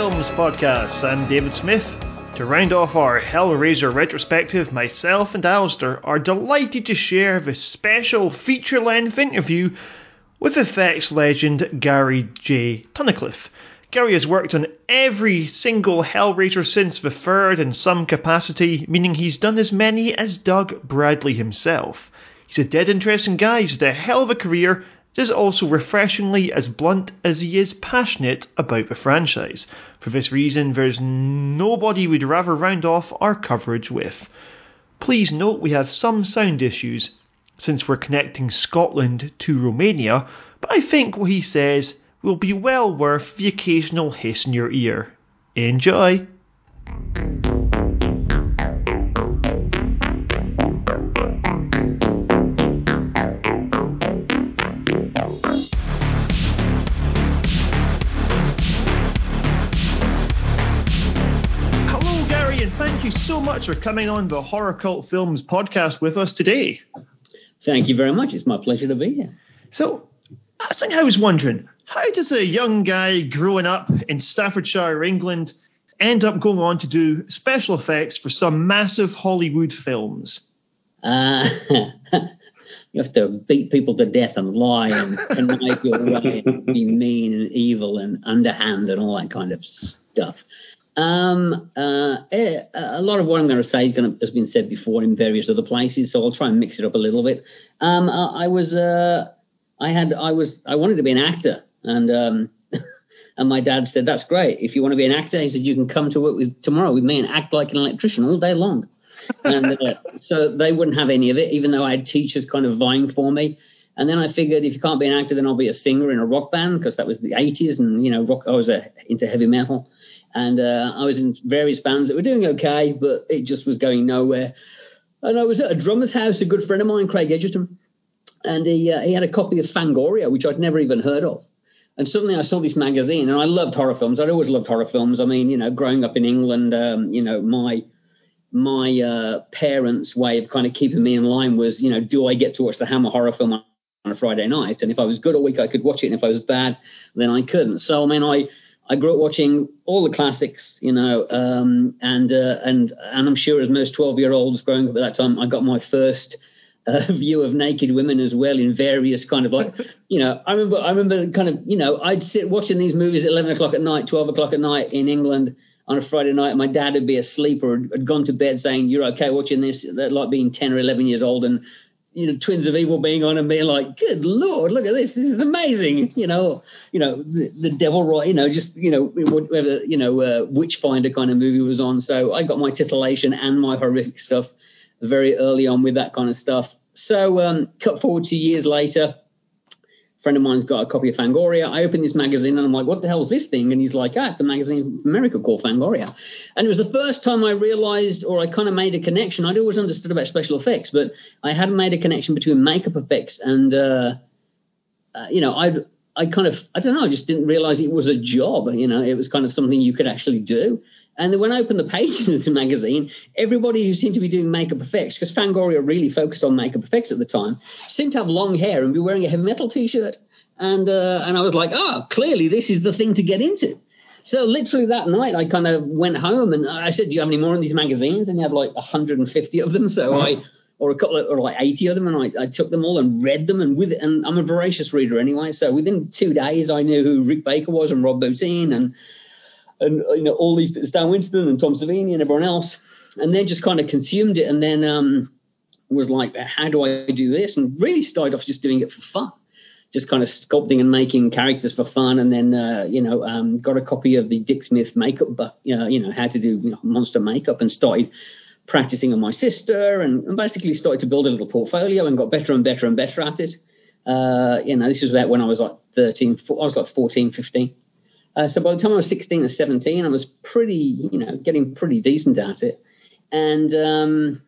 Films podcast. I'm David Smith. To round off our Hellraiser retrospective, myself and Alasdair are delighted to share this special feature length interview with effects legend Gary J. Tunnicliffe. Gary has worked on every single Hellraiser since the third in some capacity, meaning he's done as many as Doug Bradley himself. He's a dead interesting guy, he's had a hell of a career, is also refreshingly as blunt as he is passionate about the franchise. For this reason, there's nobody we'd rather round off our coverage with. Please note we have some sound issues since we're connecting Scotland to Romania, but I think what he says will be well worth the occasional hiss in your ear. Enjoy! You so much for coming on the Horror Cult Films podcast with us today. Thank you very much. It's my pleasure to be here. So, I think I was wondering, how does a young guy growing up in Staffordshire, England, end up going on to do special effects for some massive Hollywood films? Uh, you have to beat people to death and lie and connive your way and be mean and evil and underhand and all that kind of stuff. Um, uh, eh, a lot of what I'm going to say is going to, has been said before in various other places, so I'll try and mix it up a little bit. Um, I, I was, uh, I had, I was, I wanted to be an actor, and um, and my dad said, "That's great. If you want to be an actor, he said you can come to work with tomorrow with me and act like an electrician all day long." and uh, so they wouldn't have any of it, even though I had teachers kind of vying for me. And then I figured if you can't be an actor, then I'll be a singer in a rock band because that was the 80s, and you know, rock. I was uh, into heavy metal and uh, I was in various bands that were doing okay, but it just was going nowhere. And I was at a drummer's house, a good friend of mine, Craig Edgerton, and he uh, he had a copy of Fangoria, which I'd never even heard of. And suddenly I saw this magazine, and I loved horror films. I'd always loved horror films. I mean, you know, growing up in England, um, you know, my my uh, parents' way of kind of keeping me in line was, you know, do I get to watch the Hammer horror film on a Friday night? And if I was good all week, I could watch it, and if I was bad, then I couldn't. So I mean, I I grew up watching all the classics, you know, um, and uh, and and I'm sure as most 12 year olds growing up at that time, I got my first uh, view of naked women as well in various kind of like, you know, I remember I remember kind of, you know, I'd sit watching these movies at 11 o'clock at night, 12 o'clock at night in England on a Friday night. My dad would be asleep or had gone to bed saying, "You're okay watching this," like being 10 or 11 years old and you know, Twins of Evil being on and being like, "Good lord, look at this! This is amazing!" You know, you know, the, the Devil Right, you know, just you know, whatever, you know, uh, Witchfinder kind of movie was on. So I got my titillation and my horrific stuff very early on with that kind of stuff. So um, cut forward to years later, friend of mine's got a copy of Fangoria. I open this magazine and I'm like, what the hell is this thing? And he's like, ah, it's a magazine from America called Fangoria. And it was the first time I realized, or I kind of made a connection. I'd always understood about special effects, but I hadn't made a connection between makeup effects and, uh, uh, you know, I'd, I kind of, I don't know, I just didn't realize it was a job. You know, it was kind of something you could actually do. And then when I opened the pages of this magazine, everybody who seemed to be doing makeup effects, because Fangoria really focused on makeup effects at the time, seemed to have long hair and be wearing a heavy metal T-shirt. And uh, and I was like, oh, clearly this is the thing to get into. So literally that night, I kind of went home and I said, do you have any more of these magazines? And you had like 150 of them. So I or a couple of, or like 80 of them and I, I took them all and read them and with and I'm a voracious reader anyway so within two days I knew who Rick Baker was and Rob Bottin and and you know all these Stan Winston and Tom Savini and everyone else, and then just kind of consumed it, and then um, was like, how do I do this? And really started off just doing it for fun, just kind of sculpting and making characters for fun, and then uh, you know um, got a copy of the Dick Smith makeup, you know, you know how to do you know, monster makeup, and started practicing on my sister, and, and basically started to build a little portfolio, and got better and better and better at it. Uh, you know, this was about when I was like 13, I was like 14, 15. Uh, so by the time I was 16 or 17, I was pretty, you know, getting pretty decent at it. And um,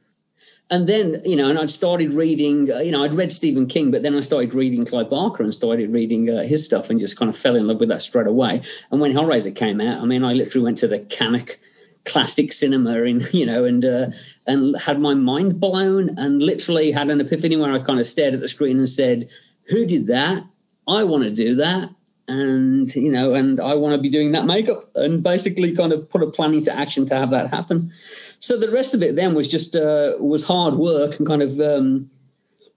and then, you know, and I'd started reading, uh, you know, I'd read Stephen King, but then I started reading Clive Barker and started reading uh, his stuff and just kind of fell in love with that straight away. And when Hellraiser came out, I mean, I literally went to the Canuck classic cinema in, you know, and uh, and had my mind blown and literally had an epiphany where I kind of stared at the screen and said, "Who did that? I want to do that." And you know, and I want to be doing that makeup, and basically kind of put a plan into action to have that happen. So the rest of it then was just uh, was hard work and kind of um,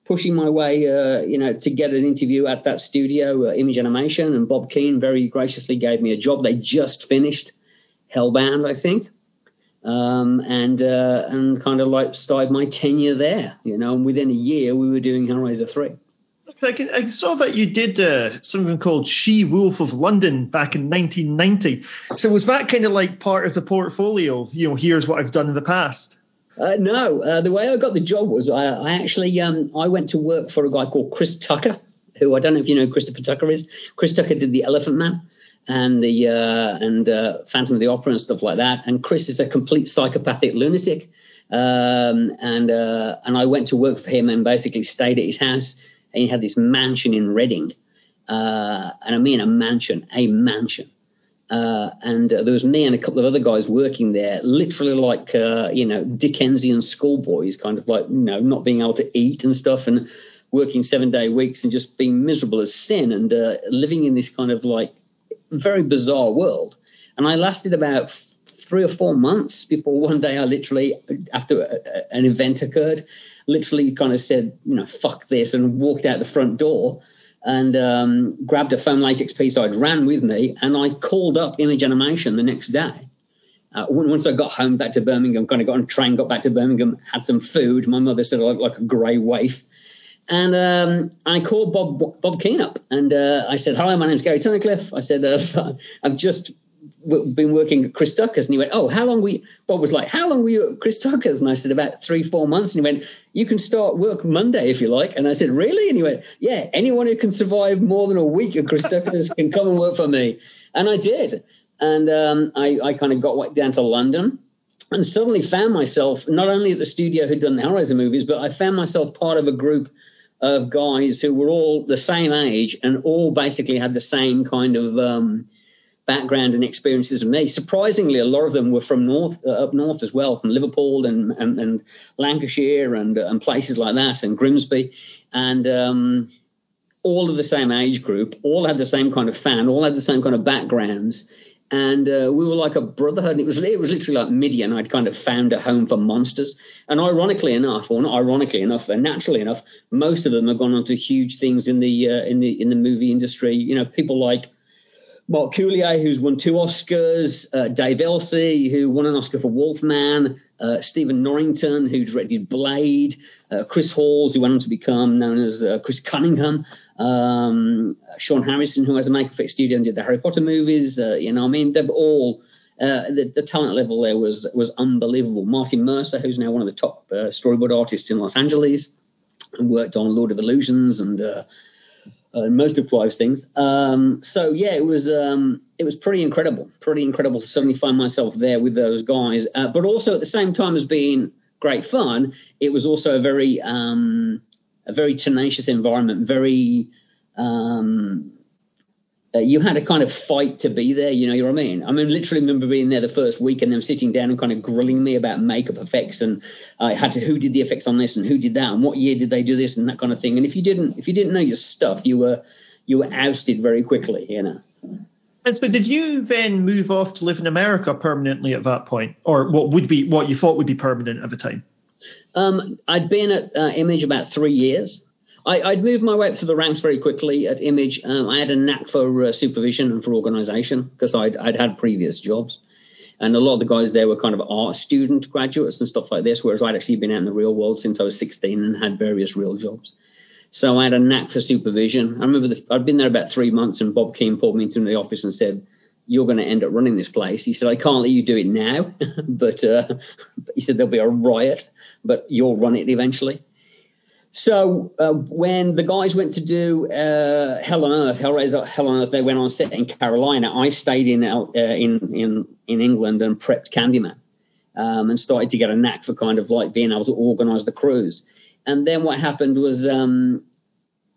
pushing my way, uh, you know, to get an interview at that studio, uh, Image Animation, and Bob Keen very graciously gave me a job. They just finished Hellbound, I think, um, and uh, and kind of like started my tenure there, you know. And within a year, we were doing Hellraiser three. I, can, I saw that you did uh, something called She Wolf of London back in 1990. So was that kind of like part of the portfolio? You know, here's what I've done in the past. Uh, no, uh, the way I got the job was I, I actually um, I went to work for a guy called Chris Tucker, who I don't know if you know Christopher Tucker is. Chris Tucker did the Elephant Man and the uh, and uh, Phantom of the Opera and stuff like that. And Chris is a complete psychopathic lunatic. Um, and uh, and I went to work for him and basically stayed at his house. And he had this mansion in Reading, uh, and I mean a mansion, a mansion. Uh, and uh, there was me and a couple of other guys working there, literally like uh, you know Dickensian schoolboys, kind of like you know not being able to eat and stuff, and working seven day weeks and just being miserable as sin, and uh, living in this kind of like very bizarre world. And I lasted about three or four months before one day I literally, after a, an event occurred, literally kind of said, you know, fuck this, and walked out the front door and um, grabbed a foam latex piece I'd ran with me, and I called up Image Animation the next day. Uh, once I got home back to Birmingham, kind of got on a train, got back to Birmingham, had some food. My mother said I looked like a grey waif. And um, I called Bob Bob Keen up, and uh, I said, "Hi, my name's Gary Tunnicliffe." I said, uh, "I've just been working at Chris Tucker's. And he went, Oh, how long you? Bob was like, How long were you at Chris Tucker's? And I said, About three, four months. And he went, You can start work Monday if you like. And I said, Really? And he went, Yeah, anyone who can survive more than a week at Chris Tucker's can come and work for me. And I did. And um, I, I kind of got down to London and suddenly found myself not only at the studio who'd done the Hellraiser movies, but I found myself part of a group of guys who were all the same age and all basically had the same kind of um, background and experiences of me. Surprisingly, a lot of them were from north, uh, up north as well, from Liverpool and and, and Lancashire and uh, and places like that, and Grimsby, and um, all of the same age group, all had the same kind of fan, all had the same kind of backgrounds. And uh, we were like a brotherhood. And it was it was literally like Midian. I'd kind of found a home for monsters. And ironically enough, or not ironically enough, and naturally enough, most of them have gone on to huge things in the uh, in the in the movie industry. You know, people like Mark Coulier, who's won two Oscars, uh, Dave Elsey, who won an Oscar for Wolfman, uh, Stephen Norrington, who directed Blade, uh, Chris Halls, who went on to become known as uh, Chris Cunningham, um, Shaune Harrison, who has a make effect studio and did the Harry Potter movies. Uh, you know, I mean, they've all. Uh, the, the, talent level there was was unbelievable. Martin Mercer, who's now one of the top storyboard artists in Los Angeles, and worked on Lord of Illusions and uh, most of Clive's things. Um, so yeah, it was um, it was pretty incredible, pretty incredible to suddenly find myself there with those guys. Uh, but also at the same time as being great fun, it was also a very um, a very tenacious environment, very um, uh, you had to kind of fight to be there. You know, you know what I mean? I mean, literally remember being there the first week and them sitting down and kind of grilling me about makeup effects and I uh, had to who did the effects on this and who did that and what year did they do this and that kind of thing. And if you didn't if you didn't know your stuff, you were you were ousted very quickly. You know. And so, did you then move off to live in America permanently at that point, or what would be what you thought would be permanent at the time? Um, I'd been at uh, Image about three years. I, would moved my way up to the ranks very quickly at Image. Um, I had a knack for uh, supervision and for organisation because I'd, I'd had previous jobs. And a lot of the guys there were kind of art student graduates and stuff like this, whereas I'd actually been out in the real world since I was 16 and had various real jobs. So I had a knack for supervision. I remember the, I'd been there about three months, and Bob Keen pulled me into the office and said, "You're going to end up running this place." He said, "I can't let you do it now, but uh, he said there'll be a riot, but you'll run it eventually." So uh, when the guys went to do uh, Hell on Earth, Hellraiser Hell on Earth, they went on set in Carolina. I stayed in uh, in in in England and prepped Candyman, um, and started to get a knack for kind of like being able to organise the crews. And then what happened was, um,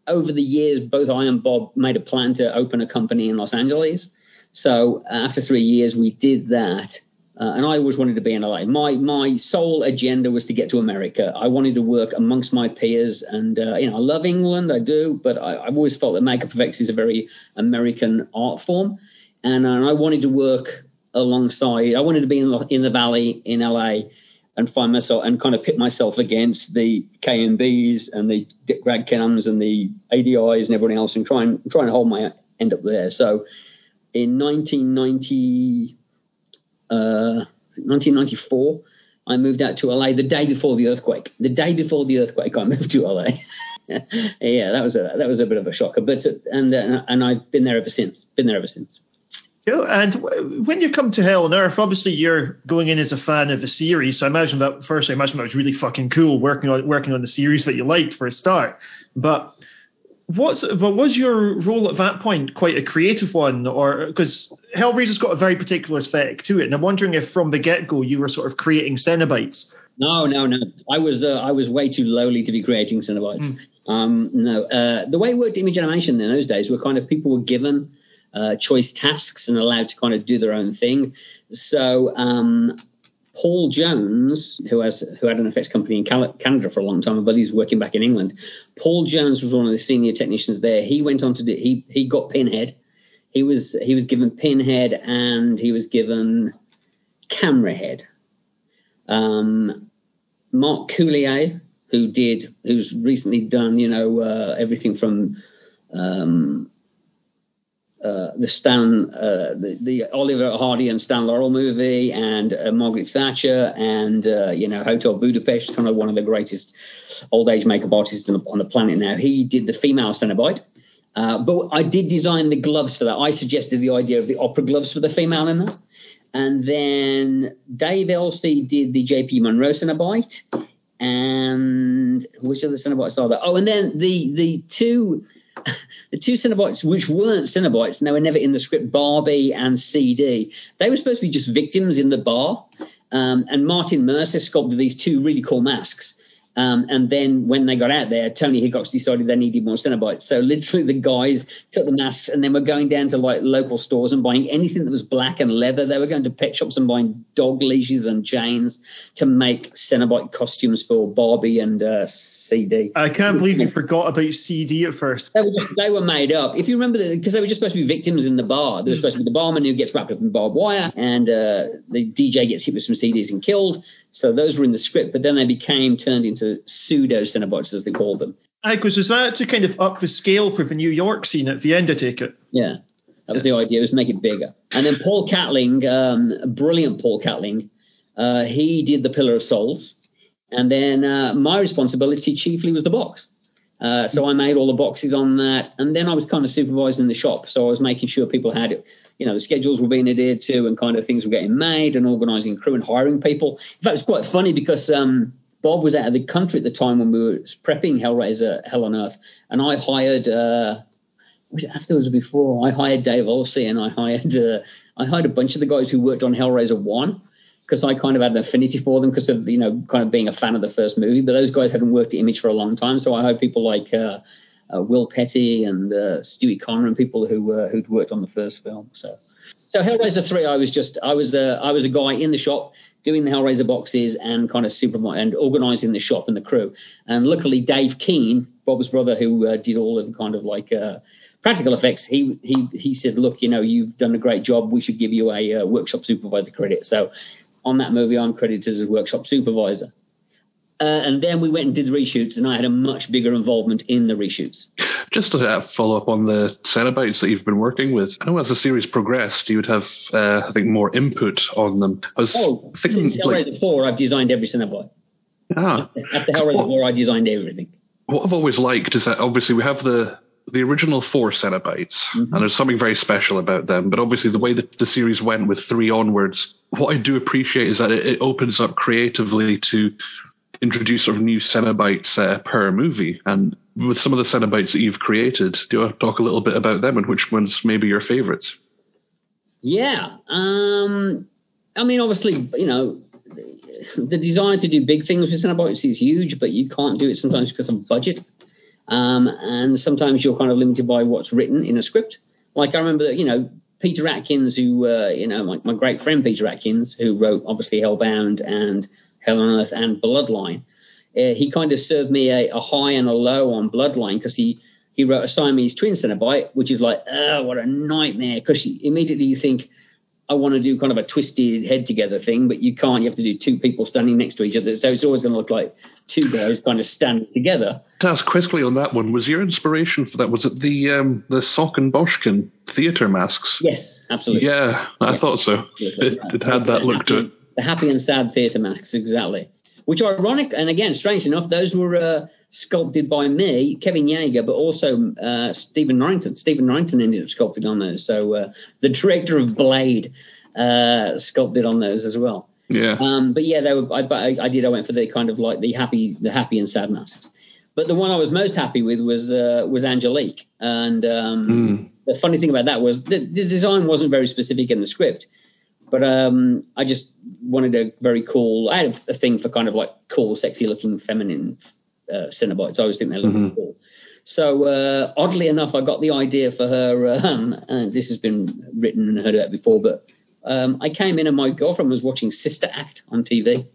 over the years, both I and Bob made a plan to open a company in Los Angeles. So after three years, we did that. Uh, and I always wanted to be in LA. My my sole agenda was to get to America. I wanted to work amongst my peers, and uh, you know I love England, I do, but I, have always felt that makeup effects is a very American art form, and, and I wanted to work alongside. I wanted to be in, in the Valley in LA and find myself and kind of pit myself against the KNBs and the Dick Ragcams and the ADIs and everyone else and try and try and hold my end up there. So in 1990, uh, 1994, I moved out to LA the day before the earthquake. The day before the earthquake, I moved to LA. yeah, that was a that was a bit of a shocker, but and uh, and I've been there ever since. Been there ever since. Yeah, and when you come to Hell on Earth, obviously you're going in as a fan of the series. So I imagine that first, I imagine that was really fucking cool working on working on the series that you liked for a start. But what's but was your role at that point quite a creative one, or because Hellraiser's got a very particular aesthetic to it, and I'm wondering if from the get go you were sort of creating Cenobites. No, no, no. I was uh, I was way too lowly to be creating Cenobites. Mm. Um, no, uh, the way it worked image animation in those days were kind of people were given uh, choice tasks and allowed to kind of do their own thing. So um, Paul Jones, who has who had an effects company in Canada for a long time, but he's working back in England. Paul Jones was one of the senior technicians there. He went on to do he he got Pinhead. He was he was given Pinhead and he was given Camera Head. Um, Mark Coulier, who did who's recently done you know uh, everything from um, uh, the Stan, uh, the, the, Oliver Hardy and Stan Laurel movie, and uh, Margaret Thatcher, and uh, you know Hotel Budapest, kind of one of the greatest old age makeup artists on the, on the planet now. He did the female Cenobite. Uh, but I did design the gloves for that. I suggested the idea of the opera gloves for the female in that. And then Dave Elsey did the JP Monroe Cenobite. And which other Cenobites are there? Oh, and then the the two the two Cenobites, which weren't Cenobites, and they were never in the script, Barbie and CD, they were supposed to be just victims in the bar. Um, and Martin Mercer sculpted these two really cool masks. Um, and then when they got out there, Tony Hickox decided they needed more Cenobites. So literally, the guys took the masks and then were going down to like local stores and buying anything that was black and leather. They were going to pet shops and buying dog leashes and chains to make Cenobite costumes for Barbie and uh, CD. I can't believe you forgot about CD at first. They were, just, they were made up. If you remember, because they were just supposed to be victims in the bar. They were supposed to be the barman who gets wrapped up in barbed wire, and uh, the DJ gets hit with some CDs and killed. So those were in the script, but then they became turned into pseudo Cenobites, as they called them. Because was that to kind of up the scale for the New York scene at the end? I take it. Yeah, that was the idea. Was make it bigger. And then Paul Catling, um, brilliant Paul Catling, uh, he did the Pillar of Souls and then uh, my responsibility chiefly was the box. Uh, so I made all the boxes on that, and then I was kind of supervising the shop. So I was making sure people had, you know, the schedules were being adhered to, and kind of things were getting made, and organising crew and hiring people. In fact, it's quite funny because um, Bob was out of the country at the time when we were prepping Hellraiser Hell on Earth, and I hired. Uh, was it afterwards or before? I hired Dave Elsey, and I hired uh, I hired a bunch of the guys who worked on Hellraiser One because I kind of had an affinity for them because of you know kind of being a fan of the first movie. But those guys hadn't worked at Image for a long time, so I hope people like uh, uh, Will Petty and uh, Stewie Connor and people who uh, who'd worked on the first film. So so Hellraiser three, I was just I was a I was a guy in the shop doing the Hellraiser boxes and kind of super and organising the shop and the crew. And luckily, Dave Keen, Bob's brother, who uh, did all of the kind of like uh, practical effects, he he he said, look, you know, you've done a great job. We should give you a uh, workshop supervisor credit. So on that movie, I'm credited as a workshop supervisor. Uh, and then we went and did the reshoots, and I had a much bigger involvement in the reshoots. Just to uh, follow up on the Cenobites that you've been working with, I know as the series progressed, you would have, uh, I think, more input on them. I was oh, thinking, since Hellraiser like, 4, I've designed every Cenobite. Ah. After Hellraiser 4, I designed everything. What I've always liked is that obviously we have the the original four Cenobites, mm-hmm. and there's something very special about them. But obviously, the way that the series went with three onwards, what I do appreciate is that it, it opens up creatively to introduce sort of new Cenobites uh, per movie. And with some of the Cenobites that you've created, do you want to talk a little bit about them and which ones maybe your favorites? Yeah. Um, I mean, obviously, you know, the desire to do big things with Cenobites is huge, but you can't do it sometimes because of budget. Um, and sometimes you're kind of limited by what's written in a script. Like I remember, you know, Peter Atkins, who uh, you know, my, my great friend Peter Atkins, who wrote obviously Hellbound and Hell on Earth and Bloodline. Uh, he kind of served me a, a, high and a low on Bloodline because he he wrote a Siamese twin Cenobite, which is like, oh, what a nightmare. Because immediately you think, I want to do kind of a twisted head together thing, but you can't. You have to do two people standing next to each other. So it's always going to look like two guys kind of standing together. To ask quickly on that one, was your inspiration for that? Was it the um, the Sock and Buskin theatre masks? Yes, absolutely. Yeah, I yeah. thought so. It, it, had that look to it. The happy and sad theatre masks, exactly. Which are ironic, and again, strange enough, those were. Uh, sculpted by me, Kevin Yagher, but also uh, Stephen Norrington. Stephen Norrington ended up sculpting on those. So uh, the director of Blade uh, sculpted on those as well. Yeah. Um, but yeah, they were, I, I, did. I went for the kind of like the happy, the happy and sad masks. But the one I was most happy with was uh, was Angelique. And um, mm. the funny thing about that was the, the design wasn't very specific in the script. But um, I just wanted a very cool. I had a thing for kind of like cool, sexy looking feminine uh, Cenobites. I always think they look mm-hmm. cool. So uh, oddly enough, I got the idea for her. Um, and this has been written and heard about before, but um, I came in and my girlfriend was watching Sister Act on TV.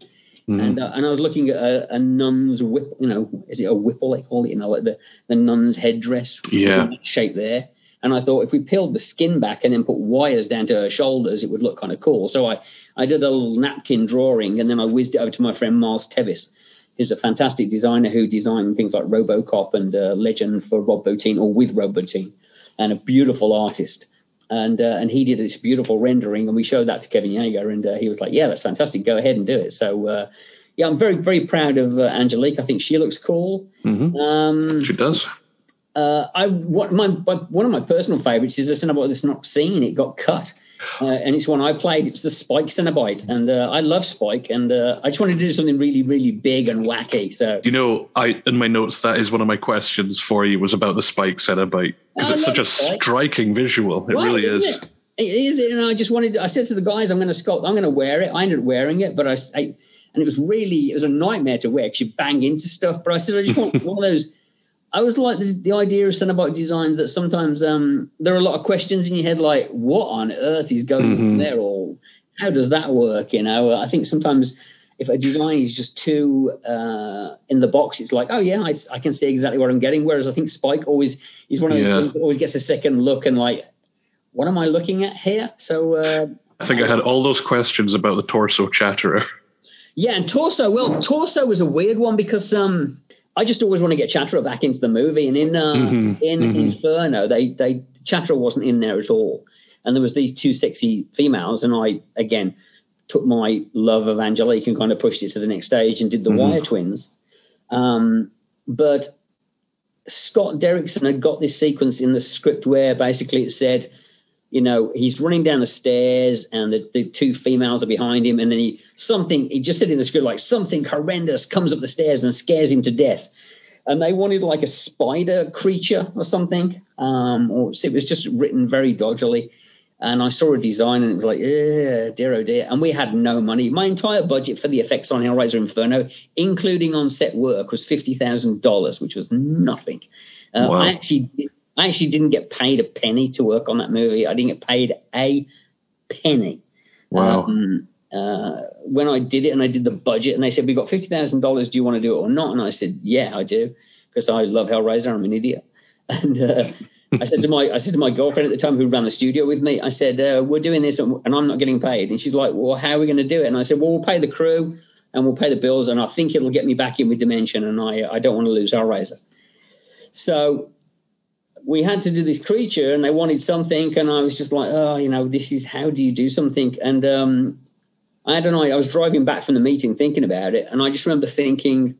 Mm-hmm. And, uh, and I was looking at a, a, nun's whip, you know, is it a whipple they call it? You know, like the, the nun's headdress yeah. shape there. And I thought if we peeled the skin back and then put wires down to her shoulders, it would look kind of cool. So I, I did a little napkin drawing and then I whizzed it over to my friend Miles Teves, who's a fantastic designer who designed things like Robocop and uh, Legend for Rob Bottin or with Rob Bottin, and a beautiful artist. And uh, and he did this beautiful rendering, and we showed that to Kevin Yagher, and uh, he was like, "Yeah, that's fantastic. Go ahead and do it." So uh, yeah, I'm very very proud of uh, Angelique. I think she looks cool. Mm-hmm. Um, she does. Uh, I what my, my, one of my personal favorites is this about this not seen. It got cut uh, and it's one I played. It's the Spike Cenobite, and uh, I love Spike, and uh, I just wanted to do something really, really big and wacky. So you know, I in my notes that is one of my questions for you was about the Spike Cenobite because it's such a Spike. striking visual. It really is. It? it is, and I just wanted. I said to the guys, "I'm going to sculpt. I'm going to wear it." I ended up wearing it, but I, I and it was really it was a nightmare to wear because you bang into stuff. But I said, I just want one of those I was like the, the idea of Cenobite design that sometimes um, there are a lot of questions in your head, like what on earth is going mm-hmm. on there, or how does that work? You know, I think sometimes if a design is just too uh, in the box, it's like, oh yeah, I, I, can see exactly what I'm getting. Whereas I think Spike always is one of those yeah. things that always gets a second look and like, what am I looking at here? So uh, I think I had all those questions about the torso chatterer. Yeah, and torso. Well, torso was a weird one because um, I just always want to get Chatterer back into the movie. And in uh, mm-hmm. in mm-hmm. Inferno, they they Chatterer wasn't in there at all, and there was these two sexy females, and I again took my love of Angelique and kind of pushed it to the next stage and did the mm-hmm. Wire Twins. Um, but Scott Derrickson had got this sequence in the script where basically it said you know, he's running down the stairs and the, the, two females are behind him. And then he, something, he just said in the script, like something horrendous comes up the stairs and scares him to death. And they wanted like a spider creature or something. Um, or it was just written very dodgily. And I saw a design and it was like, yeah, dear oh dear. And we had no money. My entire budget for the effects on Hellraiser Inferno, including on set work, was $50,000, which was nothing. Uh, wow. I actually I actually didn't get paid a penny to work on that movie. I didn't get paid a penny. Wow. Um, uh, when I did it and I did the budget, and they said, We've got $50,000. Do you want to do it or not? And I said, Yeah, I do, because I love Hellraiser. I'm an idiot. And uh, I said to my I said to my girlfriend at the time who ran the studio with me, I said, uh, We're doing this and I'm not getting paid. And she's like, Well, how are we going to do it? And I said, Well, we'll pay the crew and we'll pay the bills, and I think it'll get me back in with Dimension, and I, I don't want to lose Hellraiser. So we had to do this creature and they wanted something and I was just like, oh, you know, this is how do you do something? And um, I don't know, I was driving back from the meeting thinking about it and I just remember thinking,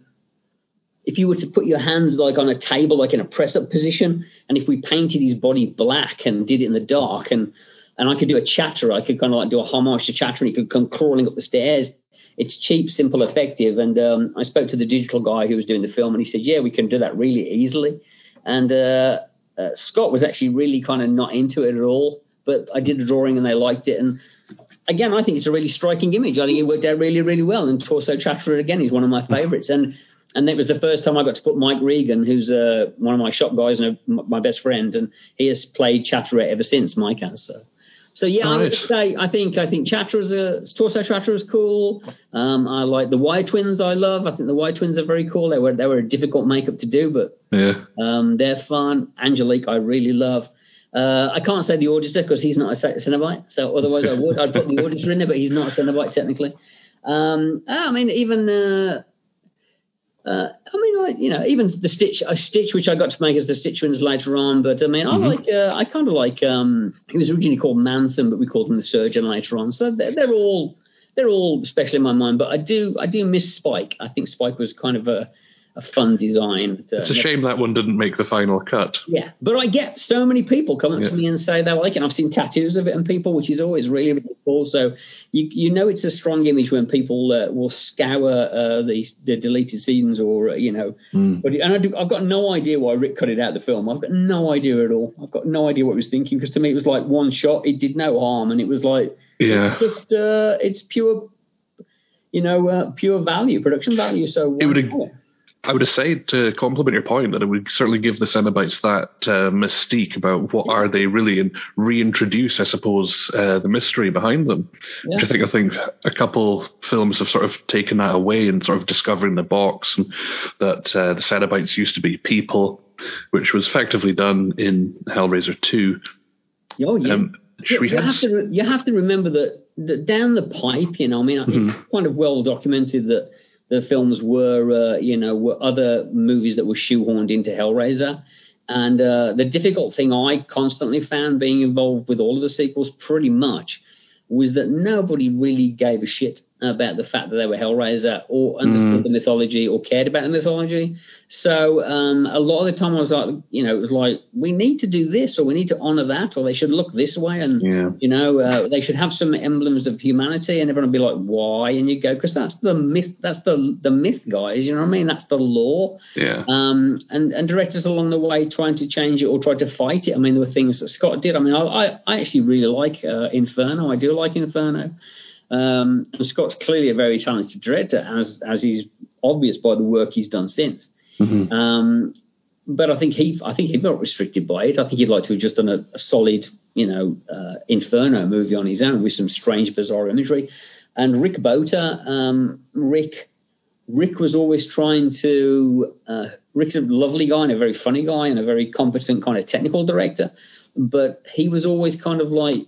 if you were to put your hands like on a table, like in a press up position, and if we painted his body black and did it in the dark and and I could do a chatter, I could kind of like do a homage to chatter and he could come crawling up the stairs. It's cheap, simple, effective. And um, I spoke to the digital guy who was doing the film and he said, yeah, we can do that really easily. And uh, uh, Scott was actually really kind of not into it at all, but I did a drawing and they liked it. And again, I think it's a really striking image. I think it worked out really, really well. And Torso Chatterer again is one of my favorites. And and it was the first time I got to put Mike Regan, who's uh, one of my shop guys and a, my best friend, and he has played Chatterer ever since. Mike has. So So yeah, I would say I think I think Chatter is a Torso Chatter is cool. Um, I like the Wire Twins. I love. I think the Wire Twins are very cool. They were they were a difficult makeup to do, but Yeah. um, they're fun. Angelique, I really love. Uh, I can't say the auditor because he's not a Ce- Cenobite. So otherwise, I would. I'd put the auditor in there, but he's not a Cenobite technically. Um, I mean, even uh, uh, I mean, like, you know, even the Stitch, a Stitch, which I got to make as the Stitch ones later on. But I mean, I like, uh, I kind of like. Um, it was originally called Manson, but we called him the Surgeon later on. So they're, they're all they're all special in my mind. But I do I do miss Spike. I think Spike was kind of a a fun design. Uh, It's a shame that one didn't make the final cut. yeah, but I get so many people come up Yeah. to me and say they like it. And I've seen tattoos of it and people, which is always really, really cool. So you you know it's a strong image when people uh, will scour uh, the the deleted scenes or uh, you know. But and I do, I've got no idea why Rick cut it out of the film. I've got no idea at all. I've got no idea what he was thinking because to me it was like one shot. It did no harm, and it was like Yeah. just uh, it's pure. You know, uh, pure value, production value. So It would- not? I would say to complement your point that it would certainly give the Cenobites that uh, mystique about what are they really, and reintroduce, I suppose, uh, the mystery behind them. Which I think I think a couple films have sort of taken that away and sort of discovering the box and that uh, the Cenobites used to be people, which was effectively done in Hellraiser two. Oh yeah. Um, You, you have to re- you have to remember that, that down the pipe, you know, I mean, I think it's kind of well documented that the films were, uh, you know, were other movies that were shoehorned into Hellraiser. And uh, the difficult thing I constantly found being involved with all of the sequels, pretty much, was that nobody really gave a shit about the fact that they were Hellraiser or understood the mythology or cared about the mythology. So um, a lot of the time I was like, you know, it was like, we need to do this or we need to honor that or they should look this way. And, Yeah. you know, uh, they should have some emblems of humanity and everyone would be like, why? And you go, because that's the myth, that's the, the myth, guys. You know what I mean? That's the law. yeah. Um, and, and directors along the way trying to change it or try to fight it. I mean, there were things that Scott did. I mean, I, I, I actually really like uh, Inferno. I do like Inferno. Um, and Scott's clearly a very talented director, as as is obvious by the work he's done since. Um, but I think he, I think he got restricted by it. I think he'd like to have just done a, a solid, you know, uh, Inferno movie on his own with some strange, bizarre imagery. And Rick Bota, um, Rick, Rick was always trying to. Uh, Rick's a lovely guy and a very funny guy and a very competent kind of technical director, but he was always kind of like.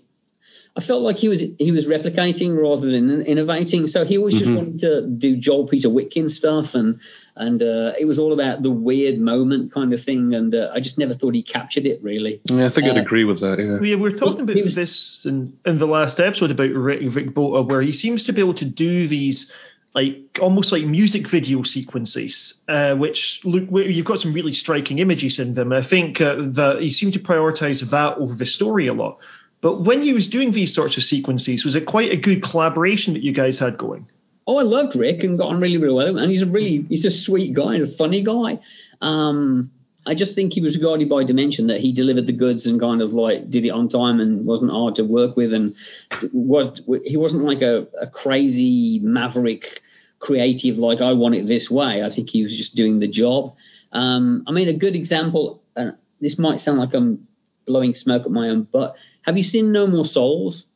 I felt like he was he was replicating rather than innovating. So he always just wanted to do Joel Peter Witkin stuff, and and uh, it was all about the weird moment kind of thing. And uh, I just never thought he captured it really. Yeah, I think I'd uh, agree with that. Yeah. We were talking about was- this in, in the last episode about Rick, Rick Bota, where he seems to be able to do these like almost like music video sequences, uh, which look where you've got some really striking images in them. I think uh, that he seemed to prioritize that over the story a lot. But when he was doing these sorts of sequences, was it quite a good collaboration that you guys had going? Oh, I loved Rick and got on really, really well. And he's a really, he's a sweet guy and a funny guy. Um, I just think he was regarded by Dimension that he delivered the goods and kind of like did it on time and wasn't hard to work with. And what he wasn't like a, a crazy maverick creative, like I want it this way. I think he was just doing the job. Um, I mean, a good example, uh, this might sound like I'm blowing smoke at my own butt. Have you seen No More Souls?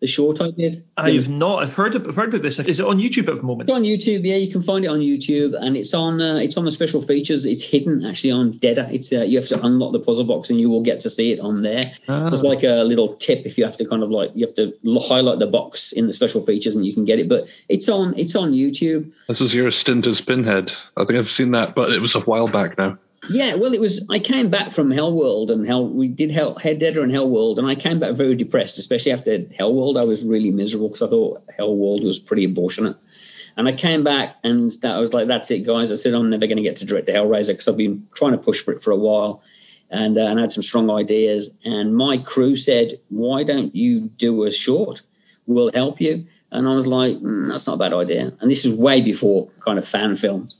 The short I did? I have not. I've heard, of, I've heard about this. Is it on YouTube at the moment? It's on YouTube. Yeah, you can find it on YouTube, and it's on uh, it's on the special features. It's hidden actually on Deader. It's uh, you have to unlock the puzzle box, and you will get to see it on there. Ah. There's like a little tip if you have to kind of like you have to highlight the box in the special features, and you can get it. But it's on it's on YouTube. This was your stint as Pinhead. I think I've seen that, but it was a while back now. Yeah, well, it was. I came back from Hellworld and Hell. We did Hell Head Deader and Hellworld, and I came back very depressed, especially after Hellworld. I was really miserable because I thought Hellworld was pretty abortionate. And I came back, and that I was like, "That's it, guys." I said, "I'm never going to get to direct the Hellraiser because I've been trying to push for it for a while, and uh, and I had some strong ideas." And my crew said, "Why don't you do a short? We'll help you." And I was like, mm, "That's not a bad idea." And this is way before kind of fan films.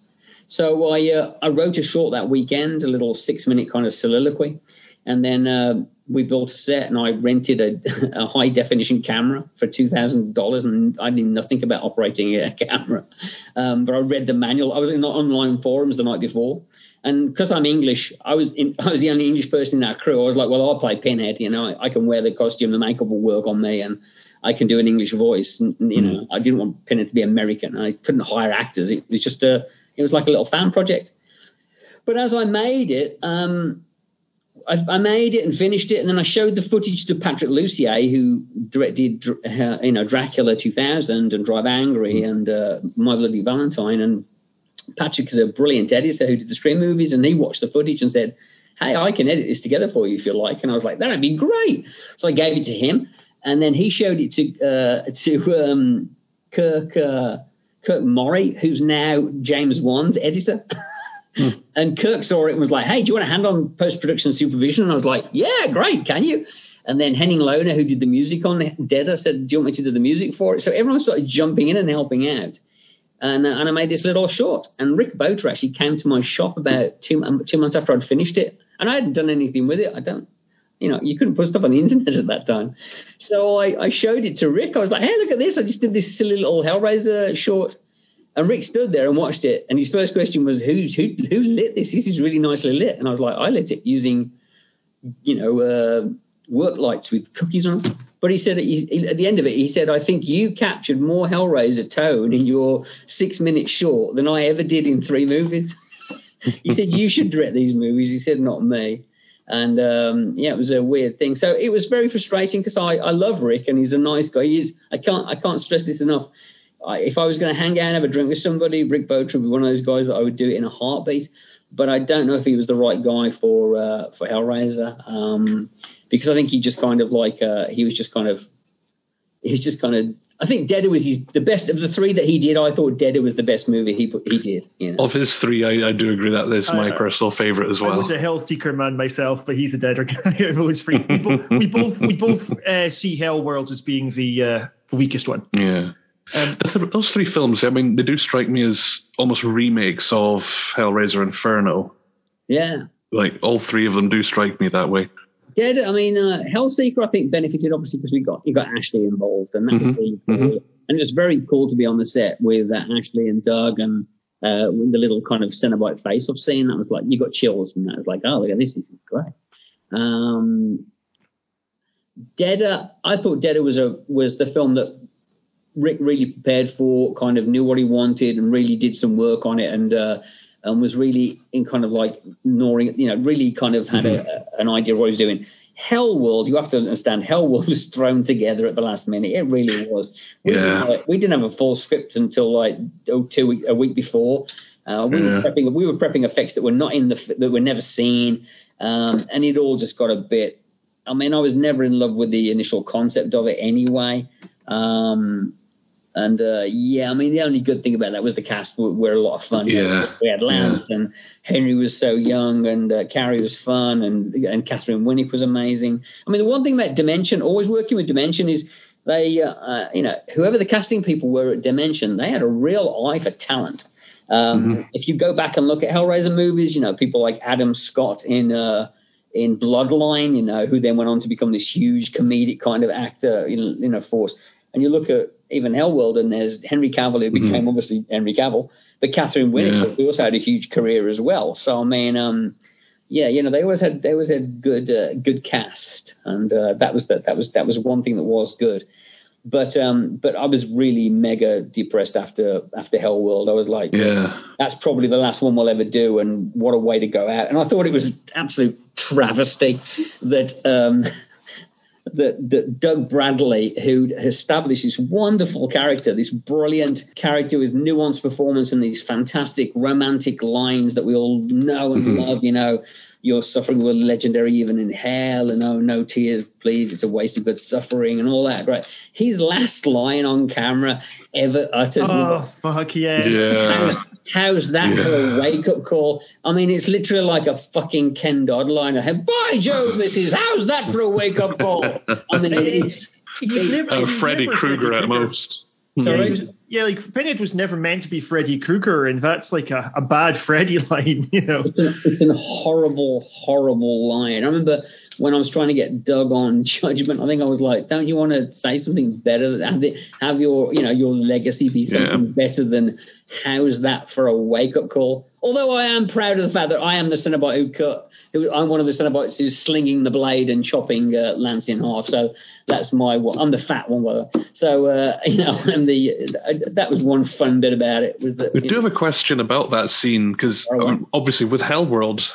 So I uh, I wrote a short that weekend, a little six minute kind of soliloquy, and then uh, we built a set, and I rented a, a high definition camera for two thousand dollars, and I knew nothing about operating a camera, um, but I read the manual. I was in the online forums the night before, And because I'm English, I was in, I was the only English person in that crew. I was like, well, I'll play Pinhead. You know, I, I can wear the costume, the makeup will work on me, and I can do an English voice. And, you know, mm. I didn't want Pinhead to be American. I couldn't hire actors. It was just a, it was like a little fan project. But as I made it, um, I, I, made it and finished it, and then I showed the footage to Patrick Lussier, who directed, uh, you know, Dracula 2000 and Drive Angry and uh, My Bloody Valentine. And Patrick is a brilliant editor who did the Scream movies, and he watched the footage and said, "Hey, I can edit this together for you if you like." And I was like, "That'd be great." So I gave it to him, and then he showed it to uh, to um, Kirk uh, Kirk Morri, who's now James Wan's editor. Hmm. And Kirk saw it and was like, "Hey, do you want a hand on post production supervision?" And I was like, "Yeah, great, can you?" And then Henning Lohner, who did the music on Deader, said, "Do you want me to do the music for it?" So everyone started jumping in and helping out, and, uh, and I made this little short. And Rick Bota actually came to my shop about two um, two months after I'd finished it, and I hadn't done anything with it. I don't, you know, you couldn't put stuff on the internet at that time. So I, I showed it to Rick. I was like, "Hey, look at this! I just did this silly little Hellraiser short." And Rick stood there and watched it, and his first question was, "Who's who? Who lit this? This is really nicely lit." And I was like, "I lit it using, you know, uh, work lights with cookies on them." But he said at the end of it, he said, "I think you captured more Hellraiser tone in your six-minute short than I ever did in three movies." he said, "You should direct these movies." He said, "Not me." And um, yeah, it was a weird thing. So it was very frustrating because I, I love Rick and he's a nice guy. He is. I can't I can't stress this enough. I, if I was going to hang out and have a drink with somebody, Rick Bota would be one of those guys that I would do it in a heartbeat. But I don't know if he was the right guy for uh, for Hellraiser um, because I think he just kind of like uh, he was just kind of he's just kind of I think Deader was his, the best of the three that he did. I thought Deader was the best movie he put, he did. You know? Of his three, I, I do agree that that is my uh, personal favorite as well. I was a Hell Seeker man myself, but he's a Deader guy. those three. We both we both, we both uh, see Hell Worlds as being the uh, weakest one. Yeah. Um, those three films, I mean, they do strike me as almost remakes of Hellraiser Inferno. Yeah. Like, all three of them do strike me that way. Dead, I mean, uh, Hellseeker, I think, benefited obviously because we got you got Ashley involved, and that mm-hmm. was really cool. Mm-hmm. And it was very cool to be on the set with uh, Ashley and Doug and uh, with the little kind of Cenobite face I've seen. That was like, you got chills from that. It was like, oh, look at this, this is great. Um, I thought Deader was a was the film that Rick really prepared for, kind of knew what he wanted, and really did some work on it, and uh, and was really in kind of like gnawing, you know, really kind of had mm-hmm. a, an idea of what he was doing. Hell World, you have to understand, Hell World was thrown together at the last minute. It really was. We, yeah. didn't, we didn't have a full script until like oh, two week, a week before. Uh, we yeah. were prepping we were prepping effects that were not in the that were never seen, um, and it all just got a bit. I mean, I was never in love with the initial concept of it anyway. Um, and uh, yeah, I mean, the only good thing about that was the cast were, were a lot of fun. Yeah. We had Lance yeah. and Henry was so young, and uh, Carrie was fun, and and Katheryn Winnick was amazing. I mean, the one thing about Dimension, always working with Dimension, is they, uh, uh, you know, whoever the casting people were at Dimension, they had a real eye for talent. Um, mm-hmm. If you go back and look at Hellraiser movies, you know, people like Adam Scott in uh, in Bloodline, you know, who then went on to become this huge comedic kind of actor, you know force. And you look at even Hellworld, and there's Henry Cavill, who became mm-hmm. obviously Henry Cavill, but Katheryn Winnick, yeah. who also had a huge career as well. So I mean, um, yeah, you know, they always had they always had good uh, good cast, and uh, that was that that was that was one thing that was good. But um, but I was really mega depressed after after Hellworld. I was like, yeah, that's probably the last one we'll ever do, and what a way to go out. And I thought it was an absolute travesty that um, that, that Doug Bradley, who established this wonderful character, this brilliant character with nuanced performance and these fantastic romantic lines that we all know and mm-hmm. love, you know, you're suffering with legendary even in hell and oh no tears please it's a waste of good suffering and all that right? His last line on camera ever uttered oh fuck yeah. Yeah. How's that yeah. for a wake-up call? I mean it's literally like a fucking ken dodd line by jove this is how's that for a wake-up call? I mean it's, it's, it's oh, freddy krueger at most Sorry? Yeah, like Pinhead was never meant to be Freddy Krueger, and that's like a, a bad Freddy line, you know. It's, an, it's a horrible, horrible line. I remember when I was trying to get Doug on Judgment, I think I was like, "Don't you want to say something better? Have, the, have your you know your legacy be something yeah. better than how's that for a wake up call?" Although I am proud of the fact that I am the Cenobite who cut. Who, I'm one of the Cenobites who's slinging the blade and chopping uh, Lance in half. So that's my. I'm the fat one. So uh, you know, I'm the. Uh, that was one fun bit about it. Was that we do know, have a question about that scene because um, obviously with Hellworld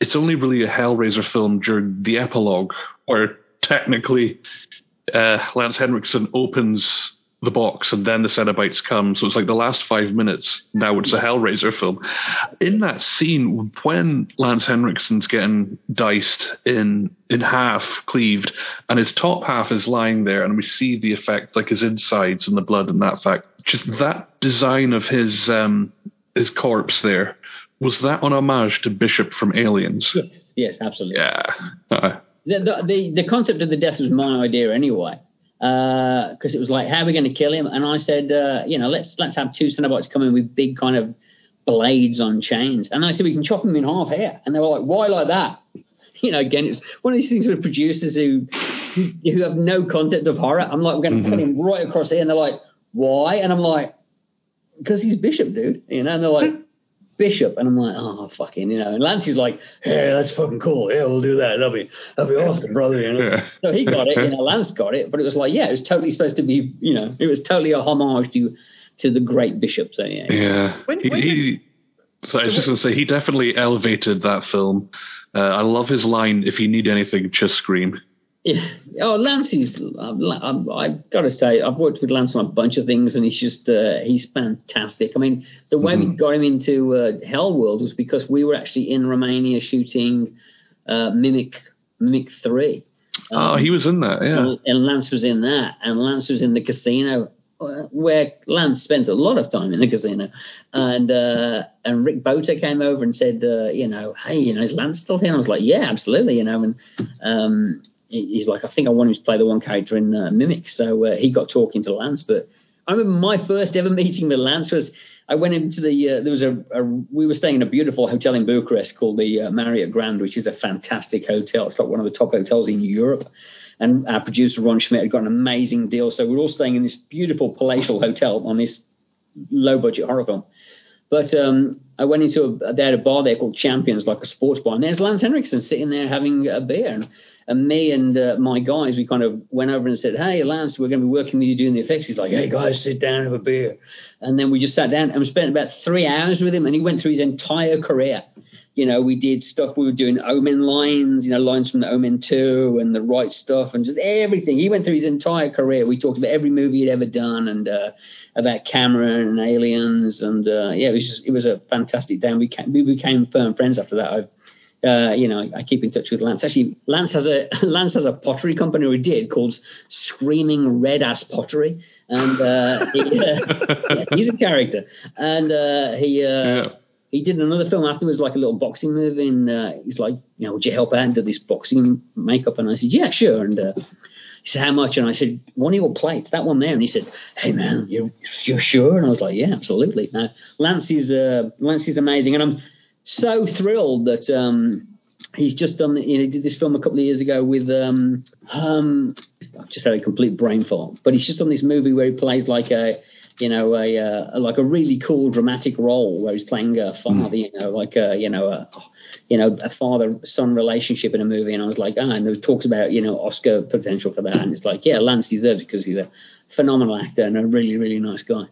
it's only really a Hellraiser film during the epilogue, where technically uh, Lance Henriksen opens the box and then the Cenobites come. So it's like the last five minutes. Now it's a Hellraiser film. In that scene, when Lance Henriksen's getting diced in in half, cleaved, and his top half is lying there, and we see the effect, like his insides and the blood and that fact. Just that design of his um, his corpse there was that an homage to Bishop from Aliens? Yes, yes, absolutely. Yeah. Uh, the, the, the, the concept of the death was my idea anyway, because uh, it was like, how are we going to kill him? And I said, uh, you know, let's let's have two Cenobites come in with big kind of blades on chains. And I said, we can chop him in half here. And they were like, why like that? You know, again, it's one of these things with producers who who have no concept of horror. I'm like, we're going to mm-hmm. cut him right across here. And they're like, why? And I'm like, because he's Bishop, dude. You know, and they're like, Bishop, and I'm like, oh fucking, you know. And Lancey's like, hey, that's fucking cool. Yeah, we'll do that. That'll be that'll be awesome, brother. You know. Yeah. So he got it. You know, Lance got it, but it was like, yeah, it was totally supposed to be, you know, it was totally a homage to to the great Bishop. So yeah. Yeah. When, he, when, he, so I was just gonna say he definitely elevated that film. Uh, I love his line: "If you need anything, just scream." Yeah. Oh, Lance is. I've got to say, I've worked with Lance on a bunch of things, and he's just uh, he's fantastic. I mean, the way mm-hmm. we got him into uh, Hell World was because we were actually in Romania shooting uh, Mimic Mimic Three. Um, oh, he was in that, yeah. And, and Lance was in that, and Lance was in the casino uh, where Lance spent a lot of time in the casino, and uh, and Rick Bota came over and said, uh, you know, hey, you know, is Lance still here? And I was like, yeah, absolutely, you know, and um, he's like, I think I want him to play the one character in uh, Mimic. So uh, he got talking to Lance. But I remember my first ever meeting with Lance was I went into the uh, there was a, a, we were staying in a beautiful hotel in Bucharest called the uh, Marriott Grand, which is a fantastic hotel. It's like one of the top hotels in Europe. And our producer Ron Schmidt had got an amazing deal, so we we're all staying in this beautiful palatial hotel on this low budget horror film. But um, I went into a, they had a bar there called Champions, like a sports bar, and there's Lance Henriksen sitting there having a beer. And and me and uh, my guys, we kind of went over and said, "Hey, Lance, we're going to be working with you doing the effects." He's like, "Hey, guys, sit down, have a beer." And then we just sat down and we spent about three hours with him, and he went through his entire career. You know, we did stuff. We were doing Omen lines, you know, lines from the Omen Two and the right stuff, and just everything. He went through his entire career. We talked about every movie he'd ever done, and uh, about Cameron and aliens, and uh, yeah, it was just it was a fantastic day. We, we became firm friends after that. I've uh, you know, I keep in touch with Lance. Actually, Lance has a Lance has a pottery company we did called Screaming Red Ass Pottery, and uh, he, uh, yeah, he's a character. And uh, he uh, yeah. he did another film afterwards, like a little boxing movie. And uh, he's like, you know, would you help out and do this boxing makeup? And I said, yeah, sure. And he said, how much? And I said, one of your plates, that one there. And he said, hey man, you you're sure? And I was like, yeah, absolutely. Now Lance is Lance is amazing, and I'm so thrilled that um, he's just done. You know, he did this film a couple of years ago with. Um, um, I've just had a complete brain fart, but he's just done this movie where he plays like a, you know, a, uh, like a really cool dramatic role where he's playing a father, mm. you know, like a, you know, a, you know, a father-son relationship in a movie, and I was like, ah, and it talks about, you know, Oscar potential for that, and it's like, yeah, Lance deserves it because he's a phenomenal actor and a really, really nice guy.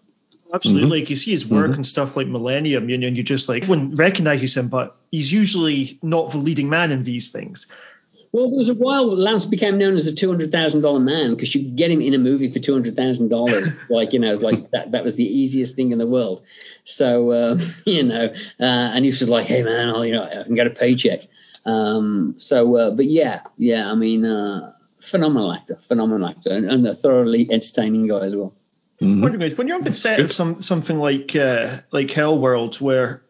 Absolutely. Mm-hmm. Like you see his work mm-hmm. and stuff like Millennium, you know, and you just like wouldn't recognize him, but he's usually not the leading man in these things. Well, there was a while Lance became known as the two hundred thousand dollar man because you could get him in a movie for two hundred thousand dollars. like you know, like that that was the easiest thing in the world. So uh, you know, uh, and he was just like, hey man, I'll, you know, I can get a paycheck. Um, so, uh, but yeah, yeah, I mean, uh, phenomenal actor, phenomenal actor, and, and a thoroughly entertaining guy as well. Mm-hmm. When you're on the set of some something like uh, like Hell World, where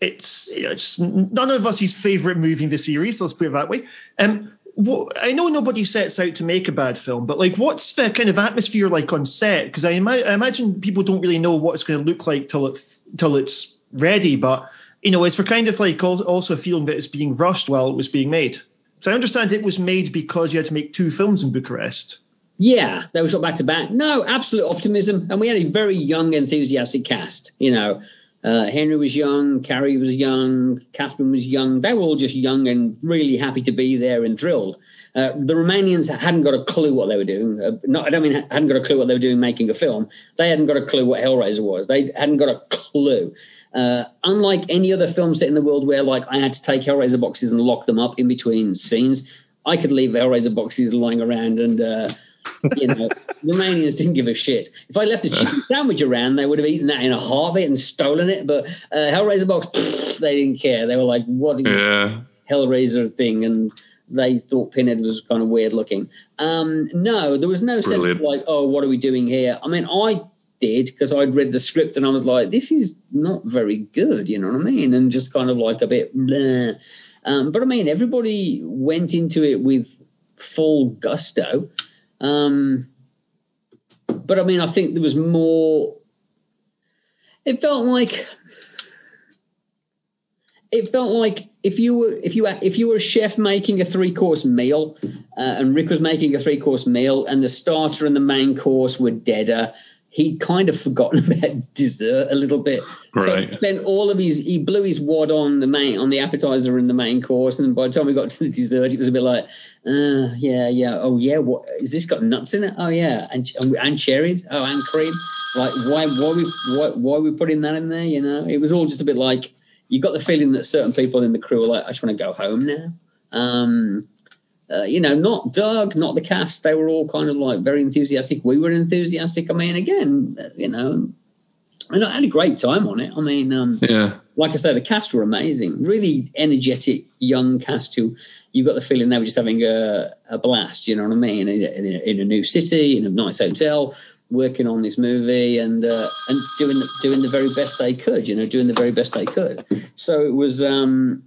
it's it's none of us' favorite movie in the series, let's put it that way. Um, what, I know nobody sets out to make a bad film, but like, what's the kind of atmosphere like on set? Because I, ima- I, imagine people don't really know what it's going to look like till it till it's ready. But you know, it's for kind of like also a feeling that it's being rushed while it was being made. So I understand it was made because you had to make two films in Bucharest. Yeah, they were shot back to back. No, absolute optimism, and we had a very young, enthusiastic cast. You know, uh, Henry was young, Carrie was young, Catherine was young. They were all just young and really happy to be there and thrilled. Uh, the Romanians hadn't got a clue what they were doing. Uh, not, I don't mean hadn't got a clue what they were doing making a film. They hadn't got a clue what Hellraiser was. They hadn't got a clue. Uh, unlike any other film set in the world where like I had to take Hellraiser boxes and lock them up in between scenes, I could leave Hellraiser boxes lying around and uh, you know, the Romanians didn't give a shit. If I left a chicken sandwich around, they would have eaten that in a heartbeat and stolen it. But uh, Hellraiser box, pff, they didn't care. They were like, "What is Yeah. Hellraiser thing?" And they thought Pinhead was kind of weird looking. Um, no, there was no sense of like, "Oh, what are we doing here?" I mean, I did because I'd read the script and I was like, "This is not very good," you know what I mean? And just kind of like a bit. Bleh. Um, but I mean, everybody went into it with full gusto. Um, but I mean, I think there was more. It felt like. It felt like if you were if you were, if you were a chef making a three course meal, uh, and Rick was making a three course meal, and the starter and the main course were deader. He'd kind of forgotten about dessert a little bit. Right. So he spent all of his he blew his wad on the main on the appetizer and the main course, and by the time we got to the dessert, it was a bit like, uh, yeah, yeah, oh yeah, what is this got nuts in it? Oh yeah, and and cherries, oh and cream. Like why why we why why we putting that in there? You know, it was all just a bit like you got the feeling that certain people in the crew were like, I just want to go home now. Um, uh, you know, not Doug, not the cast. They were all kind of like very enthusiastic. We were enthusiastic. I mean, again, you know, and I had a great time on it. I mean, um, Yeah. like I say, the cast were amazing. Really energetic young cast who you got the feeling they were just having a, a blast. You know what I mean? In a, in, in a new city, in a nice hotel, working on this movie and uh, and doing the, doing the very best they could. You know, doing the very best they could. So it was. Um,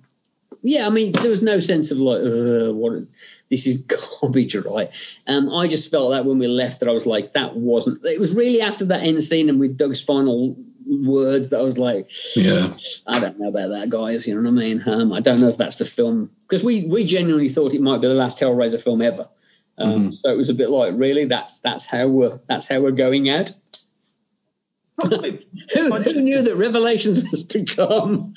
yeah, I mean, there was no sense of like, uh, what this is garbage, right? Um, I just felt that when we left, that I was like, that wasn't. It was really after that end scene and with Doug's final words that I was like, Yeah. I don't know about that, guys. You know what I mean? Um, I don't know if that's the film because we we genuinely thought it might be the last Hellraiser film ever. Um, So it was a bit like, really, that's that's how we're that's how we're going out. Who, who knew that Revelations was to come?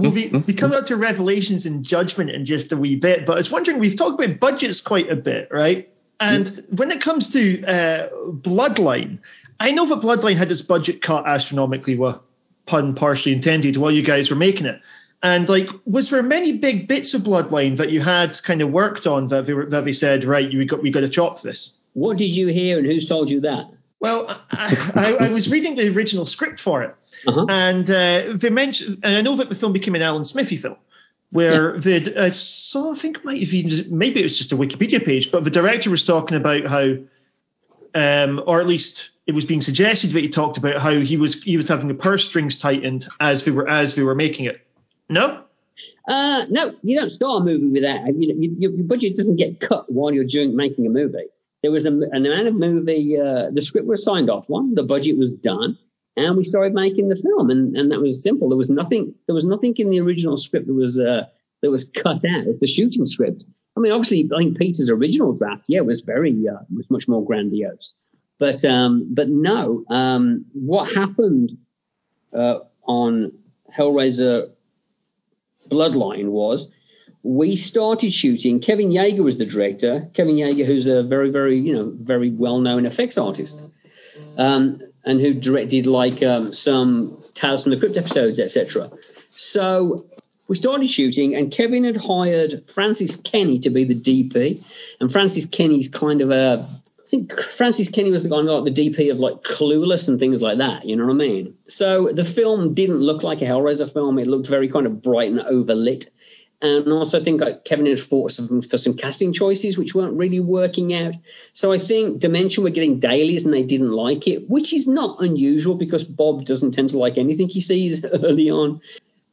we'll be, we come out to Revelations and Judgment in just a wee bit, but I was wondering, we've talked about budgets quite a bit, right? And when it comes to uh, Bloodline, I know that Bloodline had its budget cut astronomically, well, pun partially intended, while you guys were making it. And like, was there many big bits of Bloodline that you had kind of worked on that they, were, that they said, right, you got we got to chop this? What did you hear, and who's told you that? Well, I, I, I was reading the original script for it, Uh-huh. and uh, they mentioned, and I know that the film became an Alan Smithee film, where the I saw, I think might have even maybe it was just a Wikipedia page, but the director was talking about how, um, or at least it was being suggested that he talked about how he was he was having the purse strings tightened as they were as they were making it. No, Uh, no, you don't start a movie with that. You know, you, your budget doesn't get cut while you're doing making a movie. There was a, an amount of movie. Uh, the script was signed off on. The budget was done, and we started making the film. And, and that was simple. There was nothing. There was nothing in the original script that was uh, that was cut out. The shooting script. I mean, obviously, I think Peter's original draft, yeah, was very uh, was much more grandiose. But um, but no, um, what happened uh, on Hellraiser Bloodline was we started shooting. Kevin Yagher was the director. Kevin Yagher, who's a very, very, you know, very well-known effects artist, um, and who directed like um, some Tales from the Crypt episodes, etc. So we started shooting, and Kevin had hired Francis Kenny to be the DP, and Francis Kenny's kind of a I think Francis Kenny was the guy like the DP of like Clueless and things like that. You know what I mean? So the film didn't look like a Hellraiser film. It looked very kind of bright and overlit. And also, I think like, Kevin had fought some, for some casting choices which weren't really working out. So I think Dimension were getting dailies and they didn't like it, which is not unusual because Bob doesn't tend to like anything he sees early on.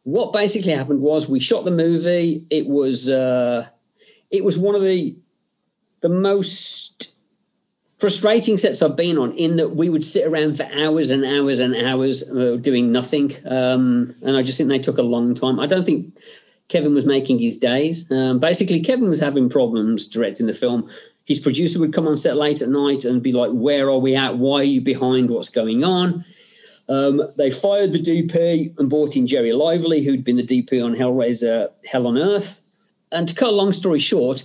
What basically happened was we shot the movie. It was uh, it was one of the the most frustrating sets I've been on in that we would sit around for hours and hours and hours uh, doing nothing. Um, and I just think they took a long time. I don't think Kevin was making his days. Um, basically, Kevin was having problems directing the film. His producer would come on set late at night and be like, "Where are we at? Why are you behind? What's going on?" Um, they fired the DP and brought in Gerry Lively, who'd been the DP on Hellraiser Hell on Earth. And to cut a long story short,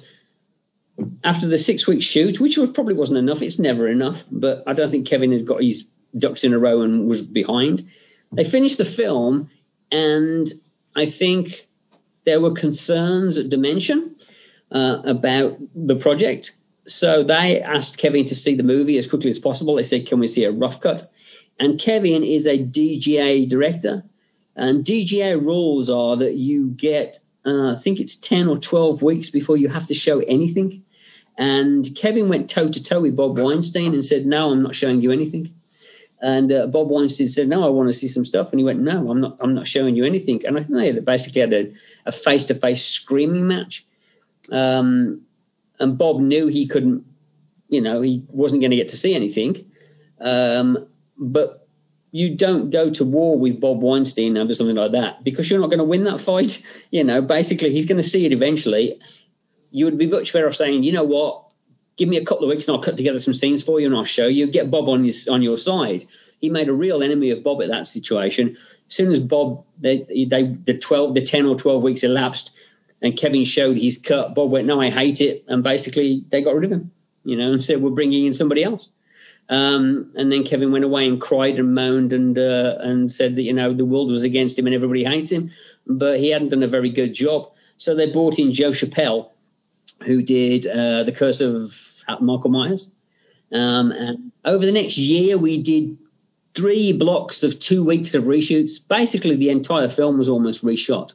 after the six week shoot, which probably wasn't enough, it's never enough, but I don't think Kevin had got his ducks in a row and was behind. They finished the film, and I think there were concerns at Dimension uh, about the project. So they asked Kevin to see the movie as quickly as possible. They said, Can we see a rough cut? And Kevin is a DGA director. And DGA rules are that you get, uh, I think it's 10 or 12 weeks before you have to show anything. And Kevin went toe to toe with Bob Weinstein and said, No, I'm not showing you anything. And uh, Bob Weinstein said, "No, I want to see some stuff." And he went, "No, I'm not. I'm not showing you anything." And I think they basically had a face to face screaming match. Um, and Bob knew he couldn't, you know, he wasn't going to get to see anything. Um, but you don't go to war with Bob Weinstein over something like that because you're not going to win that fight. You know, basically, he's going to see it eventually. You would be much better off saying, you know what, give me a couple of weeks and I'll cut together some scenes for you and I'll show you. Get Bob on his on your side. He made a real enemy of Bob at that situation. As soon as Bob, they, they the twelve, the ten or twelve weeks elapsed, and Kevin showed his cut, Bob went, "No, I hate it," and basically they got rid of him. You know, and said, "We're bringing in somebody else." Um, and then Kevin went away and cried and moaned and uh, and said that you know the world was against him and everybody hates him, but he hadn't done a very good job. So they brought in Joe Chappelle, who did uh, the Curse of Michael Myers. Um, and over the next year, we did three blocks of two weeks of reshoots. Basically, the entire film was almost reshot.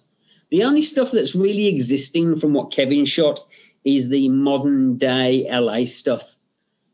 The only stuff that's really existing from what Kevin shot is the modern day LA stuff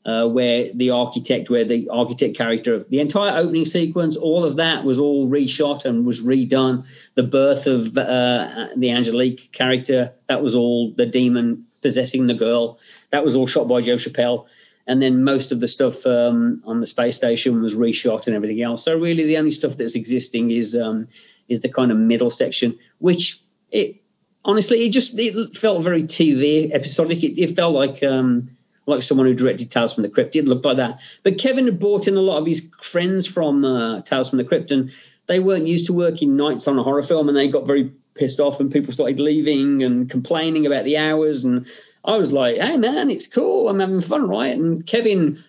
uh, where the architect, where the architect character, of the entire opening sequence, all of that was all reshot and was redone. The birth of uh, the Angelique character, that was all the demon possessing the girl. That was all shot by Joe Chappelle. And then most of the stuff um, on the space station was reshot and everything else. So really, the only stuff that's existing is um, is the kind of middle section, which it honestly it just it felt very TV episodic. It, it felt like um, like someone who directed Tales from the Crypt. It looked like that. But Kevin had brought in a lot of his friends from uh, Tales from the Crypt, and they weren't used to working nights on a horror film, and they got very pissed off, and people started leaving and complaining about the hours. And I was like, "Hey, man, it's cool. I'm having fun, right?" And Kevin,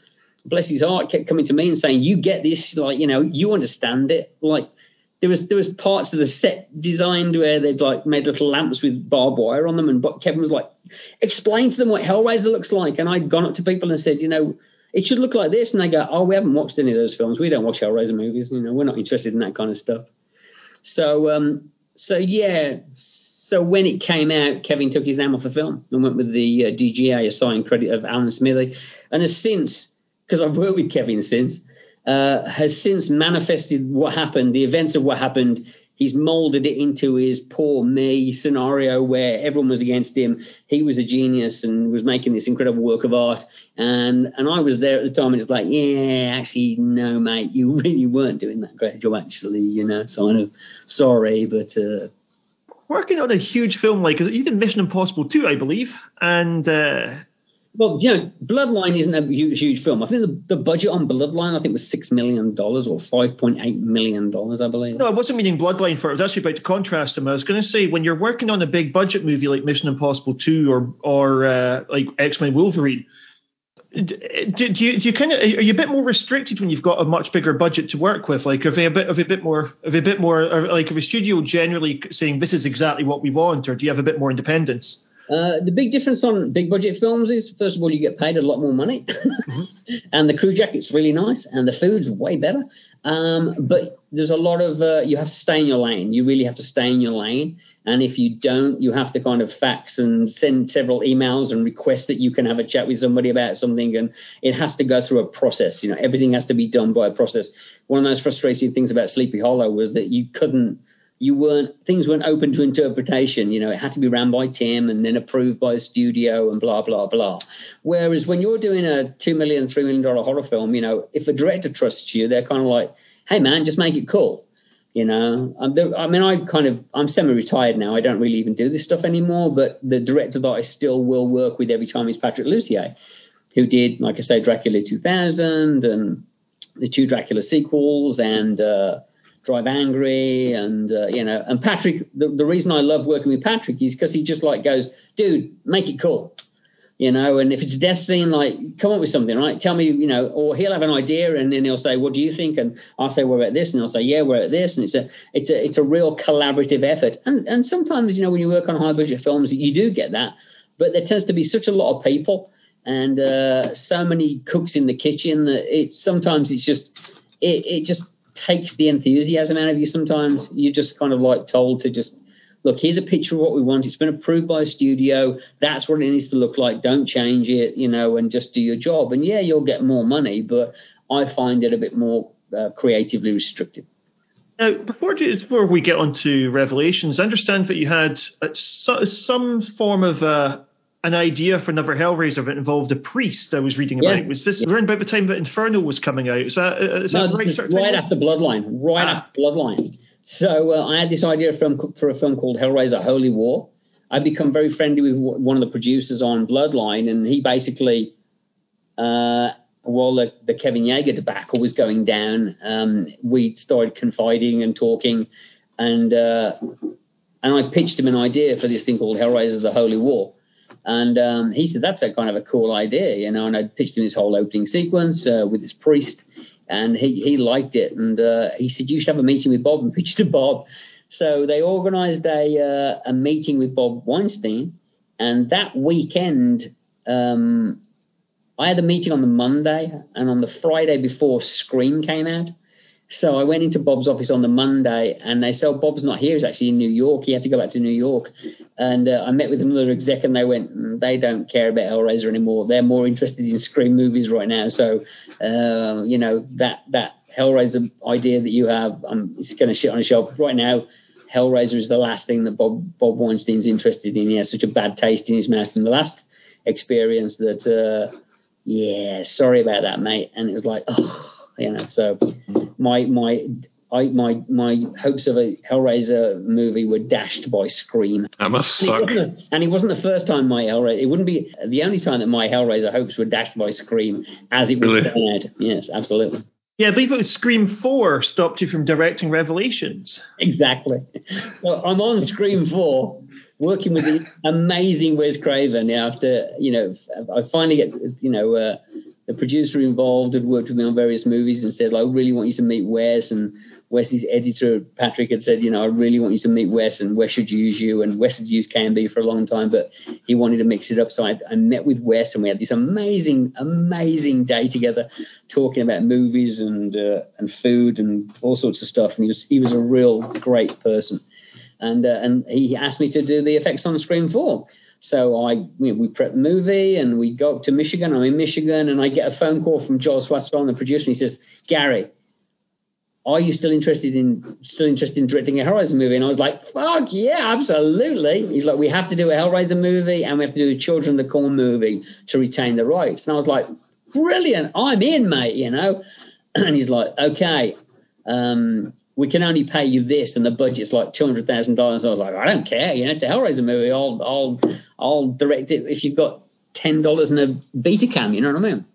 bless his heart, kept coming to me and saying, "You get this, like, you know, you understand it, like." there was there was parts of the set designed where they'd like made little lamps with barbed wire on them, and Kevin was like, "Explain to them what Hellraiser looks like." And I'd gone up to people and said, "You know, it should look like this," and they go, "Oh, we haven't watched any of those films. We don't watch Hellraiser movies. You know, we're not interested in that kind of stuff." So, um, so yeah. So when it came out, Kevin took his name off the film and went with the uh, DGA assigned credit of Alan Smithee, and has since, because I've worked with Kevin since, uh, has since manifested what happened, the events of what happened. He's molded it into his poor me scenario where everyone was against him. He was a genius and was making this incredible work of art. And and I was there at the time and it's like, yeah, actually, no, mate, you really weren't doing that great job, actually, you know, so of sorry, but. Uh, Working on a huge film like you did Mission Impossible 2, I believe, and uh, well, you know, Bloodline isn't a huge, huge film. I think the, the, budget on Bloodline, I think, was six million dollars or five point eight million dollars, I believe. No, I wasn't meaning Bloodline for. It. I was actually about to contrast them. I was going to say when you're working on a big budget movie like Mission Impossible Two or or uh, like X Men Wolverine. Do, do, you, do you kind of are you a bit more restricted when you've got a much bigger budget to work with? Like, are they a bit of a bit more of a bit more like of a studio generally saying this is exactly what we want, or do you have a bit more independence? Uh, the big difference on big budget films is, first of all, you get paid a lot more money, mm-hmm. and the crew jacket's really nice, and the food's way better. Um, but there's a lot of uh, you have to stay in your lane. You really have to stay in your lane, and if you don't, you have to kind of fax and send several emails and request that you can have a chat with somebody about something, and it has to go through a process. You know, everything has to be done by a process. One of the most frustrating things about Sleepy Hollow was that you couldn't you weren't things weren't open to interpretation. You know, it had to be ran by Tim and then approved by a studio and blah blah blah. Whereas when you're doing a two million, three million dollar horror film, you know, if a director trusts you, they're kind of like, hey man, just make it cool. You know, I mean, I kind of I'm semi-retired now. I don't really even do this stuff anymore. But the director that I still will work with every time is Patrick Lussier, who did, like I say, Dracula 2000 and the two Dracula sequels and uh, Drive Angry and uh, you know. And Patrick, the, the reason I love working with Patrick is because he just like goes, dude, make it cool you know, and if it's a death scene, like come up with something, right? Tell me, you know, or he'll have an idea and then he'll say, "What do you think?" And I'll say, "We're at this," and he'll say, "Yeah, we're at this," and it's a, it's a, it's a real collaborative effort. And and sometimes, you know, when you work on high budget films, you do get that, but there tends to be such a lot of people and uh, so many cooks in the kitchen that it's sometimes it's just it it just takes the enthusiasm out of you. Sometimes you're just kind of like told to just look, here's a picture of what we want. It's been approved by a studio. That's what it needs to look like. Don't change it, you know, and just do your job. And yeah, you'll get more money, but I find it a bit more uh, creatively restricted. Now, before, before we get on to Revelations, I understand that you had uh, some form of uh, an idea for another Hellraiser that involved a priest I was reading about. Yeah. Was this yeah. around about the time that Inferno was coming out? Is that, uh, no, that right? Sort of right after Bloodline. Right ah. after Bloodline. So uh, I had this idea from, for a film called Hellraiser Holy War. I'd become very friendly with one of the producers on Bloodline, and he basically, uh, while the, the, Kevin Yagher debacle was going down, um, we started confiding and talking, and uh, and I pitched him an idea for this thing called Hellraiser: The Holy War. And um, he said that's a kind of a cool idea, you know. And I pitched him this whole opening sequence uh, with this priest, and he, he liked it. And uh, he said, You should have a meeting with Bob and pitch to Bob. So they organized a, uh, a meeting with Bob Weinstein. And that weekend, um, I had a meeting on the Monday, and on the Friday before, Scream came out. So I went into Bob's office on the Monday, and they said, oh, Bob's not here. He's actually in New York. He had to go back to New York. And uh, I met with another exec, and they went, mm, they don't care about Hellraiser anymore. They're more interested in Scream movies right now. So, uh, you know, that that Hellraiser idea that you have, um, it's going to shit on a shelf. Right now, Hellraiser is the last thing that Bob Bob Weinstein's interested in. He has such a bad taste in his mouth from the last experience that, uh, yeah, sorry about that, mate. And it was like, oh you know. So my my I, my my hopes of a Hellraiser movie were dashed by Scream. That must suck. And it, and it wasn't the first time my Hellraiser. It wouldn't be the only time that my Hellraiser hopes were dashed by Scream, as it was really? bad. Yes, absolutely. Yeah, I believe it was Scream Four stopped you from directing Revelations. Exactly. well, I'm on Scream Four, working with the amazing Wes Craven. After you know, I finally get you know. Uh, the producer involved had worked with me on various movies and said, like, I really want you to meet Wes. And Wesley's editor, Patrick, had said, you know, I really want you to meet Wes and Wes should use you. And Wes had used KNB for a long time, but he wanted to mix it up. So I, I met with Wes and we had this amazing, amazing day together talking about movies and, uh, and food and all sorts of stuff. And he was, he was a real great person. And, uh, and he asked me to do the effects on Scream 4. So I we, prep the movie and we go up to Michigan. I'm in Michigan and I get a phone call from Joel Swartzwelder, the producer, and he says, Gary, are you still interested in still interested in directing a Hellraiser movie? And I was like, fuck yeah, absolutely. He's like, we have to do a Hellraiser movie and we have to do a Children of the Corn movie to retain the rights. And I was like, brilliant, I'm in, mate, you know. And he's like, okay. Um, we can only pay you this, and the budget's like two hundred thousand dollars. I was like, I don't care, you know, it's a Hellraiser movie. I'll I'll I'll direct it if you've got ten dollars in a beta cam. You know what I mean?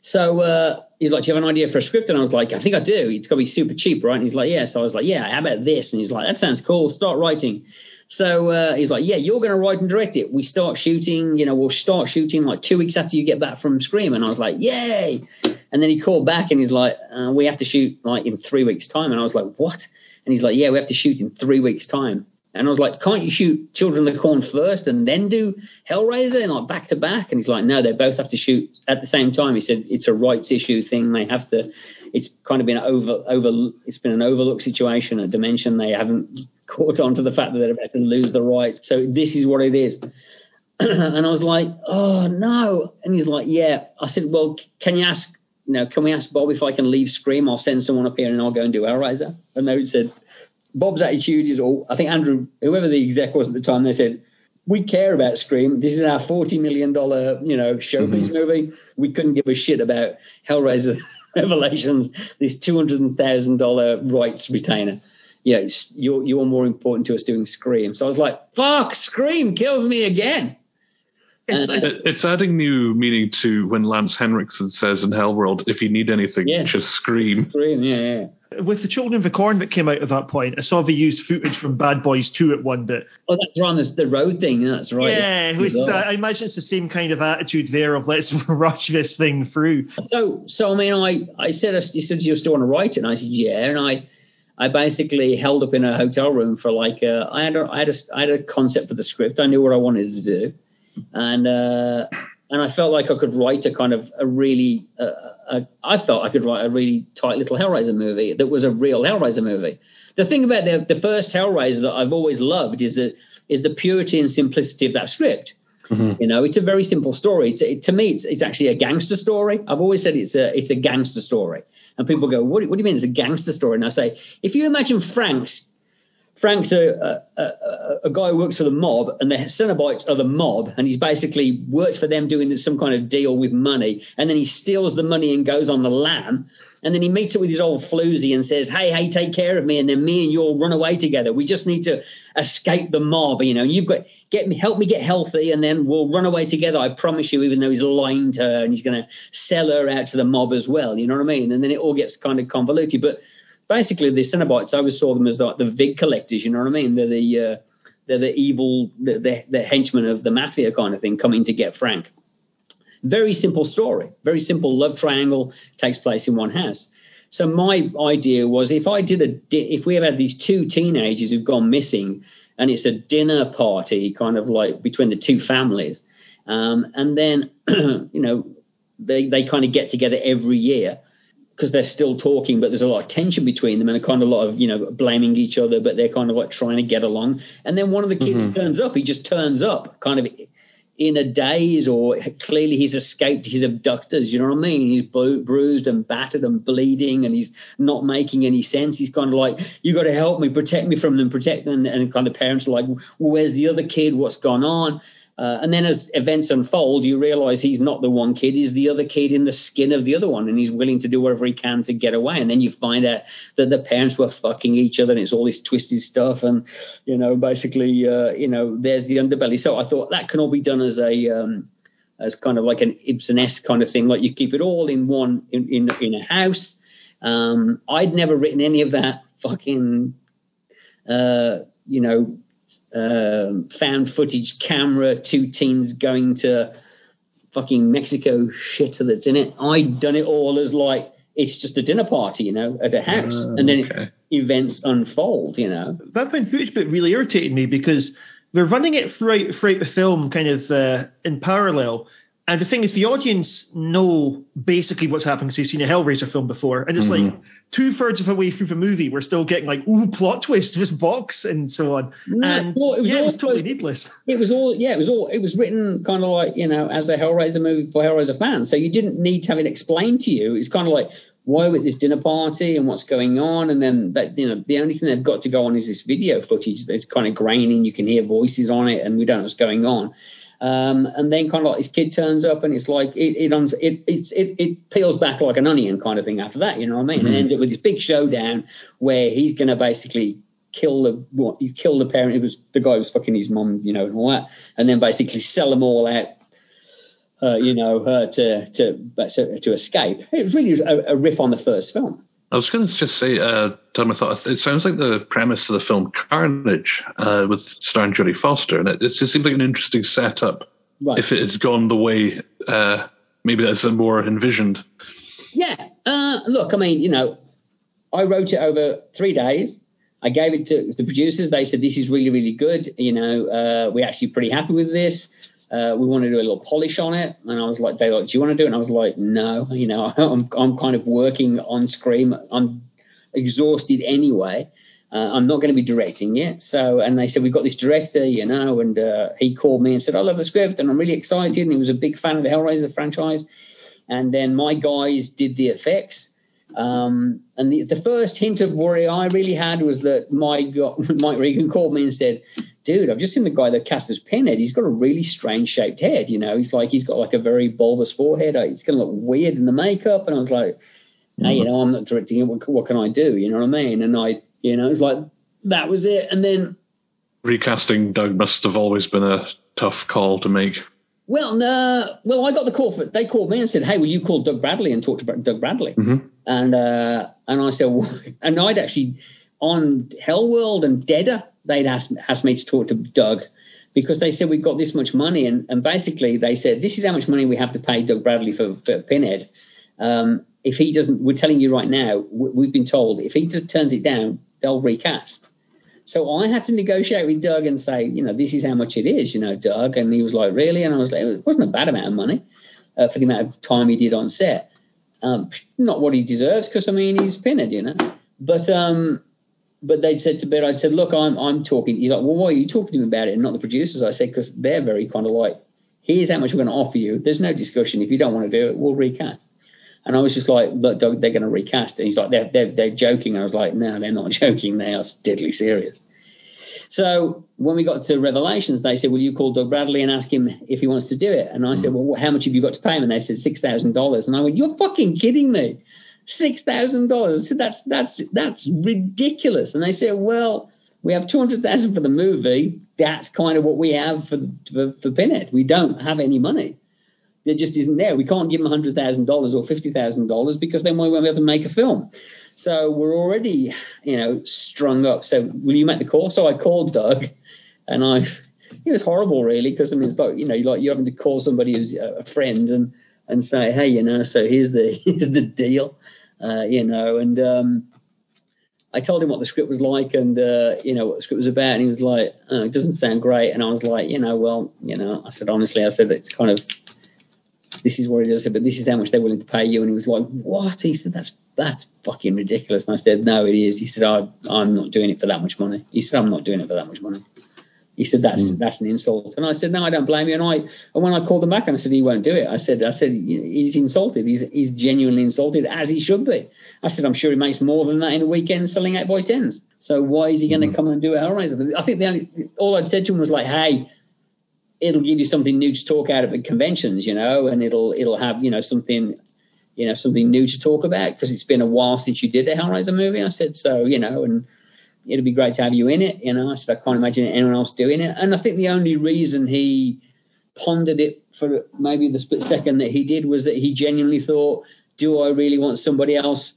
So uh, he's like, Do you have an idea for a script? And I was like, I think I do. It's got to be super cheap, right? And he's like, Yeah. So I was like, Yeah, how about this? And he's like, That sounds cool. Start writing. So uh, he's like, Yeah, you're going to write and direct it. We start shooting, you know, we'll start shooting like two weeks after you get back from Scream. And I was like, Yay. And then he called back and he's like, uh, We have to shoot like in three weeks' time. And I was like, What? And he's like, Yeah, we have to shoot in three weeks' time. And I was like, can't you shoot Children of the Corn first and then do Hellraiser and like back to back? And he's like, no, they both have to shoot at the same time. He said it's a rights issue thing. They have to. It's kind of been over over. It's been an overlooked situation, a dimension they haven't caught on to the fact that they're about to lose the rights. So this is what it is. and I was like, oh no. And he's like, yeah. I said, well, can you ask? You know, can we ask Bob if I can leave Scream? I'll send someone up here and I'll go and do Hellraiser. And they said Bob's attitude is all. I think Andrew, whoever the exec was at the time, they said, "We care about Scream. This is our forty million dollar, you know, showpiece mm-hmm. movie. We couldn't give a shit about Hellraiser Revelations, this two hundred thousand dollar rights retainer. Yeah, you're you're more important to us doing Scream. So I was like, fuck, Scream kills me again. It's, it's adding new meaning to when Lance Henriksen says in Hellworld, if you need anything, yeah. just scream. Scream, yeah, yeah. With the Children of the Corn that came out at that point, I saw they used footage from Bad Boys 2 at one bit. Oh, that's on the, the road thing, that's right. Yeah, was, uh, I imagine it's the same kind of attitude there of let's rush this thing through. So, so I mean, I, I said, you said you still want to write it, and I said, yeah, and I I basically held up in a hotel room for like uh, I had a, I had a I had a concept for the script. I knew what I wanted to do, and uh, and I felt like I could write a kind of a really uh, a, I felt I could write a really tight little Hellraiser movie that was a real Hellraiser movie. The thing about the the first Hellraiser that I've always loved is that is the purity and simplicity of that script. Mm-hmm. You know, it's a very simple story. It's, it, to me, it's, it's actually a gangster story. I've always said it's a it's a gangster story. And people go, what, what do you mean it's a gangster story? And I say, if you imagine Frank's Frank's a, uh, a, uh, a, uh, a, guy who works for the mob, and the Cenobites are the mob, and he's basically worked for them doing some kind of deal with money, and then he steals the money and goes on the lam, and then he meets up with his old floozy and says, "Hey, hey, take care of me, and then me and you'll run away together. We just need to escape the mob, you know. You've got get me, help me get healthy, and then we'll run away together. I promise you." Even though he's lying to her and he's going to sell her out to the mob as well, you know what I mean? And then it all gets kind of convoluted, but basically the Cenobites, I always saw them as like the Vig collectors. You know what I mean? They're the uh, they're the evil, the, the, henchmen of the mafia kind of thing, coming to get Frank. Very simple story. Very simple love triangle takes place in one house. So my idea was if I did a if we have had these two teenagers who've gone missing, and it's a dinner party, kind of like between the two families, um, and then you know they they kind of get together every year because they're still talking, but there's a lot of tension between them and a kind of lot of, you know, blaming each other, but they're kind of like trying to get along. And then one of the kids mm-hmm. turns up, he just turns up kind of in a daze or clearly he's escaped his abductors. You know what I mean? He's bru- bruised and battered and bleeding and he's not making any sense. He's kind of like, you got to help me, protect me from them, protect them. And kind of parents are like, well, where's the other kid? What's gone on? Uh, and then as events unfold, you realize he's not the one kid, he's the other kid in the skin of the other one, and he's willing to do whatever he can to get away. And then you find out that the parents were fucking each other, and it's all this twisted stuff. And, you know, basically, uh, you know, there's the underbelly. So I thought that can all be done as a. Um, as kind of like an Ibsen-esque kind of thing, like you keep it all in one in in, in a house. Um, I'd never written any of that fucking, uh, you know, um, found footage camera, two teens going to fucking Mexico shit that's in it. I'd done it all as like it's just a dinner party, you know, at a house, uh, and then okay. events unfold, you know. That found footage bit really irritated me because they're running it throughout throughout the film, kind of uh, in parallel. And the thing is, the audience know basically what's happening because they've seen a Hellraiser film before, and it's mm-hmm. like two thirds of the way through the movie, we're still getting like, ooh, plot twist, this box, and so on. No, and well, it was, yeah, it was totally needless. It was all, yeah, it was all, it was written kind of like, you know, as a Hellraiser movie for Hellraiser fans. So you didn't need to have it explained to you. It's kind of like, why with this dinner party and what's going on? And then that, you know, the only thing they've got to go on is this video footage that's kind of graining. You can hear voices on it, and we don't know what's going on. Um, and then kind of like his kid turns up and it's like it it, it it it peels back like an onion kind of thing after that, you know what I mean? Mm-hmm. And ends up with this big showdown where he's gonna basically kill the what he's killed the parent. It was the guy who was fucking his mom, you know, and all that, and then basically sell them all out. Uh, you know, uh, to to to escape. It was really a, a riff on the first film. I was going to just say, uh, Tom, I thought it sounds like the premise of the film Carnage uh, with starring Jodie Foster, and it, it seems like an interesting setup. Right. If it had gone the way uh, maybe that's more envisioned. Yeah. Uh, look, I mean, you know, I wrote it over three days. I gave it to the producers. They said this is really, really good. You know, uh, we're actually pretty happy with this uh, we want to do a little polish on it. And I was like, they like, do you want to do it? And I was like, no, you know, I'm, I'm kind of working on Scream. I'm exhausted anyway. Uh, I'm not going to be directing it. So, and they said, we've got this director, you know, and uh, he called me and said, I love the script and I'm really excited. And he was a big fan of the Hellraiser franchise. And then my guys did the effects. Um, and the, the, first hint of worry I really had was that Mike, Mike Regan called me and said, dude, I've just seen the guy that cast as Pinhead. He's got a really strange shaped head. You know, he's like, he's got like a very bulbous forehead. It's going to look weird in the makeup. And I was like, hey, you know, I'm not directing it. What, what can I do? You know what I mean? And I, you know, it's like that was it. And then Recasting Doug must have always been a tough call to make. Well, no. Well, I got the call. For, they called me and said, "Hey, will you call Doug Bradley and talk to Doug Bradley?" Mm-hmm. And uh, and I said, well, and I'd actually on Hell World and Deader, they'd asked asked me to talk to Doug because they said we've got this much money, and and basically they said this is how much money we have to pay Doug Bradley for, for Pinhead. Um, if he doesn't, we're telling you right now, we've been told if he just turns it down, they'll recast. So I had to negotiate with Doug and say, you know, this is how much it is, you know, Doug. And he was like, really? And I was like, it wasn't a bad amount of money uh, for the amount of time he did on set. Um, not what he deserves, because I mean, he's pinned, you know. But um, but they'd said to Bear, I'd said, look, I'm I'm talking. He's like, well, why are you talking to him about it and not the producers? I said, because they're very kind of like, here's how much we're going to offer you. There's no discussion. If you don't want to do it, we'll recast. And I was just like, look, they're going to recast it. He's like, they're, they're, they're joking. I was like, no, they're not joking. They are deadly serious. So when we got to Revelations, they said, will you call Doug Bradley and ask him if he wants to do it? And I said, hmm. well, how much have you got to pay him? And they said, $6,000. And I went, you're fucking kidding me. $6,000. So that's, that's, that's ridiculous. And they said, well, we have 200,000 for the movie. That's kind of what we have for, for, for Pinhead. We don't have any money It just isn't there. We can't give them $100,000 or $50,000 because then we won't be able to make a film. So we're already, you know, strung up. So will you make the call? So I called Doug and I, it was horrible really because I mean, it's like, you know, like you're having to call somebody who's a friend and, and say, hey, you know, so here's the, here's the deal, uh, you know, and, um, I told him what the script was like and, uh, you know, what the script was about. And he was like, oh, it doesn't sound great. And I was like, you know, well, you know, I said, honestly, I said, it's kind of, this is what it is, but this is how much they're willing to pay you. And he was like, what? He said, that's that's fucking ridiculous. And I said, no, it is. He said, I, I'm not doing it for that much money. He said, I'm not doing it for that much money. He said, that's mm. that's an insult. And I said, no, I don't blame you. And I and when I called him back and I said, he won't do it. I said, I said, he's insulted. He's he's genuinely insulted, as he should be. I said, I'm sure he makes more than that in a weekend selling eight by tens. So why is he going to mm. come and do it? I think the only all I'd said to him was like, hey, it'll give you something new to talk out of at conventions, you know, and it'll it'll have you know something you know, something new to talk about because it's been a while since you did the Hellraiser movie. I said, so, you know, and it'd be great to have you in it. You know, I said, I can't imagine anyone else doing it. And I think the only reason he pondered it for maybe the split second that he did was that he genuinely thought, do I really want somebody else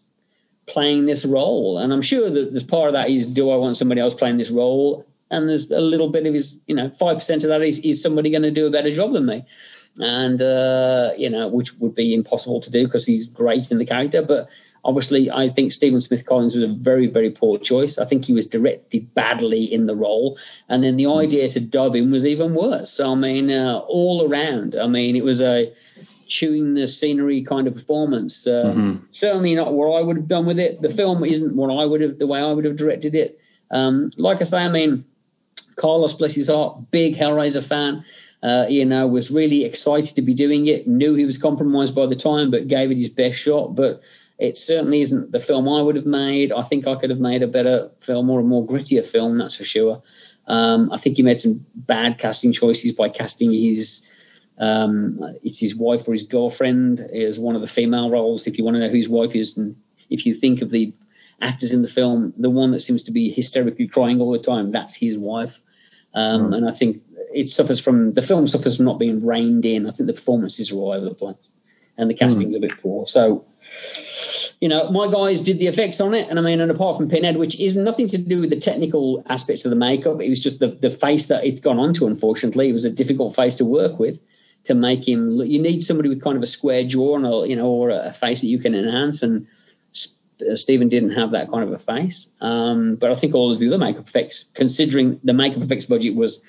playing this role? And I'm sure that there's part of that is, do I want somebody else playing this role? And there's a little bit of his, you know, 5% of that is, is somebody going to do a better job than me? and uh, you know, which would be impossible to do because he's great in the character. But obviously, I think Stephen Smith Collins was a very, very poor choice. I think he was directed badly in the role, and then the idea to dub him was even worse. So I mean, uh, all around, I mean, it was a chewing the scenery kind of performance. Uh, mm-hmm. Certainly not what I would have done with it. The film isn't what I would have, the way I would have directed it. Um, like I say, I mean, Carlos, bless his heart, big Hellraiser fan. Uh, you know, was really excited to be doing it. Knew he was compromised by the time, but gave it his best shot. But it certainly isn't the film I would have made. I think I could have made a better film or a more grittier film, that's for sure. Um, I think he made some bad casting choices by casting his um, it's his wife or his girlfriend as one of the female roles. If you want to know whose wife is, and if you think of the actors in the film, the one that seems to be hysterically crying all the time, that's his wife. Um, And I think it suffers from the film suffers from not being reined in. I think the performances are all over the place, and the casting's mm. a bit poor. So, you know, my guys did the effects on it, and I mean, and apart from Pinhead, which is nothing to do with the technical aspects of the makeup, it was just the the face that it's gone onto. Unfortunately, it was a difficult face to work with to make him. You need somebody with kind of a square jaw and a you know, or a face that you can enhance and Stephen didn't have that kind of a face. Um, but I think all of the other makeup effects, considering the makeup effects budget was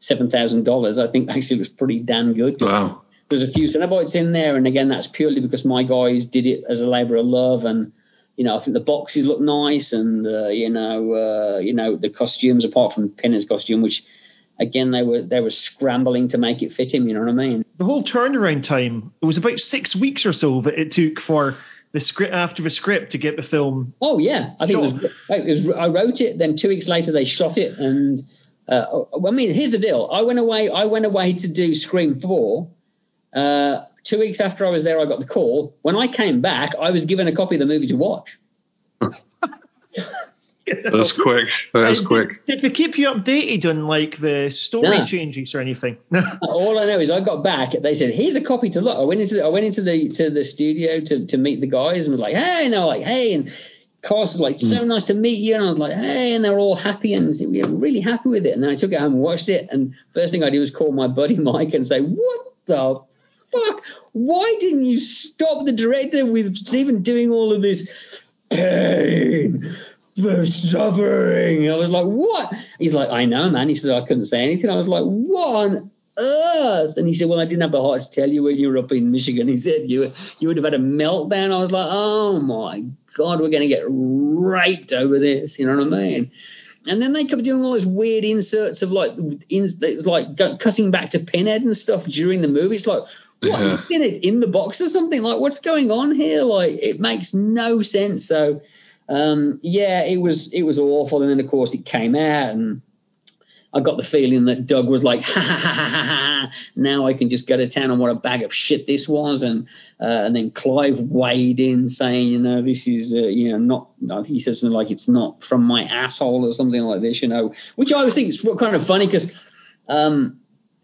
seven thousand dollars, I think actually was pretty damn good. Wow. There's a few Cenobites in there, and again, that's purely because my guys did it as a labour of love, and you know, I think the boxes look nice, and uh, you know, uh, you know, the costumes, apart from Pinner's costume, which again they were they were scrambling to make it fit him. You know what I mean? The whole turnaround time it was about six weeks or so that it took for the script after the script to get the film. Oh yeah, I think it was, it was, I wrote it. Then two weeks later they shot it, and uh, I mean, here's the deal. I went away. I went away to do Scream Four. Uh, two weeks after I was there, I got the call. When I came back, I was given a copy of the movie to watch. That's quick. That's quick. Did, did they keep you updated on like the story No. changes or anything? All I know is I got back. They said, "Here's a copy to look." I went into I went into the to the studio to, to meet the guys and was like, "Hey," and they were like, "Hey," and Carlos was like, "So mm. nice to meet you," and I was like, "Hey," and they were all happy and said, we were really happy with it. And then I took it home and watched it. And first thing I did was call my buddy Mike and say, "What the fuck? Why didn't you stop the director with Stephen doing all of this pain?" For suffering. I was like, what? He's like, I know, man. He said, I couldn't say anything. I was like, what on earth? And he said, well, I didn't have the heart to tell you when you were up in Michigan. He said, you, you would have had a meltdown. I was like, oh my God, we're going to get raped over this. You know what I mean? And then they kept doing all those weird inserts of like, in, like cutting back to Pinhead and stuff during the movie. It's like, what uh-huh. is Yeah. Pinhead in the box or something? Like, what's going on here? Like, it makes no sense. So, um, yeah, it was it was awful. And then of course it came out, and I got the feeling that Doug was like, ha ha ha ha ha. Now I can just go to town on what a bag of shit this was, and uh, and then Clive weighed in saying, you know, this is uh, you know not. no, He says something like it's not from my asshole or something like this, you know, which I always think is kind of funny because. Um,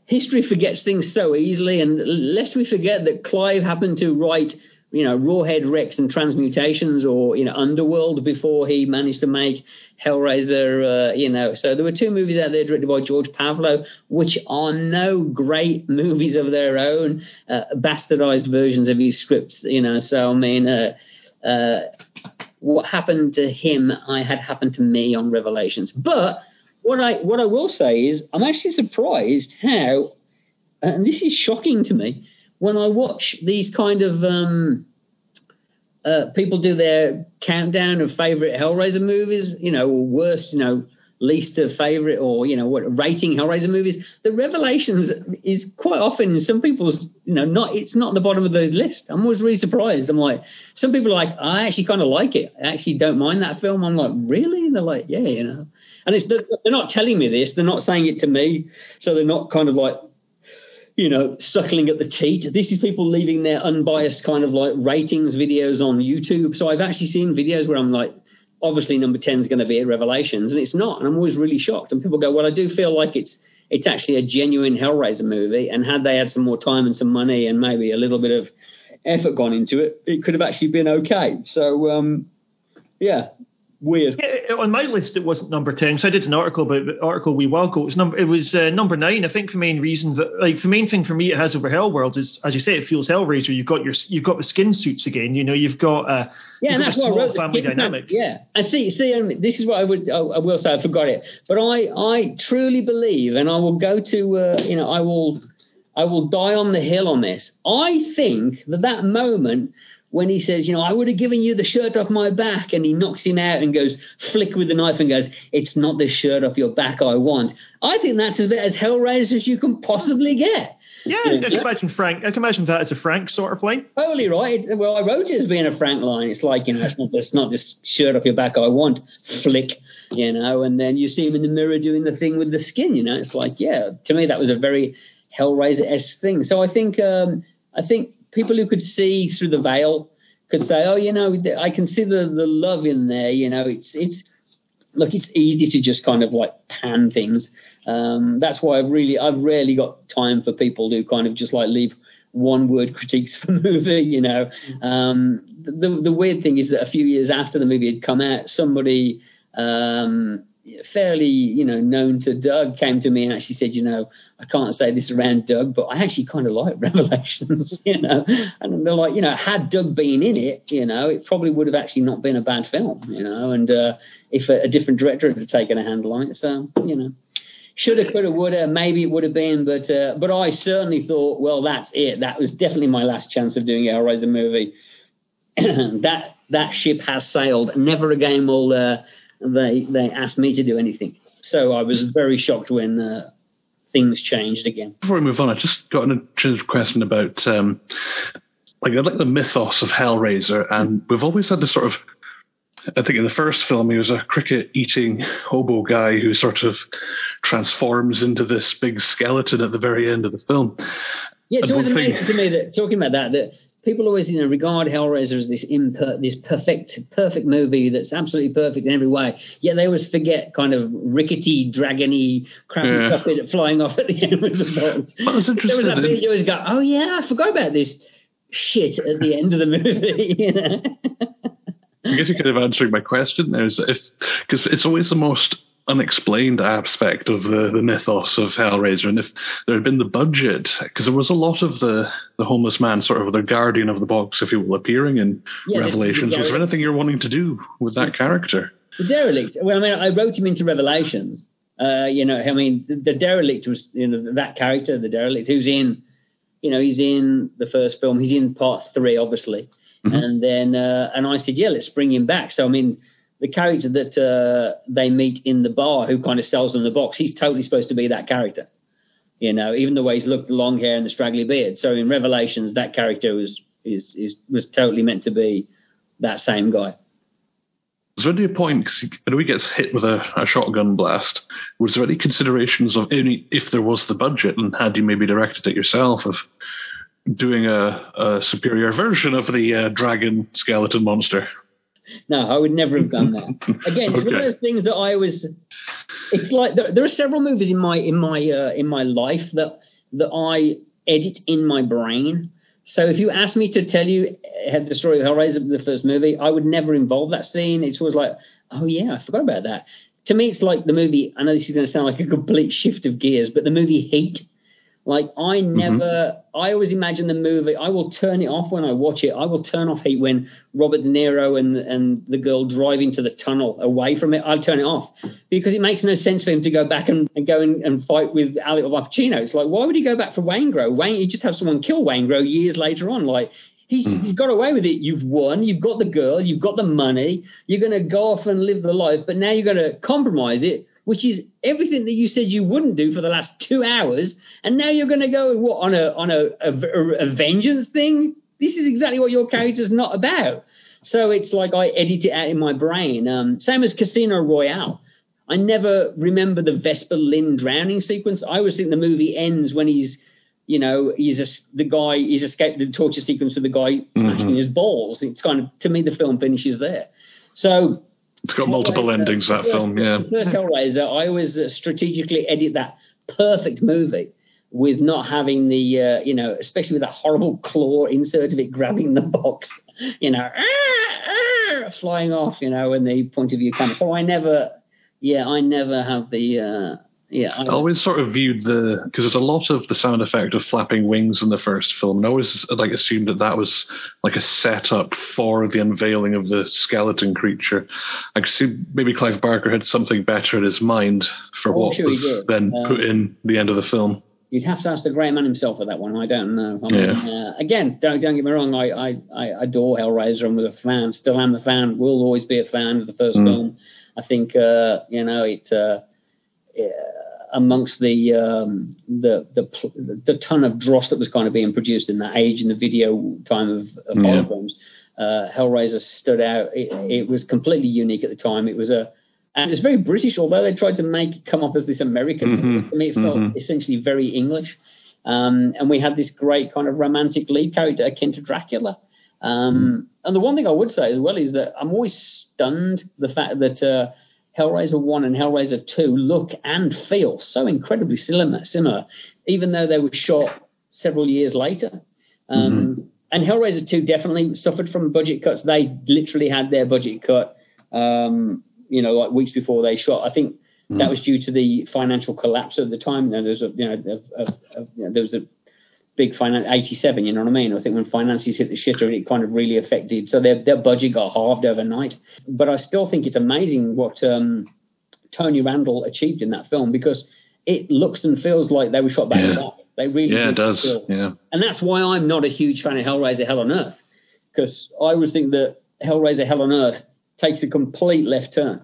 history forgets things so easily, and lest we forget that Clive happened to write, you know, Rawhead Rex and Transmutations or you know Underworld before he managed to make Hellraiser. Uh, you know, so there were two movies out there directed by George Pavlou, which are no great movies of their own, uh, bastardized versions of his scripts. You know, so I mean. Uh, uh, what happened to him, I had happened to me on Revelations. But what I what I will say is, I'm actually surprised how, and this is shocking to me, when I watch these kind of um, uh, people do their countdown of favorite Hellraiser movies, you know, or worst, you know, least of favorite, or you know, what rating Hellraiser movies. The Revelations is quite often some people's, you know, not it's not the bottom of the list. I'm always really surprised. I'm like, some people are like, I actually kind of like it. I actually don't mind that film. I'm like, really? They're like, yeah, you know. And it's they're not telling me this. They're not saying it to me. So they're not kind of like, you know, suckling at the teat. This is people leaving their unbiased kind of like ratings videos on YouTube. So I've actually seen videos where I'm like, obviously number 10 is going to be at Revelations, and it's not. And I'm always really shocked. And people go, well, I do feel like it's it's actually a genuine Hellraiser movie. And had they had some more time and some money and maybe a little bit of effort gone into it, it could have actually been okay. So, um, yeah, weird. Yeah, on my list, it wasn't number ten. So I did an article about the article we ago. It was number. It was uh, number nine. I think the main reason that, like, the main thing for me it has over Hellworld is, as you say, it feels Hellraiser. You've got your, you've got the skin suits again. You know, you've got, uh, Yeah, and that's a what I wrote. family dynamic. suit. Yeah, and see, see, um, this is what I would, I, I will say. I forgot it, but I, I truly believe, and I will go to, uh, you know, I will, I will die on the hill on this. I think that that moment when he says, you know, I would have given you the shirt off my back, and he knocks him out and goes flick with the knife and goes, it's not the shirt off your back I want. I think that's as bit as Hellraiser as you can possibly get. Yeah, I can imagine Frank. I can imagine that as a Frank sort of line. Totally right. Well, I wrote it as being a frank line. It's like, you know, it's not, it's not this shirt off your back I want, flick, you know, and then you see him in the mirror doing the thing with the skin, you know. It's like, yeah, to me that was a very Hellraiser esque thing. So I think, um, I think people who could see through the veil could say, oh, you know, I can see the, the love in there, you know, it's, it's, look, it's easy to just kind of like pan things. Um, that's why I've really, I've rarely got time for people who kind of just like leave one word critiques for movie. You know, um, the the weird thing is that a few years after the movie had come out, somebody um, fairly, you know, known to Doug came to me and actually said, you know, I can't say this around Doug, but I actually kind of like Revelations, you know. And they're like, you know, had Doug been in it, you know, it probably would have actually not been a bad film, you know. And uh, if a, a different director had taken a handle on it, so you know. Shoulda, coulda, woulda. Maybe it would have been, but uh, but I certainly thought, well, that's it. That was definitely my last chance of doing a Hellraiser movie. that that ship has sailed. Never again will uh, they they asked me to do anything. So I was very shocked when uh, things changed again. Before we move on, I just got an interesting question about um, like I like the mythos of Hellraiser, and we've always had this sort of. I think in the first film, he was a cricket eating hobo guy who sort of transforms into this big skeleton at the very end of the film. Yeah, it's always amazing to me that talking about that that people always you know regard Hellraiser as this imper- this perfect perfect movie that's absolutely perfect in every way. Yet they always forget kind of rickety, dragony, crappy Yeah. puppet flying off at the end of the box. Well, it's There was interesting. that bit you always go, oh yeah, I forgot about this shit at the end of the movie. you know? I guess you're kind of answered my question there, is if because it's always the most unexplained aspect of the, the mythos of Hellraiser, and if there had been the budget, because there was a lot of the the homeless man, sort of the guardian of the box, if you will, appearing in Yeah, Revelations. the was there anything you're wanting to do with that character? The derelict. Well, I mean, I wrote him into Revelations. Uh, you know, I mean, the, the derelict was you know that character, the derelict, who's in, you know, he's in the first film. He's in part three, obviously, and then uh, and I said, yeah, let's bring him back. So I mean, the character that uh, they meet in the bar, who kind of sells them the box, he's totally supposed to be that character. You know, even the way he's looked, the long hair and the straggly beard. So in Revelations, that character was is is was totally meant to be that same guy. Was there any point, because when he gets hit with a, a shotgun blast, was there any considerations of any, if there was the budget, and had you maybe directed it yourself, of doing a, a superior version of the uh, dragon skeleton monster? No, I would never have done that. Again, it's one of those things that I was. It's like there, there are several movies in my in my uh, in my life that that I edit in my brain. So if you ask me to tell you uh, the story of Hellraiser, the first movie, I would never involve that scene. It's always like, oh yeah, I forgot about that. To me, it's like the movie. I know this is going to sound like a complete shift of gears, but the movie Heat. Like I mm-hmm. never, I always imagine the movie. I will turn it off when I watch it. I will turn off Heat when Robert De Niro and and the girl drive into the tunnel away from it. I'll turn it off because it makes no sense for him to go back and, and go and, and fight with Ali Al Pacino. It's like why would he go back for Waingro? Wayne, he just have someone kill Waingro years later on. Like he's mm. he's got away with it. You've won. You've got the girl. You've got the money. You're going to go off and live the life, but now you're going to compromise it which is everything that you said you wouldn't do for the last two hours, and now you're going to go what on a on a, a, a vengeance thing. This is exactly what your character's not about. So it's like I edit it out in my brain. Um, same as Casino Royale. I never remember the Vesper Lynd drowning sequence. I always think the movie ends when he's, you know, he's a, the guy he's escaped the torture sequence with the guy smashing his balls. It's kind of to me the film finishes there. So It's got multiple Hellraiser, endings, that film, yeah. First Hellraiser, I always strategically edit that perfect movie with not having the, uh, you know, especially with that horrible claw insert of it grabbing the box, you know, "Ah, ah," flying off, you know, in the point of view camera. So I never, yeah, I never have the, uh, yeah, I, I always sort of viewed the because there's a lot of the sound effect of flapping wings in the first film, and I always like assumed that that was like a setup for the unveiling of the skeleton creature. I could see maybe Clive Barker had something better in his mind for Oh, what sure was then Um, put in the end of the film. You'd have to ask the great man himself for that one. I don't know. I mean, uh, again, don't don't get me wrong. I, I, I adore Hellraiser and was a fan. Still am a fan. Will always be a fan of the first film. I think uh, you know it. Uh, amongst the, um, the the the ton of dross that was kind of being produced in that age in the video time of, of horror Yeah. films, uh, Hellraiser stood out. It, it was completely unique at the time. It was a and it's very British, although they tried to make it come off as this American. Mhm. To me, it felt Mhm. essentially very English. Um, and we had this great kind of romantic lead character akin to Dracula. Um, And the one thing I would say as well is that I'm always stunned the fact that uh, Hellraiser 1 and Hellraiser 2 look and feel so incredibly similar, even though they were shot several years later. Um, And Hellraiser 2 definitely suffered from budget cuts. They literally had their budget cut, um, you know, like weeks before they shot. I think that was due to the financial collapse at the time. You know, there was a, you know, of, of, of, you know, there was a big finance, 87, you know what I mean? I think when finances hit the shitter, it kind of really affected. So their, their budget got halved overnight. But I still think it's amazing what um, Tony Randel achieved in that film because it looks and feels like they were shot back to Yeah. back. They really Yeah, it does. feel- Yeah. and that's why I'm not a huge fan of Hellraiser Hell on Earth because I always think that Hellraiser Hell on Earth takes a complete left turn.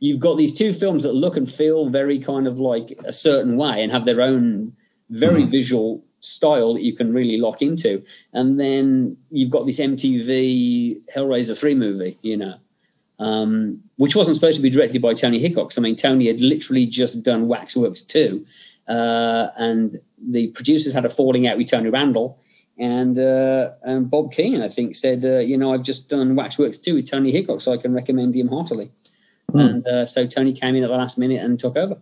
You've got these two films that look and feel very kind of like a certain way and have their own very visual style that you can really lock into. And then you've got this MTV Hellraiser 3 movie, you know, um, which wasn't supposed to be directed by Tony Hickox. I mean, Tony had literally just done Waxworks 2 uh, and the producers had a falling out with Tony Randel. And uh, and Bob Keen, I think, said, uh, you know, I've just done Waxworks 2 with Tony Hickox, so I can recommend him heartily. Hmm. And uh, so Tony came in at the last minute and took over.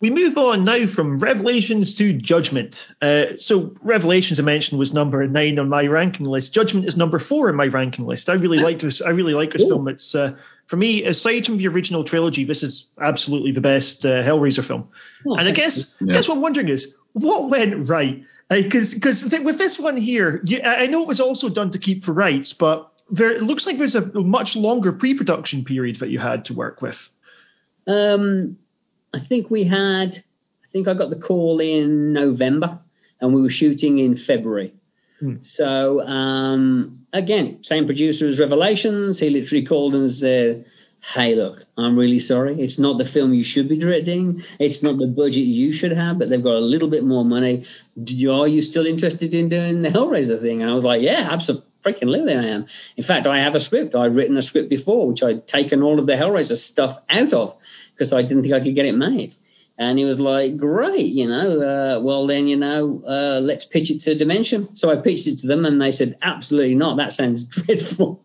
We move on now from Revelations to Judgment. Uh, so Revelations, I mentioned, was number nine on my ranking list. Judgment is number four on my ranking list. I really liked this. I really like this Ooh. film. It's uh, for me, aside from the original trilogy, this is absolutely the best uh, Hellraiser film. Oh, and I guess, yeah. guess what I'm wondering is what went right? Because because th- with this one here, you, I know it was also done to keep for rights, but there it looks like there's a much longer pre-production period that you had to work with. Um, I think we had. I think I got the call in November, and we were shooting in February. Hmm. So um, again, same producer as Revelations. He literally called and said, "Hey, look, I'm really sorry. It's not the film you should be directing. It's not the budget you should have, but they've got a little bit more money. Are you still interested in doing the Hellraiser thing?" And I was like, "Yeah, absolutely." Freaking I am. In fact, I have a script. I'd written a script before, which I'd taken all of the Hellraiser stuff out of because I didn't think I could get it made. And he was like, great, you know, uh, well, then, you know, uh, let's pitch it to Dimension. So I pitched it to them and they said, absolutely not. That sounds dreadful.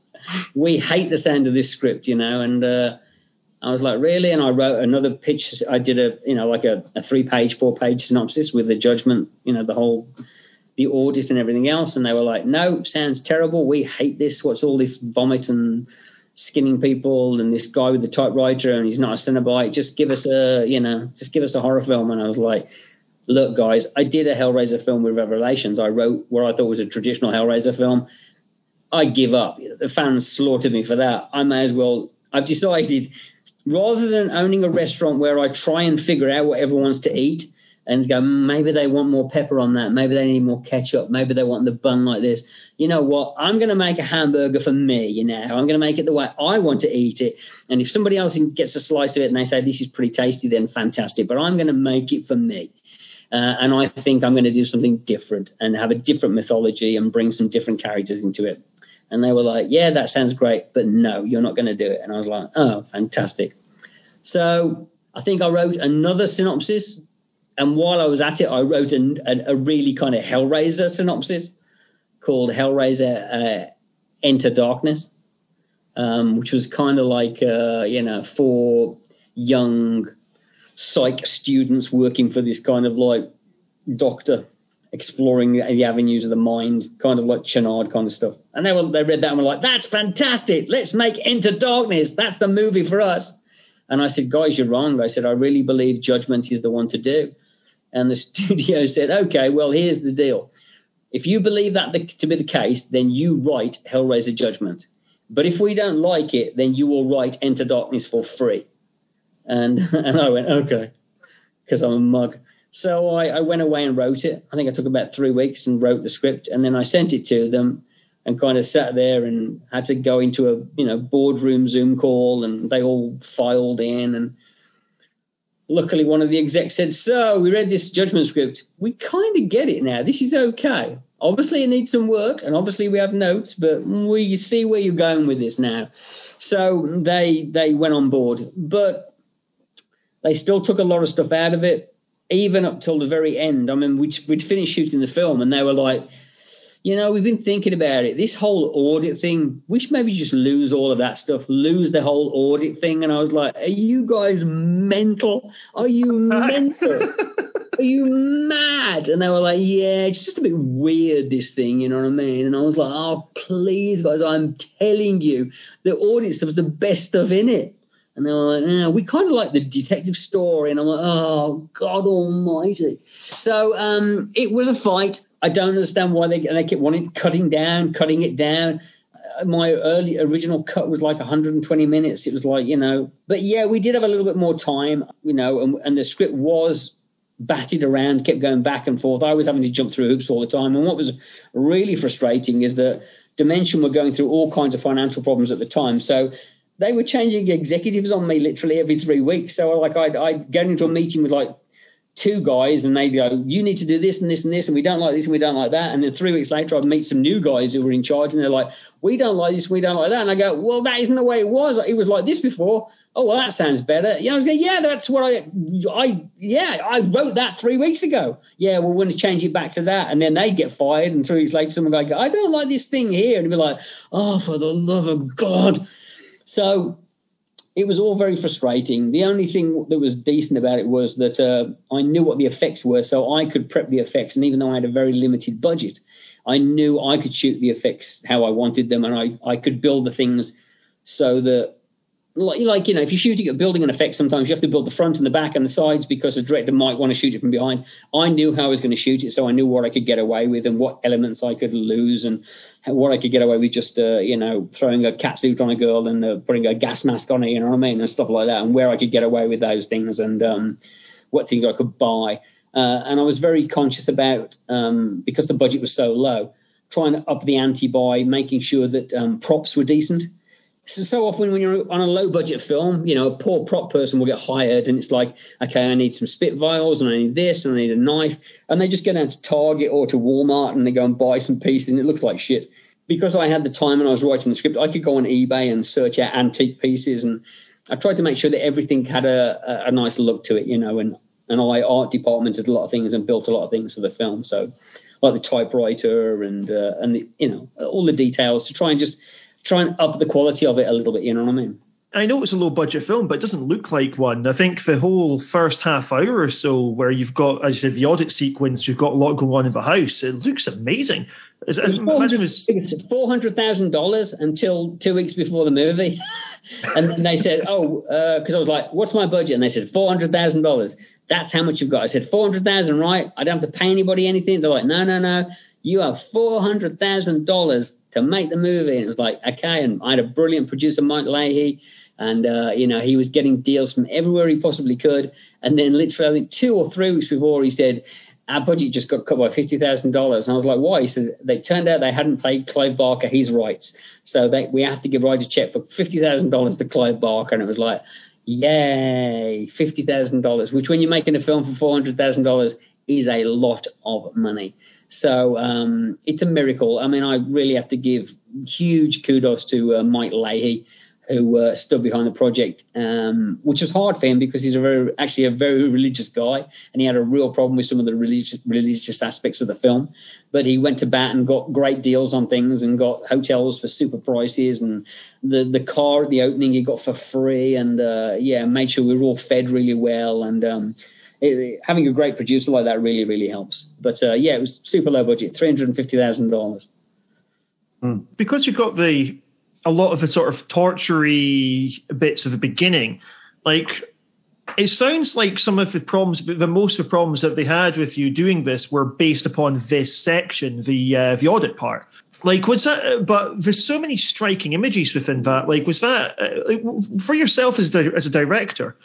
we hate the sound of this script, you know. And uh, I was like, really? And I wrote another pitch. I did a, you know, like a, a three page, four page synopsis with the judgment, you know, the whole, the audit and everything else. And they were like, no, sounds terrible. We hate this. What's all this vomit and skinning people and this guy with the typewriter and he's not a Cenobite. Just give us a, you know, just give us a horror film. And I was like, look, guys, I did a Hellraiser film with Revelations. I wrote what I thought was a traditional Hellraiser film. I give up. The fans slaughtered me for that. I may as well. I've decided rather than owning a restaurant where I try and figure out what everyone wants to eat, and go, maybe they want more pepper on that. Maybe they need more ketchup. Maybe they want the bun like this. You know what? I'm going to make a hamburger for me, you know. I'm going to make it the way I want to eat it. And if somebody else gets a slice of it and they say, this is pretty tasty, then fantastic. But I'm going to make it for me. Uh, and I think I'm going to do something different and have a different mythology and bring some different characters into it. And they were like, yeah, that sounds great, but no, you're not going to do it. And I was like, oh, fantastic. So I think I wrote another synopsis and while I was at it, I wrote a, a, a really kind of Hellraiser synopsis called Hellraiser uh, Enter Darkness, um, which was kind of like, uh, you know, for young psych students working for this kind of like doctor exploring the avenues of the mind, kind of like Channard kind of stuff. And they were, they read that and were like, "That's fantastic! Let's make Enter Darkness. That's the movie for us." And I said, "Guys, you're wrong." I said, "I really believe Judgment is the one to do." And the studio said, okay, well, here's the deal. If you believe that the, to be the case, then you write Hellraiser Judgment. But if we don't like it, then you will write Enter Darkness for free. And and I went, okay, because I'm a mug. So I, I went away and wrote it. I think I took about three weeks and wrote the script, and then I sent it to them and kind of sat there and had to go into a you know boardroom Zoom call, and they all filed in and luckily one of the execs said, So we read this judgment script. We kind of get it now. This is okay. Obviously, it needs some work, and obviously, we have notes, but we see where you're going with this now. So they they went on board, but they still took a lot of stuff out of it, even up till the very end. I mean, we'd, we'd finished shooting the film, and they were like, you know, we've been thinking about it. This whole audit thing, we should maybe just lose all of that stuff, lose the whole audit thing. And I was like, are you guys mental? Are you mental? are you mad? And they were like, yeah, it's just a bit weird, this thing, you know what I mean? And I was like, oh, please, guys, I'm telling you, the audit stuff's the best stuff in it. And they were like, yeah, we kind of like the detective story. And I'm like, oh, God almighty. So um, it was a fight. I don't understand why they, they kept wanting cutting down, cutting it down. Uh, my early original cut was like 120 minutes. It was like, you know, but yeah, we did have a little bit more time, you know, and, and the script was batted around, kept going back and forth. I was having to jump through hoops all the time. And what was really frustrating is that Dimension were going through all kinds of financial problems at the time. So they were changing executives on me literally every three weeks. So like I'd, I'd get into a meeting with like two guys and they go, you need to do this and this and this, and we don't like this and we don't like that. And then three weeks later, I'd meet some new guys who were in charge and they're like, we don't like this, we don't like that. And I go, well, that isn't the way it was. It was like this before. Oh, well, that sounds better. Know, I was going, yeah, that's what I, I, yeah, I wrote that three weeks ago. Yeah, well, we're going to change it back to that. And then they get fired. And three weeks later, someone go, I don't like this thing here. And be like, oh, for the love of God. So it was all very frustrating. The only thing that was decent about it was that uh, I knew what the effects were, so I could prep the effects. And even though I had a very limited budget, I knew I could shoot the effects how I wanted them, and I, I could build the things so that like, like you know, if you're shooting at building an effect, sometimes you have to build the front and the back and the sides because the director might want to shoot it from behind. I knew how I was going to shoot it, so I knew what I could get away with and what elements I could lose and what I could get away with just uh, you know throwing a cat suit on a girl and uh, putting a gas mask on her, you know what I mean, and stuff like that, and where I could get away with those things and um, what things I could buy. Uh, and I was very conscious about um, because the budget was so low, trying to up the ante by making sure that um, props were decent so, so often when you're on a low budget film, you know, a poor prop person will get hired and it's like, okay, I need some spit vials and I need this and I need a knife. And they just go down to Target or to Walmart and they go and buy some pieces and it looks like shit. Because I had the time and I was writing the script, I could go on eBay and search out antique pieces and I tried to make sure that everything had a, a, nice look to it, you know, and, and I art department did a lot of things and built a lot of things for the film. So like the typewriter and, uh, and the, you know, all the details to try and just try and up the quality of it a little bit. You know what I mean? I know it's a low budget film, but it doesn't look like one. I think the whole first half hour or so, where you've got, as you said, the audit sequence, you've got a lot going on in the house. It looks amazing. It was four hundred thousand dollars until two weeks before the movie, and then they said, "Oh, because uh, I was like, what's my budget?" And they said four hundred thousand dollars. That's how much you've got. I said four hundred thousand, right? I don't have to pay anybody anything. They're like, no, no, no. You have four hundred thousand dollars to make the movie. And it was like, okay. And I had a brilliant producer, Mike Leahy, and uh, you know he was getting deals from everywhere he possibly could. And then literally, I think two or three weeks before, he said. Our budget just got cut by fifty thousand dollars, and I was like, "Why?" He said, "They turned out they hadn't paid Clive Barker his rights, so they, we have to give Ride a check for fifty thousand dollars to Clive Barker." And it was like, "Yay, fifty thousand dollars!" Which, when you're making a film for four hundred thousand dollars, is a lot of money. So um, it's a miracle. I mean, I really have to give huge kudos to uh, Mike Leahy, who uh, stood behind the project, um, which was hard for him because he's a very, actually a very religious guy, and he had a real problem with some of the religious religious aspects of the film. But he went to bat and got great deals on things, and got hotels for super prices, and the the car at the opening he got for free, and uh, yeah, made sure we were all fed really well, and um, it, having a great producer like that really, really helps. But uh, yeah, it was super low budget, three hundred and fifty thousand dollars. Hmm. Because you've got the a lot of the sort of tortury bits of the beginning, like it sounds like some of the problems, the most of the problems that they had with you doing this were based upon this section, the uh, the audit part. Like was that? But there's so many striking images within that. Like was that uh, for yourself as as a director?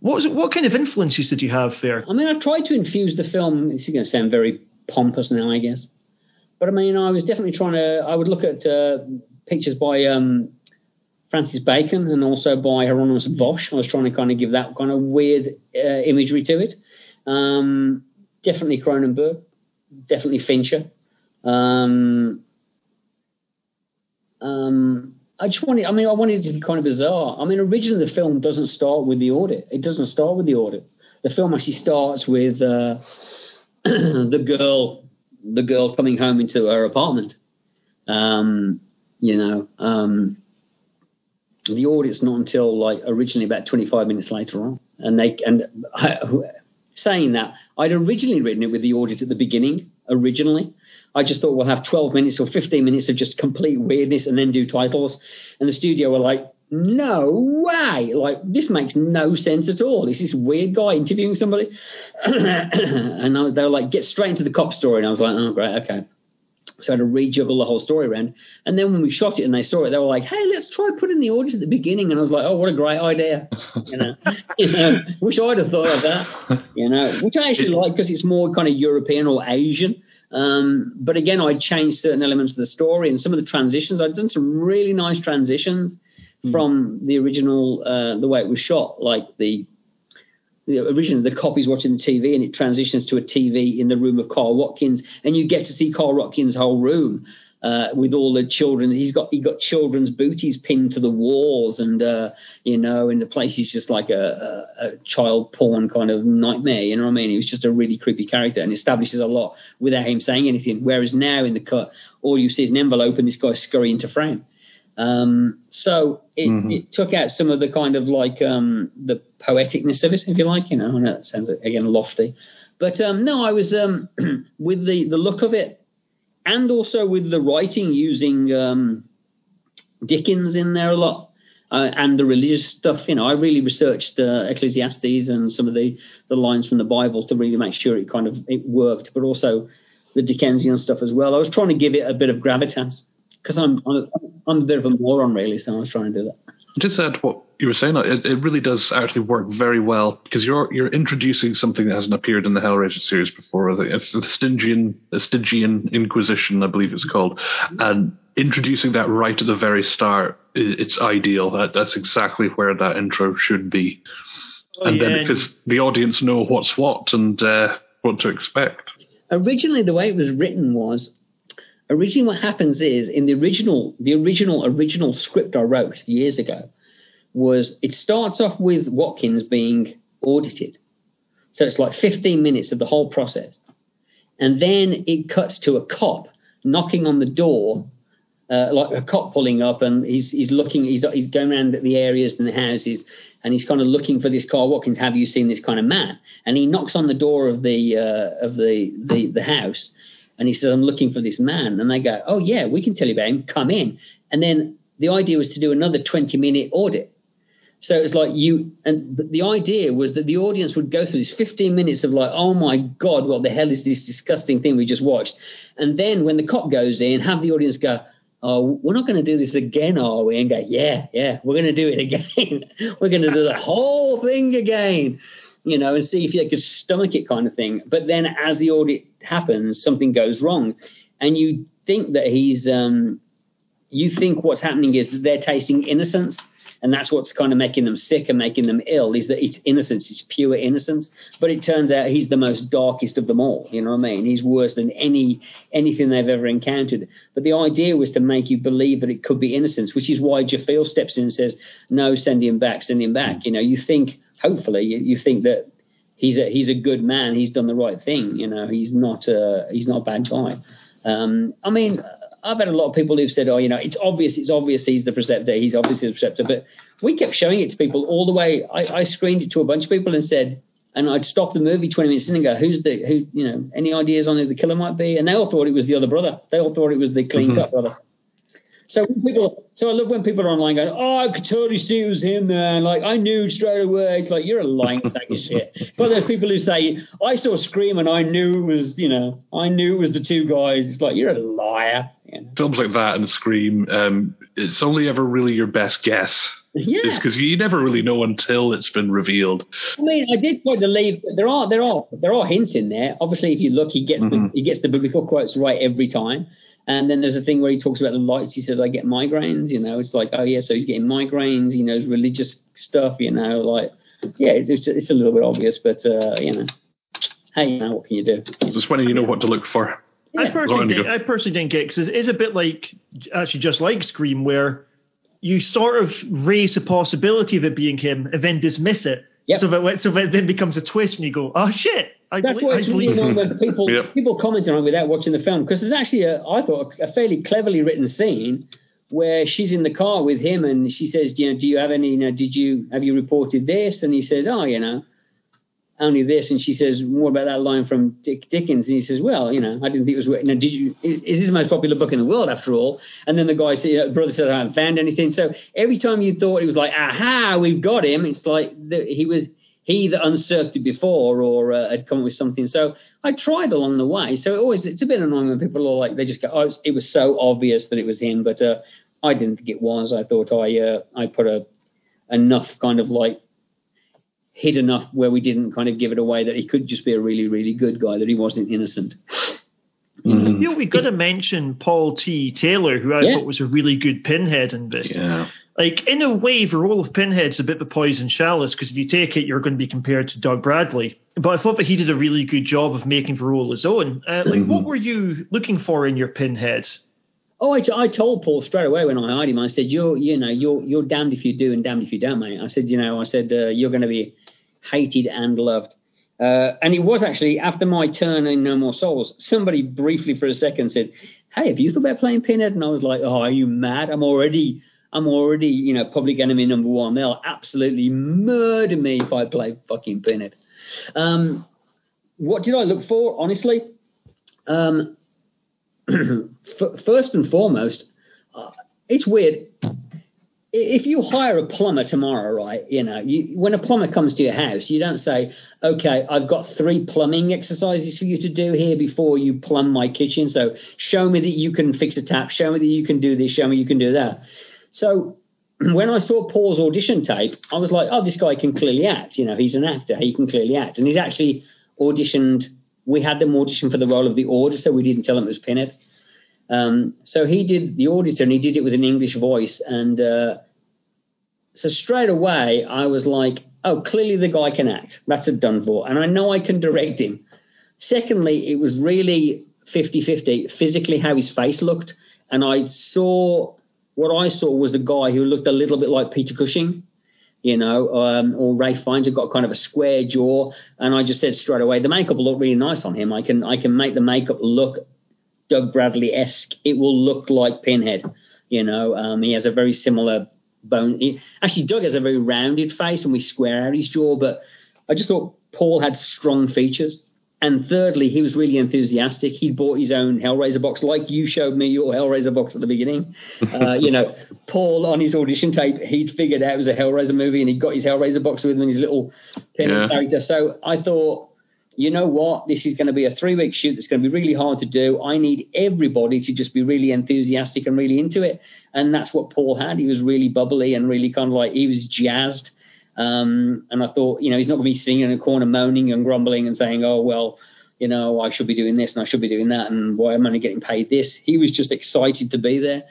What was what kind of influences did you have there? I mean, I tried to infuse the film. It's going to sound very pompous now, I guess, but I mean, I was definitely trying to. I would look at uh, pictures by um, Francis Bacon and also by Hieronymus Bosch. I was trying to kind of give that kind of weird uh, imagery to it. Um, definitely Cronenberg, definitely Fincher. Um, um, I just wanted, I mean, I wanted it to be kind of bizarre. I mean, originally the film doesn't start with the audit. It doesn't start with the audit. The film actually starts with uh, the girl, the girl coming home into her apartment. Um, you know, um, the audit's not until like originally about 25 minutes later on. And they, and I, saying that, I'd originally written it with the audit at the beginning, originally. I just thought we'll have 12 minutes or 15 minutes of just complete weirdness and then do titles. And the studio were like, no way. Like, this makes no sense at all. This is weird guy interviewing somebody? and I, they were like, get straight into the cop story. And I was like, oh, great, okay. So I had to rejuggle the whole story around. And then when we shot it and they saw it, they were like, hey, let's try putting the audience at the beginning. And I was like, oh, what a great idea. You know, you know wish I'd have thought of that, you know, which I actually like because it's more kind of European or Asian. Um, but again, I changed certain elements of the story and some of the transitions. I've done some really nice transitions mm. from the original, uh, the way it was shot, like the originally the copy's watching the TV and it transitions to a TV in the room of Carl Watkins, and you get to see Carl Watkins' whole room uh, with all the children. He's got he got children's booties pinned to the walls, and uh, you know, and the place is just like a, a, a, child porn kind of nightmare. You know what I mean? He was just a really creepy character and establishes a lot without him saying anything. Whereas now in the cut, all you see is an envelope and this guy scurrying to frame. Um, so it, mm-hmm. it, took out some of the kind of like um, the poeticness of it, if you like. You know, I know it sounds again lofty, but um, no, I was um, with the the look of it and also with the writing using um, Dickens in there a lot. Uh, and the religious stuff, you know, I really researched uh, Ecclesiastes and some of the, the lines from the Bible to really make sure it kind of it worked, but also the Dickensian stuff as well. I was trying to give it a bit of gravitas because I'm, I'm I'm a bit of a moron really, so I was trying to do that. Just add what you were saying. It, it really does actually work very well because you're you're introducing something that hasn't appeared in the Hellraiser series before. It's the Stygian the Stygian Inquisition, I believe it's called, and introducing that right at the very start, it's ideal. That that's exactly where that intro should be, oh, and yeah. then because the audience know what's what and uh, what to expect. Originally, the way it was written was originally what happens is in the original the original original script I wrote years ago was it starts off with Watkins being audited. So it's like 15 minutes of the whole process. And then it cuts to a cop knocking on the door, uh, like a cop pulling up, and he's he's looking, he's he's going around the areas and the houses, and he's kind of looking for this Carl Watkins. Have you seen this kind of man? And he knocks on the door of the uh, of the, the the house, and he says, I'm looking for this man. And they go, Oh, yeah, we can tell you about him. Come in. And then the idea was to do another 20 minute audit. So it's like you, and the idea was that the audience would go through this 15 minutes of like, oh my God, what the hell is this disgusting thing we just watched? And then when the cop goes in, have the audience go, oh, we're not going to do this again, are we? And go, yeah, yeah, we're going to do it again. we're going to do the whole thing again you know, and see if they could stomach it kind of thing. But then as the audit happens, something goes wrong. And you think that he's, um, you think what's happening is that they're tasting innocence. And that's what's kind of making them sick and making them ill is that it's innocence, it's pure innocence. But it turns out he's the most darkest of them all. You know what I mean? He's worse than any anything they've ever encountered. But the idea was to make you believe that it could be innocence, which is why Jophiel steps in and says, "No, send him back, send him back." You know, you think hopefully you, you think that he's a he's a good man. He's done the right thing. You know, he's not a he's not a bad guy. Um, I mean, I've had a lot of people who've said, "Oh, you know, it's obvious. It's obvious he's the preceptor. He's obviously the preceptor." But we kept showing it to people all the way. I, I screened it to a bunch of people and said, and I'd stop the movie 20 minutes in and go, "Who's the who? You know, any ideas on who the killer might be?" And they all thought it was the other brother. They all thought it was the clean cut mm-hmm. brother. So people, so I love when people are online going, "Oh, I could totally see it was him, man. Like I knew straight away." It's like you're a lying sack of shit. It's like those people who say, "I saw Scream and I knew it was, you know, I knew it was the two guys." It's like you're a liar. You know? Films like that and Scream, um, it's only ever really your best guess. Yeah, because you never really know until it's been revealed. I mean, I did quite believe there are there are there are hints in there. Obviously, if you look, he gets mm-hmm. the he gets the biblical quotes right every time. And then there's a thing where he talks about the lights. He says, I get migraines, you know, it's like, oh, yeah, so he's getting migraines, he knows religious stuff, you know, like, yeah, it's, it's a little bit obvious, but, uh, you know, hey, you know, what can you do? It's just when you know what to look for. Yeah. I, personally did, I personally didn't get because it's a bit like, actually, just like Scream, where you sort of raise the possibility of it being him and then dismiss it. Yep. So that so that then becomes a twist when you go, oh shit, I That's why it's really annoying when people yep. people comment on it without watching the film because there's actually a I thought a, fairly cleverly written scene where she's in the car with him and she says, you know, do you have any, you know, did you have you reported this? And he said, oh, you know, only this. And she says, more about that line from Dick Dickens. And he says, well, you know, I didn't think it was. Now, did you? Is this the most popular book in the world after all? And then the guy said, you know, brother said, I haven't found anything. So every time you thought it was like, aha, we've got him. It's like the, he was he either usurped it before or uh, had come up with something. So I tried along the way. So it always it's a bit annoying when people are like they just go, oh, it was so obvious that it was him, but uh, I didn't think it was. I thought I uh, I put a enough kind of like hid enough where we didn't kind of give it away that he could just be a really really good guy that he wasn't innocent. Mm-hmm. You know, we got to mention Paul T. Taylor, who I yeah. thought was a really good pinhead in this. Yeah. Like, in a way, the role of Pinhead's a bit of a poison chalice because if you take it, you're going to be compared to Doug Bradley. But I thought that he did a really good job of making the role his own. Uh, like, mm-hmm. what were you looking for in your Pinhead? Oh, I, t- I told Paul straight away when I hired him. I said, "You're, you know, you're, you're damned if you do and damned if you don't, mate." I said, "You know, I said uh, you're going to be hated and loved." Uh, and it was actually after my turn in No More Souls. Somebody briefly for a second said, "Hey, have you thought about playing Pinhead?" And I was like, "Oh, are you mad? I'm already I'm already, you know, public enemy number one. They'll absolutely murder me if I play fucking Pinhead. Um, what did I look for? Honestly, um, f- first and foremost, uh, it's weird. If you hire a plumber tomorrow, right? You know, you, when a plumber comes to your house, you don't say, "Okay, I've got three plumbing exercises for you to do here before you plumb my kitchen." So show me that you can fix a tap. Show me that you can do this. Show me you can do that so when I saw Paul's audition tape, I was like, oh, this guy can clearly act. You know, he's an actor. He can clearly act. And he'd actually auditioned. We had them audition for the role of the auditor. We didn't tell him it was Pinhead. Um, so he did the auditor, and he did it with an English voice. And uh, so straight away, I was like, oh, clearly the guy can act. That's a done for. And I know I can direct him. Secondly, it was really 50 50 physically how his face looked. And I saw what I saw was the guy who looked a little bit like Peter Cushing, you know, um, or Ray Fiennes had got kind of a square jaw, and I just said straight away, the makeup look really nice on him. I can I can make the makeup look Doug Bradley esque. It will look like Pinhead, you know. Um, he has a very similar bone. He, actually, Doug has a very rounded face, and we square out his jaw, but I just thought Paul had strong features. And thirdly, he was really enthusiastic. He bought his own Hellraiser box, like you showed me your Hellraiser box at the beginning. Uh, you know, Paul on his audition tape, he'd figured out it was a Hellraiser movie, and he got his Hellraiser box with him and his little yeah. character. So I thought, you know what, this is going to be a three-week shoot that's going to be really hard to do. I need everybody to just be really enthusiastic and really into it, and that's what Paul had. He was really bubbly and really kind of like he was jazzed. Um, and I thought, you know, he's not going to be sitting in a corner moaning and grumbling and saying, oh, well, you know, I should be doing this and I should be doing that, and why am I only getting paid this? He was just excited to be there.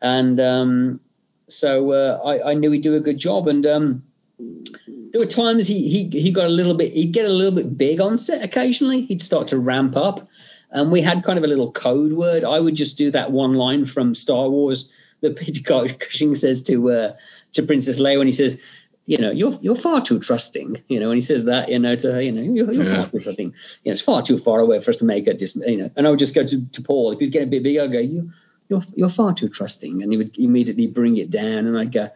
And um, so uh, I, I, knew he'd do a good job. And um, there were times he, he, he got a little bit, he'd get a little bit big on set occasionally. He'd start to ramp up. And we had kind of a little code word. I would just do that one line from Star Wars that Peter Cushing says to uh, to Princess Leia when he says, you know, you're you're far too trusting. You know, and he says that, you know, to her, you know, you're, you're yeah. far too trusting. You know, it's far too far away for us to make it. Just you know, and I would just go to, to Paul if he's getting a bit bigger. I'd go, you you're you're far too trusting, and he would immediately bring it down. And I'd go,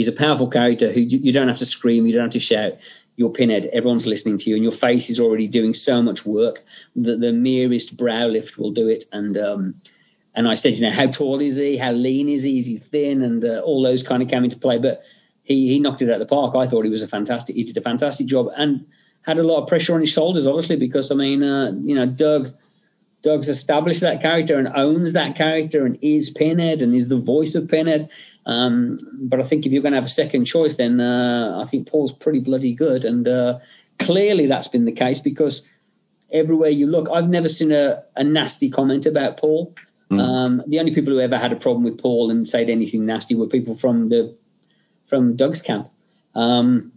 he's a powerful character who you, don't have to scream, you don't have to shout. You're pinhead. Everyone's listening to you, and your face is already doing so much work that the merest brow lift will do it. And um, and I said, you know, how tall is he? How lean is he? Is he thin? And uh, all those kind of came into play. But he he knocked it out of the park. I thought he was a fantastic. He did a fantastic job and had a lot of pressure on his shoulders, obviously, because I mean, uh, you know, Doug. Doug's established that character and owns that character and is Pinhead and is the voice of Pinhead. Um, but I think if you're going to have a second choice, then uh, I think Paul's pretty bloody good. And uh, clearly that's been the case because everywhere you look, I've never seen a, a nasty comment about Paul. Mm. Um, the only people who ever had a problem with Paul and said anything nasty were people from the from Doug's camp. Um,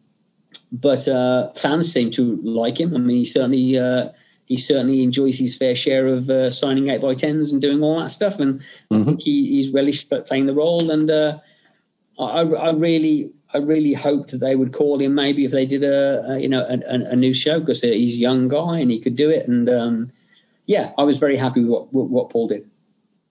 but uh, fans seem to like him. I mean, he certainly uh, he certainly enjoys his fair share of uh, signing eight by tens and doing all that stuff, and mm-hmm. I think he, he's relished playing the role. And uh, I, I, really, I really hoped that they would call him maybe if they did a, a you know a, a, new show because he's a young guy and he could do it. And um, yeah, I was very happy with what, what Paul did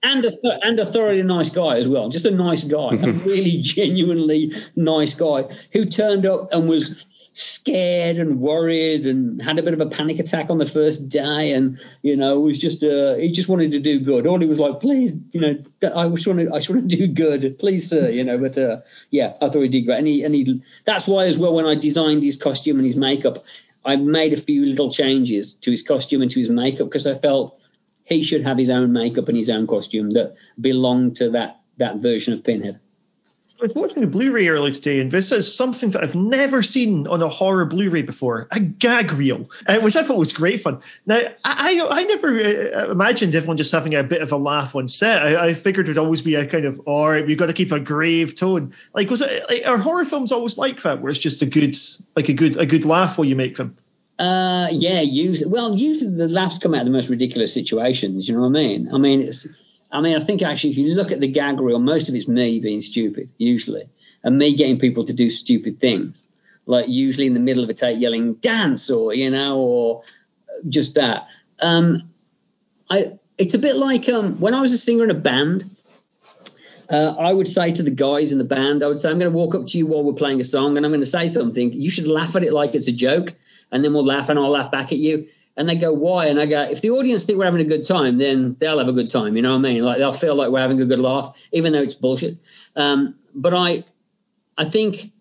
and a th- and a thoroughly nice guy as well. Just a nice guy, a really genuinely nice guy who turned up and was scared and worried and had a bit of a panic attack on the first day and you know was just uh he just wanted to do good. All he was like please you know i just want to i just want to do good. Please sir you know but uh yeah i thought he did great. And he and he that's why as well when i designed his costume and his makeup i made a few little changes to his costume and to his makeup because i felt he should have his own makeup and his own costume that belonged to that that version of Pinhead. I was watching the Blu-ray earlier today, and this is something that I've never seen on a horror Blu-ray before: a gag reel, uh, which I thought was great fun. Now, I I, never uh, imagined everyone just having a bit of a laugh on set. I, I figured it'd always be a kind of, all right, we've got to keep a grave tone. Like, was it? Like, are horror films always like that, where it's just a good, like a good, a good laugh while you make them? Uh, yeah, usually. Well, usually the laughs come out of the most ridiculous situations. You know what I mean? I mean, it's I mean, I think actually, if you look at the gag reel, most of it's me being stupid, usually, and me getting people to do stupid things, like usually in the middle of a take yelling "dance" or you know, or just that. Um, I it's a bit like um, when I was a singer in a band. Uh, I would say to the guys in the band, I would say, I'm going to walk up to you while we're playing a song, and I'm going to say something. You should laugh at it like it's a joke, and then we'll laugh, and I'll laugh back at you. And they go, why? And I go, if the audience think we're having a good time, then they'll have a good time. You know what I mean? Like they'll feel like we're having a good laugh, even though it's bullshit. Um, but I, I think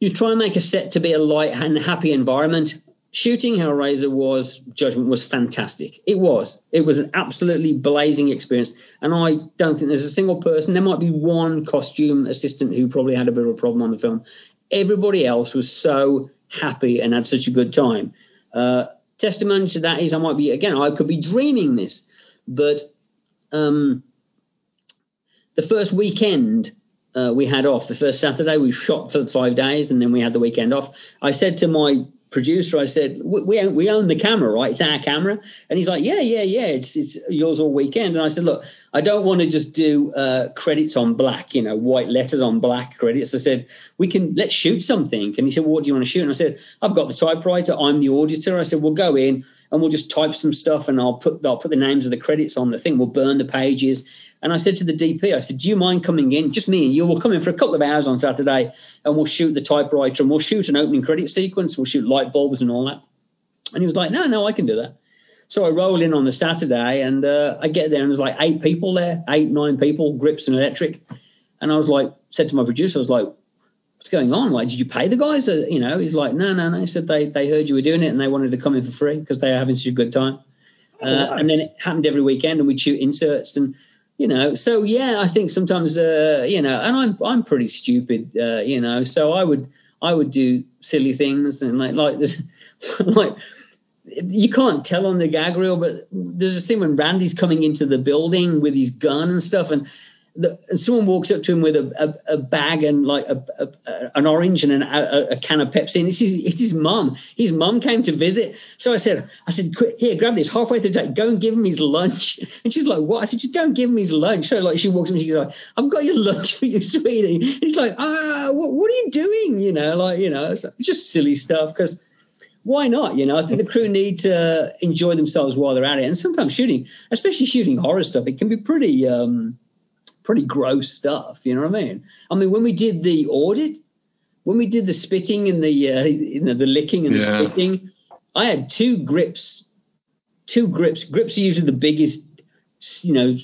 you try and make a set to be a light and happy environment. Shooting Hellraiser was Judgment was fantastic. It was. It was an absolutely blazing experience. And I don't think there's a single person. There might be one costume assistant who probably had a bit of a problem on the film. Everybody else was so happy and had such a good time. Uh, testimony to that is I might be again I could be dreaming this, but um, the first weekend uh, we had off, the first Saturday we shot for five days, and then we had the weekend off. I said to my producer, I said, we, own, we own the camera, right? It's our camera. And he's like, yeah, yeah, yeah, it's, it's yours all weekend. And I said, look, I don't want to just do uh, credits on black, you know, white letters on black credits. I said, we can, let's shoot something. And he said, well, what do you want to shoot? And I said, I've got the typewriter. I'm the auditor. I said, we'll go in and we'll just type some stuff and I'll put, I'll put the names of the credits on the thing. We'll burn the pages and I said to the DP, I said, Do you mind coming in? Just me and you. We'll come in for a couple of hours on Saturday and we'll shoot the typewriter and we'll shoot an opening credit sequence. We'll shoot light bulbs and all that. And he was like, No, no, I can do that. So I roll in on the Saturday and uh, I get there and there's like eight people there, eight, nine people, grips and electric. And I was like, said to my producer, I was like, what's going on? Like, did you pay the guys? That, you know, he's like, no, no, no. He said they, they heard you were doing it and they wanted to come in for free because they were having such a good time. Uh, and then it happened every weekend and we'd shoot inserts and you know so yeah i think sometimes uh, you know and i'm i'm pretty stupid uh, you know so i would i would do silly things and like like this like you can't tell on the gag reel but there's a scene when randy's coming into the building with his gun and stuff and the, and someone walks up to him with a, a, a bag and like a, a, an orange and an, a, can of Pepsi, and it's his, it's his mum. His mum came to visit, so I said, I said, quick, here, grab this. Halfway through the day, go and give him his lunch. And she's like, what? I said, just go and give him his lunch. So like she walks up and she's like, I've got your lunch for you, sweetie. And he's like, ah, what, what are you doing? You know, like you know, it's just silly stuff because why not? You know, I think the crew need to enjoy themselves while they're at it. And sometimes shooting, especially shooting horror stuff, it can be pretty um, pretty gross stuff. You know what I mean? I mean, when we did the audit, when we did the spitting and the uh, you know the licking and yeah. the spitting, I had two grips, two grips. Grips are usually the biggest, you know,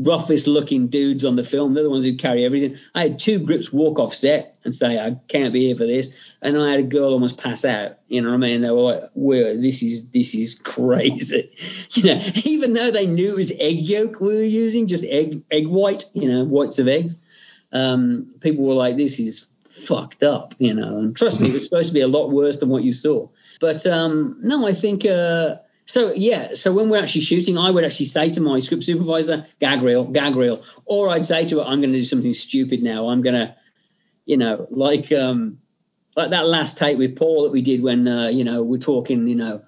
roughest looking dudes on the film. They're the ones who carry everything. I had two grips walk off set and say, I can't be here for this. And I had a girl almost pass out. You know what I mean? They were like, well, this is, this is crazy. you know, even though they knew it was egg yolk we were using, just egg, egg white, you know, whites of eggs. Um, people were like, this is fucked up, you know, and trust me, it was supposed to be a lot worse than what you saw. But, um, no, I think, uh, so yeah, so when we're actually shooting, I would actually say to my script supervisor, gag reel, gag reel, or I'd say to her, I'm going to do something stupid now. I'm going to, you know, like um, like that last take with Paul that we did when uh, you know we're talking, you know,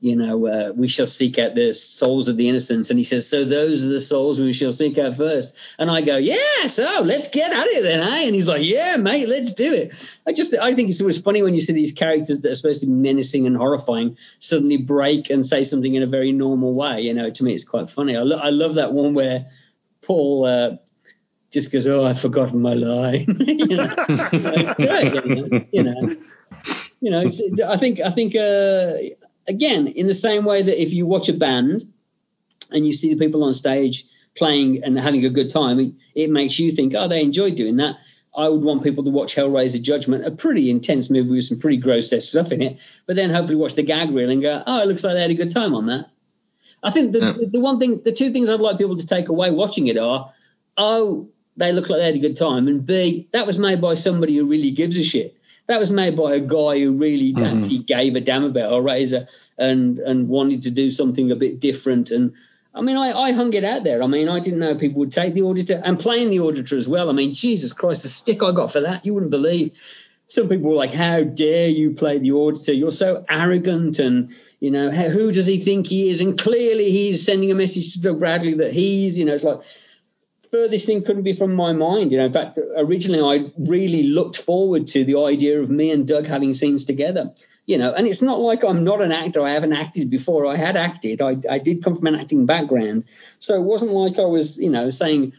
you know, uh, we shall seek out the souls of the innocents. And he says, so those are the souls we shall seek out first. And I go, yeah, so let's get at it then, eh? And he's like, yeah, mate, let's do it. I just, I think it's always funny when you see these characters that are supposed to be menacing and horrifying suddenly break and say something in a very normal way. You know, to me, it's quite funny. I, lo- I love that one where Paul, uh, just goes, oh, I've forgotten my line. you know, you know, you know, I think, I think, uh, again, in the same way that if you watch a band and you see the people on stage playing and having a good time, it, it makes you think, oh, they enjoy doing that. I would want people to watch Hellraiser Judgment, a pretty intense movie with some pretty gross stuff in it, but then hopefully watch the gag reel and go, oh, it looks like they had a good time on that. I think the, yeah. the, the one thing, the two things I'd like people to take away watching it are, oh, they look like they had a good time, and B, that was made by somebody who really gives a shit. That was made by a guy who really mm-hmm. actually gave a damn about Hellraiser and and wanted to do something a bit different. And I mean, I, I hung it out there. I mean, I didn't know people would take the auditor and playing the auditor as well. I mean, Jesus Christ, the stick I got for that, you wouldn't believe. Some people were like, "How dare you play the auditor? You're so arrogant and." You know, who does he think he is? And clearly he's sending a message to Doug Bradley that he's, you know, it's like, furthest thing couldn't be from my mind. You know, in fact, originally I really looked forward to the idea of me and Doug having scenes together. You know, and it's not like I'm not an actor. I haven't acted before. I had acted. I, I did come from an acting background, so it wasn't like I was, you know, saying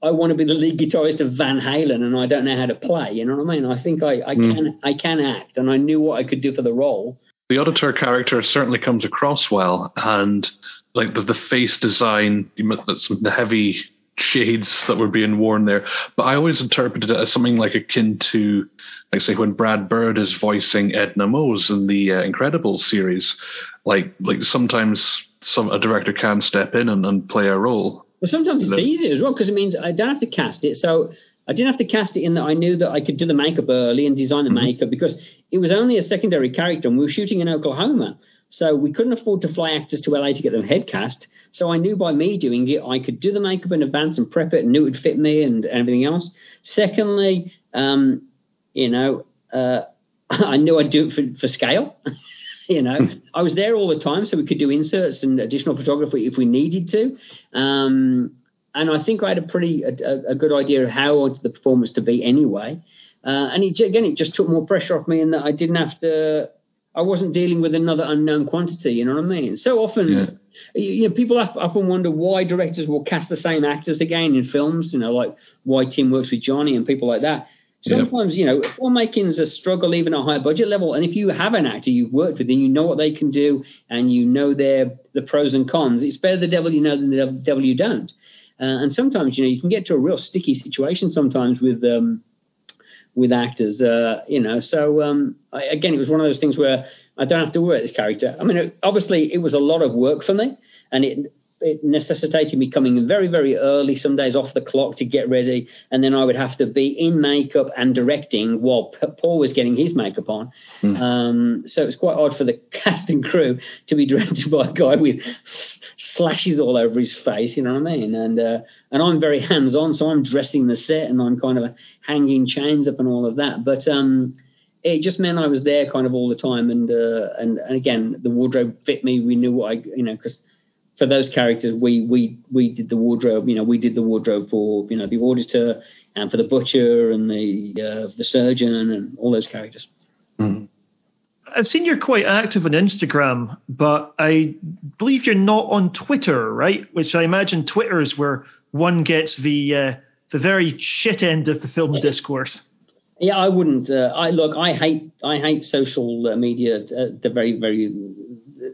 I want to be the lead guitarist of Van Halen and I don't know how to play. You know what I mean? I think I, I mm. can I can act, and I knew what I could do for the role. The auditor character certainly comes across well, and like the, the face design, the heavy shades that were being worn there. But I always interpreted it as something like akin to, like say, when Brad Bird is voicing Edna Mode in the uh, Incredibles series. Like, like sometimes some a director can step in and, and play a role. Well, sometimes it's easier as well because it means I don't have to cast it. So I didn't have to cast it in that I knew that I could do the makeup early and design the mm-hmm. makeup because it was only a secondary character and we were shooting in Oklahoma. So we couldn't afford to fly actors to LA to get them head cast. So I knew by me doing it, I could do the makeup in advance and prep it and knew it would fit me and everything else. Secondly, um, you know, uh, I knew I'd do it for, for scale. you know, I was there all the time, so we could do inserts and additional photography if we needed to. Um, and I think I had a pretty a, a, good idea of how I wanted the performance to be anyway. Uh, and it, again, it just took more pressure off me in that I didn't have to I wasn't dealing with another unknown quantity. You know what I mean? So often, yeah. you know, people often wonder why directors will cast the same actors again in films. You know, like why Tim works with Johnny and people like that. Sometimes, yeah. you know, filmmaking's a struggle even at a high budget level. And if you have an actor you've worked with and you know what they can do and you know their the pros and cons, it's better the devil you know than the devil you don't. Uh, and sometimes, you know, you can get to a real sticky situation sometimes with um, with actors, uh, you know. So um, I, again, it was one of those things where I don't have to worry about this character. I mean, it, obviously, it was a lot of work for me, and it it necessitated me coming very, very early, some days off the clock to get ready. And then I would have to be in makeup and directing while Paul was getting his makeup on. Mm. Um, so it was quite odd for the casting crew to be directed by a guy with slashes all over his face, you know what I mean? And, uh, and I'm very hands on, so I'm dressing the set and I'm kind of hanging chains up and all of that. But, um, it just meant I was there kind of all the time, and uh, and and again, the wardrobe fit me. We knew what I, you know, because for those characters, we we we did the wardrobe. You know, we did the wardrobe for you know the auditor and for the butcher and the uh, the surgeon and all those characters. I've seen you're quite active on Instagram, but I believe you're not on Twitter, right? Which I imagine Twitter is where one gets the uh, the very shit end of the film discourse. Yeah, I wouldn't. Uh, I look. I hate. I hate social uh, media. Uh, the very, very.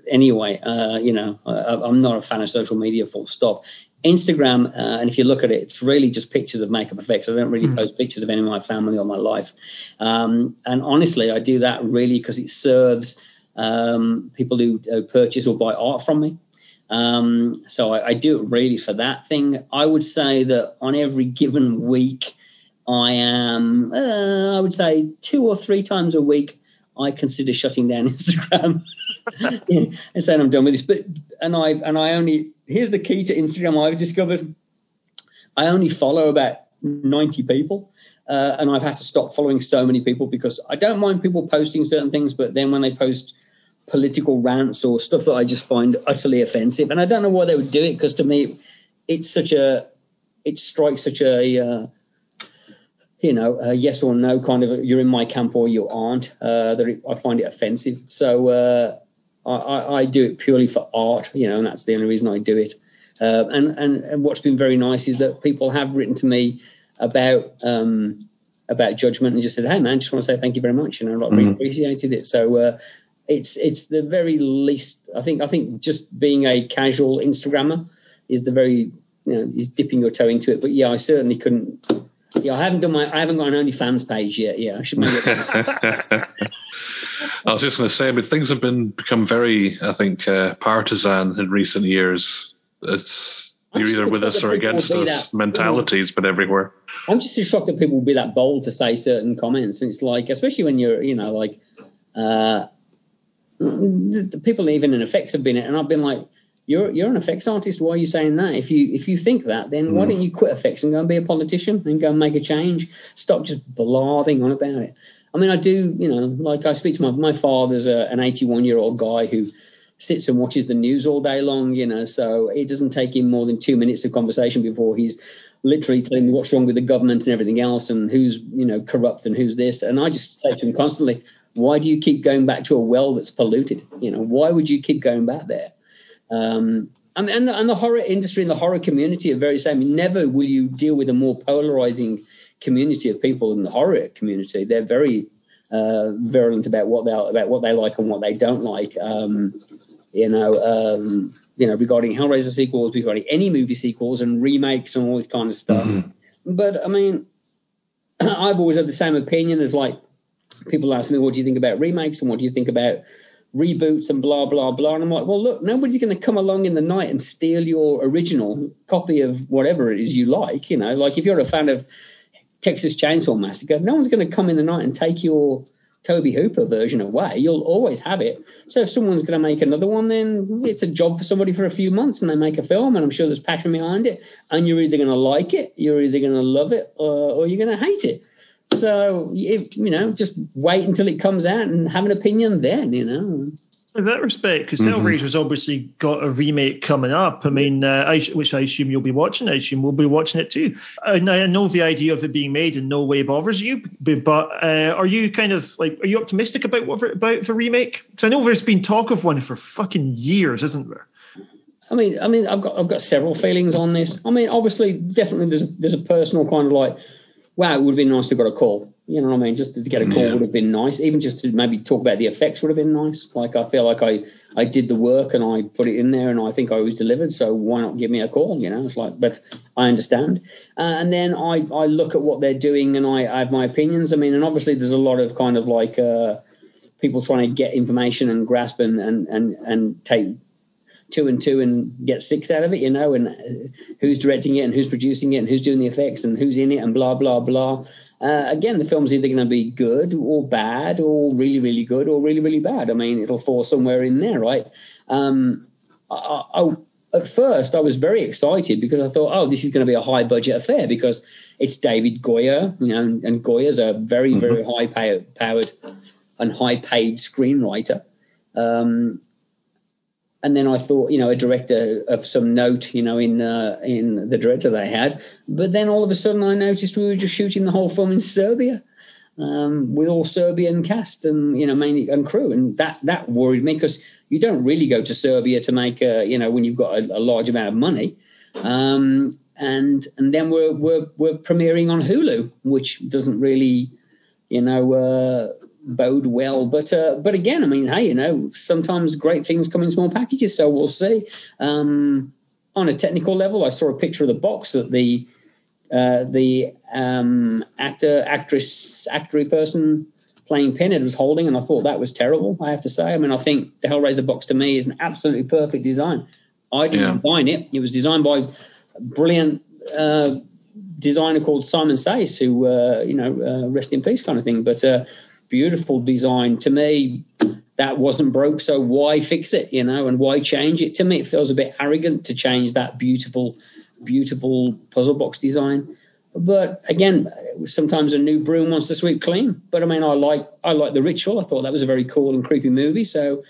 Anyway, uh, you know, I, am not a fan of social media. Full stop. Instagram, uh, and if you look at it, it's really just pictures of makeup effects. I don't really mm. post pictures of any of my family or my life. Um, and honestly, I do that really because it serves um, people who uh, purchase or buy art from me. Um, so I, I do it really for that thing. I would say that on every given week. I am, uh, I would say, two or three times a week. I consider shutting down Instagram and saying I'm done with this. But and I and I only here's the key to Instagram. I've discovered I only follow about ninety people. Uh, and I've had to stop following so many people because I don't mind people posting certain things, but then when they post political rants or stuff that I just find utterly offensive, and I don't know why they would do it because to me, it's such a, it strikes such a, uh, you know, a yes or no kind of you're in my camp or you aren't. Uh, that it, I find it offensive. So I, I, do it purely for art, you know, and that's the only reason I do it. Uh, and, and, and what's been very nice is that people have written to me about um, about judgment and just said, "Hey, man, just want to say thank you very much," you know, I really mm-hmm. appreciated it. So uh, it's it's the very least. I think I think just being a casual Instagrammer is the very you know is dipping your toe into it. But yeah, I certainly couldn't yeah, I haven't done my. I haven't got an OnlyFans page yet. Yeah, I should make it. I was just going to say, but things have been become very, I think, uh, partisan in recent years. It's you're either with us or against us that, mentality's everywhere. I'm just shocked that people will be that bold to say certain comments. It's like, especially when you're, you know, like, uh, the people even in effects have been it, and I've been like, you're you're an effects artist. Why are you saying that? If you if you think that, then mm. why don't you quit effects and go and be a politician and go and make a change? Stop just blathing on about it. I mean, I do, you know, like I speak to my my father's a, an 81 year old guy who sits and watches the news all day long, you know, so it doesn't take him more than two minutes of conversation before he's literally telling me what's wrong with the government and everything else and who's, you know, corrupt and who's this. And I just say to him constantly, why do you keep going back to a well that's polluted? You know, why would you keep going back there? Um, and, and, the, and the horror industry and the horror community are very same. Never will you deal with a more polarizing community of people in the horror community. They're very uh, virulent about what they about what they like and what they don't like. Um, you know, um, you know, regarding Hellraiser sequels, regarding any movie sequels and remakes and all this kind of stuff. Mm-hmm. But I mean, I've always had the same opinion as like people ask me, what do you think about remakes and what do you think about reboots and blah blah blah. And I'm like, well, look, nobody's going to come along in the night and steal your original copy of whatever it is you like. You know, like if you're a fan of Texas Chainsaw Massacre, no one's going to come in the night and take your Tobe Hooper version away. You'll always have it. So if someone's going to make another one, then it's a job for somebody for a few months, and they make a film, and I'm sure there's passion behind it. And you're either going to like it, you're either going to love it, or, or you're going to hate it. So if you know, just wait until it comes out and have an opinion then. You know. In that respect, because mm-hmm. Hellraiser's obviously got a remake coming up. I mean, uh, I, which I assume you'll be watching. I assume we'll be watching it too. I, I know the idea of it being made in no way bothers you, but, but uh, are you kind of like, are you optimistic about what about the remake? Because I know there's been talk of one for fucking years, isn't there? I mean, I mean, I've got I've got several feelings on this. I mean, obviously, definitely, there's a, there's a personal kind of like wow, it would have been nice to have got a call. You know what I mean? Just to get a call yeah. would have been nice. Even just to maybe talk about the effects would have been nice. Like I feel like I, I did the work and I put it in there and I think I was delivered. So why not give me a call? You know, it's like, but I understand. Uh, and then I, I look at what they're doing and I, I have my opinions. I mean, and obviously there's a lot of kind of like uh, people trying to get information and grasp and, and, and, and take two and two and get six out of it, you know, and who's directing it and who's producing it and who's doing the effects and who's in it and blah blah blah. Uh, again, the film's either going to be good or bad or really really good or really really bad. I mean, it'll fall somewhere in there, right? Um, I, I, at first, I was very excited because I thought, oh, this is going to be a high budget affair because it's David Goyer, you know, and, and Goyer's a very mm-hmm. very high powered and high paid screenwriter. Um, and then I thought, you know, a director of some note, you know, in uh, in the director they had. But then all of a sudden, I noticed we were just shooting the whole film in Serbia, um, with all Serbian cast and you know mainly and crew, and that that worried me because you don't really go to Serbia to make a, you know, when you've got a, a large amount of money. Um, and and then we're we're we're premiering on Hulu, which doesn't really, you know. Uh, bode well. But uh, but again, I mean, hey, you know, sometimes great things come in small packages, so we'll see. Um, on a technical level, I saw a picture of the box that the uh, the um, actor, actress, actory person playing Pinhead was holding, and I thought that was terrible. I have to say. I mean, I think the Hellraiser box to me is an absolutely perfect design. I didn't yeah. design it; it was designed by a brilliant. Uh, designer called Simon Sayce, who uh, you know, uh, rest in peace, kind of thing. But uh, beautiful design. To me, that wasn't broke, so why fix it, you know, and why change it? To me, it feels a bit arrogant to change that beautiful, beautiful puzzle box design. But again, sometimes a new broom wants to sweep clean. But I mean, I like I like the ritual. I thought that was a very cool and creepy movie. So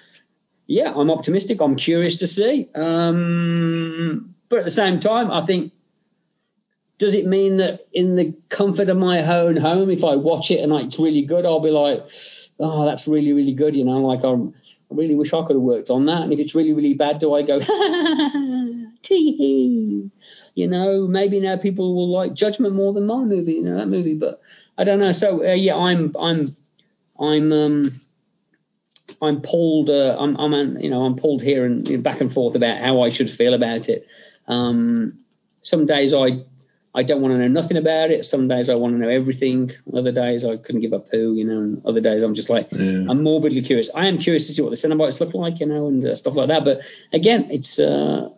yeah, I'm optimistic. I'm curious to see. Um, but at the same time, I think does it mean that in the comfort of my own home, if I watch it and it's really good, I'll be like, oh, that's really, really good, you know, like I'm, I really wish I could have worked on that. And if it's really, really bad, do I go, tee hee? You know, maybe now people will like Judgment more than my movie, you know, that movie. But I don't know. So uh, yeah, I'm, I'm, I'm, um, I'm pulled. Uh, I'm, I'm, you know, I'm pulled here and you know, back and forth about how I should feel about it. Um, some days I I don't want to know nothing about it. Some days I want to know everything. Other days I couldn't give a poo, you know. And other days I'm just like, yeah. I'm morbidly curious. I am curious to see what the Cenobites look like, you know, and uh, stuff like that. But again, it's uh,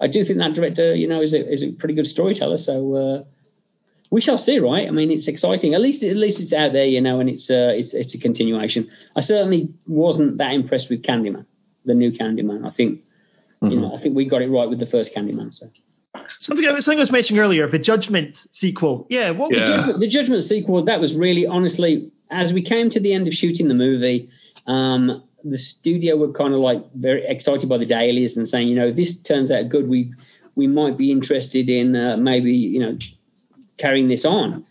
I do think that director, you know, is a, is a pretty good storyteller. So uh, we shall see, right? I mean, it's exciting. At least, at least it's out there, you know, and it's uh, it's it's a continuation. I certainly wasn't that impressed with Candyman, the new Candyman. I think, mm-hmm. you know, I think we got it right with the first Candyman. So. Something, something I was mentioning earlier, the Judgment sequel. Yeah, what yeah. The, Judgment, the Judgment sequel, that was really, honestly, as we came to the end of shooting the movie, um, the studio were kind of like very excited by the dailies and saying, you know, this turns out good. We we might be interested in uh, maybe you know carrying this on.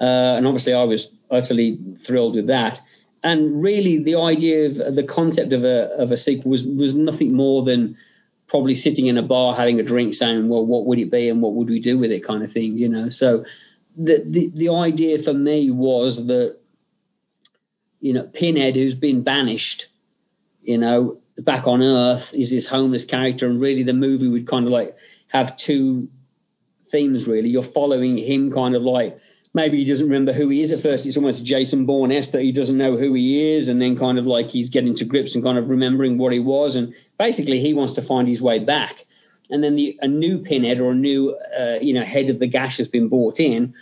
Uh, and obviously, I was utterly thrilled with that. And really, the idea of the concept of a of a sequel was was nothing more than probably sitting in a bar having a drink, saying, "Well, what would it be, and what would we do with it?" kind of thing, you know. So the the, the idea for me was that you know Pinhead, who's been banished, you know, back on Earth, is this homeless character, and really the movie would kind of like have two themes. Really, you're following him, kind of like maybe he doesn't remember who he is at first. It's almost Jason Bourne esque that he doesn't know who he is, and then kind of like he's getting to grips and kind of remembering what he was, and basically he wants to find his way back. And then the, a new pinhead or a new, uh, you know, head of the gash has been brought in,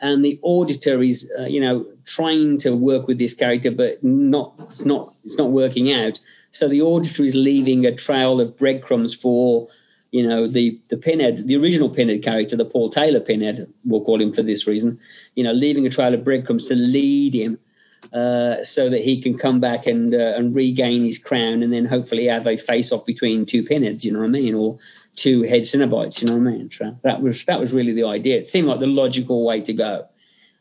and the auditor is, uh, you know, trying to work with this character, but not, it's not, it's not working out. So the auditor is leaving a trail of breadcrumbs for you know, the, the Pinhead, the original Pinhead character, the Paul Taylor Pinhead, we'll call him for this reason, you know, leaving a trail of breadcrumbs to lead him uh, so that he can come back and uh, and regain his crown and then hopefully have a face off between two pinheads, you know what I mean, or two head Cenobites, you know what I mean. So that was that was really the idea. It seemed like the logical way to go,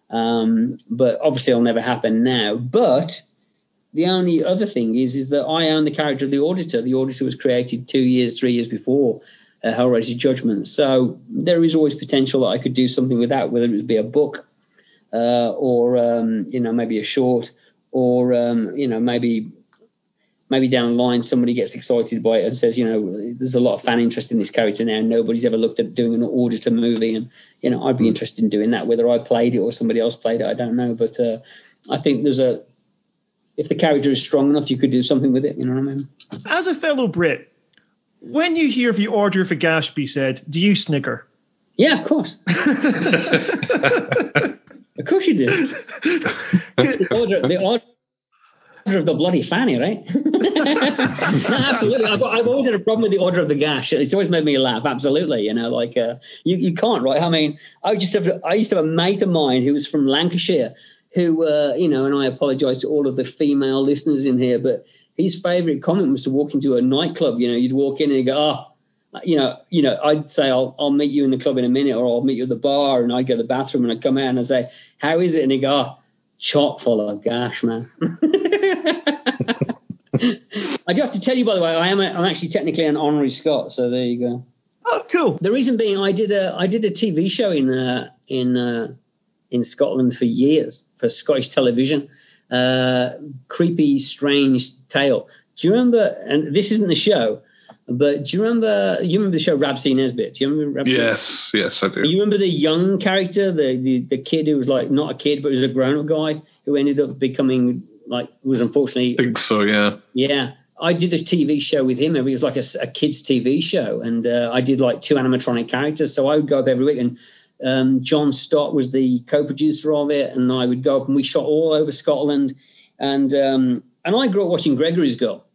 um, but obviously it'll never happen now. But the only other thing is is that I own the character of the Auditor. The Auditor was created two years, three years before uh, Hellraiser Judgment. So there is always potential that I could do something with that, whether it would be a book uh, or um, you know maybe a short, or um, you know maybe maybe down the line somebody gets excited by it and says, you know, there's a lot of fan interest in this character now. Nobody's ever looked at doing an auditor movie, and you know, I'd be interested in doing that. Whether I played it or somebody else played it, I don't know. But uh, I think there's a if the character is strong enough, you could do something with it. You know what I mean? As a fellow Brit, when you hear the order for Gash be said, do you snigger? Yeah, of course. of course you do. the order, the order of the bloody fanny, right? no, absolutely. I've, I've, always had a problem with the order of the gash. It's always made me laugh. Absolutely. You know, like uh, you, you can't, right? I mean, I just have, I used to have a mate of mine who was from Lancashire, who, uh, you know, and I apologise to all of the female listeners in here, but his favorite comment was to walk into a nightclub. You know, you'd walk in and you go, oh, you know, you know, I'd say I'll I'll meet you in the club in a minute, or I'll meet you at the bar, and I'd go to the bathroom and I'd come out and I'd say, how is it? And he'd go, oh, chock full of gash, man. I do have to tell you, by the way, I am a, I'm actually technically an honorary Scot, so there you go. Oh, cool. The reason being, I did a I did a TV show in uh, in uh, in Scotland for years for Scottish television uh, creepy, strange tale. Do you remember? And this isn't the show, but do you remember? You remember the show Rab-C Nesbitt? Do you remember? Rab-C? Yes, yes, I do. You remember the young character, the, the the kid who was like not a kid, but was a grown-up guy who ended up becoming like was unfortunately. I think so. Yeah. Yeah. I did a TV show with him. It was like a, a kids' TV show, and uh, I did like two animatronic characters. So I would go up every week and um, John Stott was the co-producer of it, and I would go up and we shot all over Scotland, and um, and I grew up watching Gregory's Girl.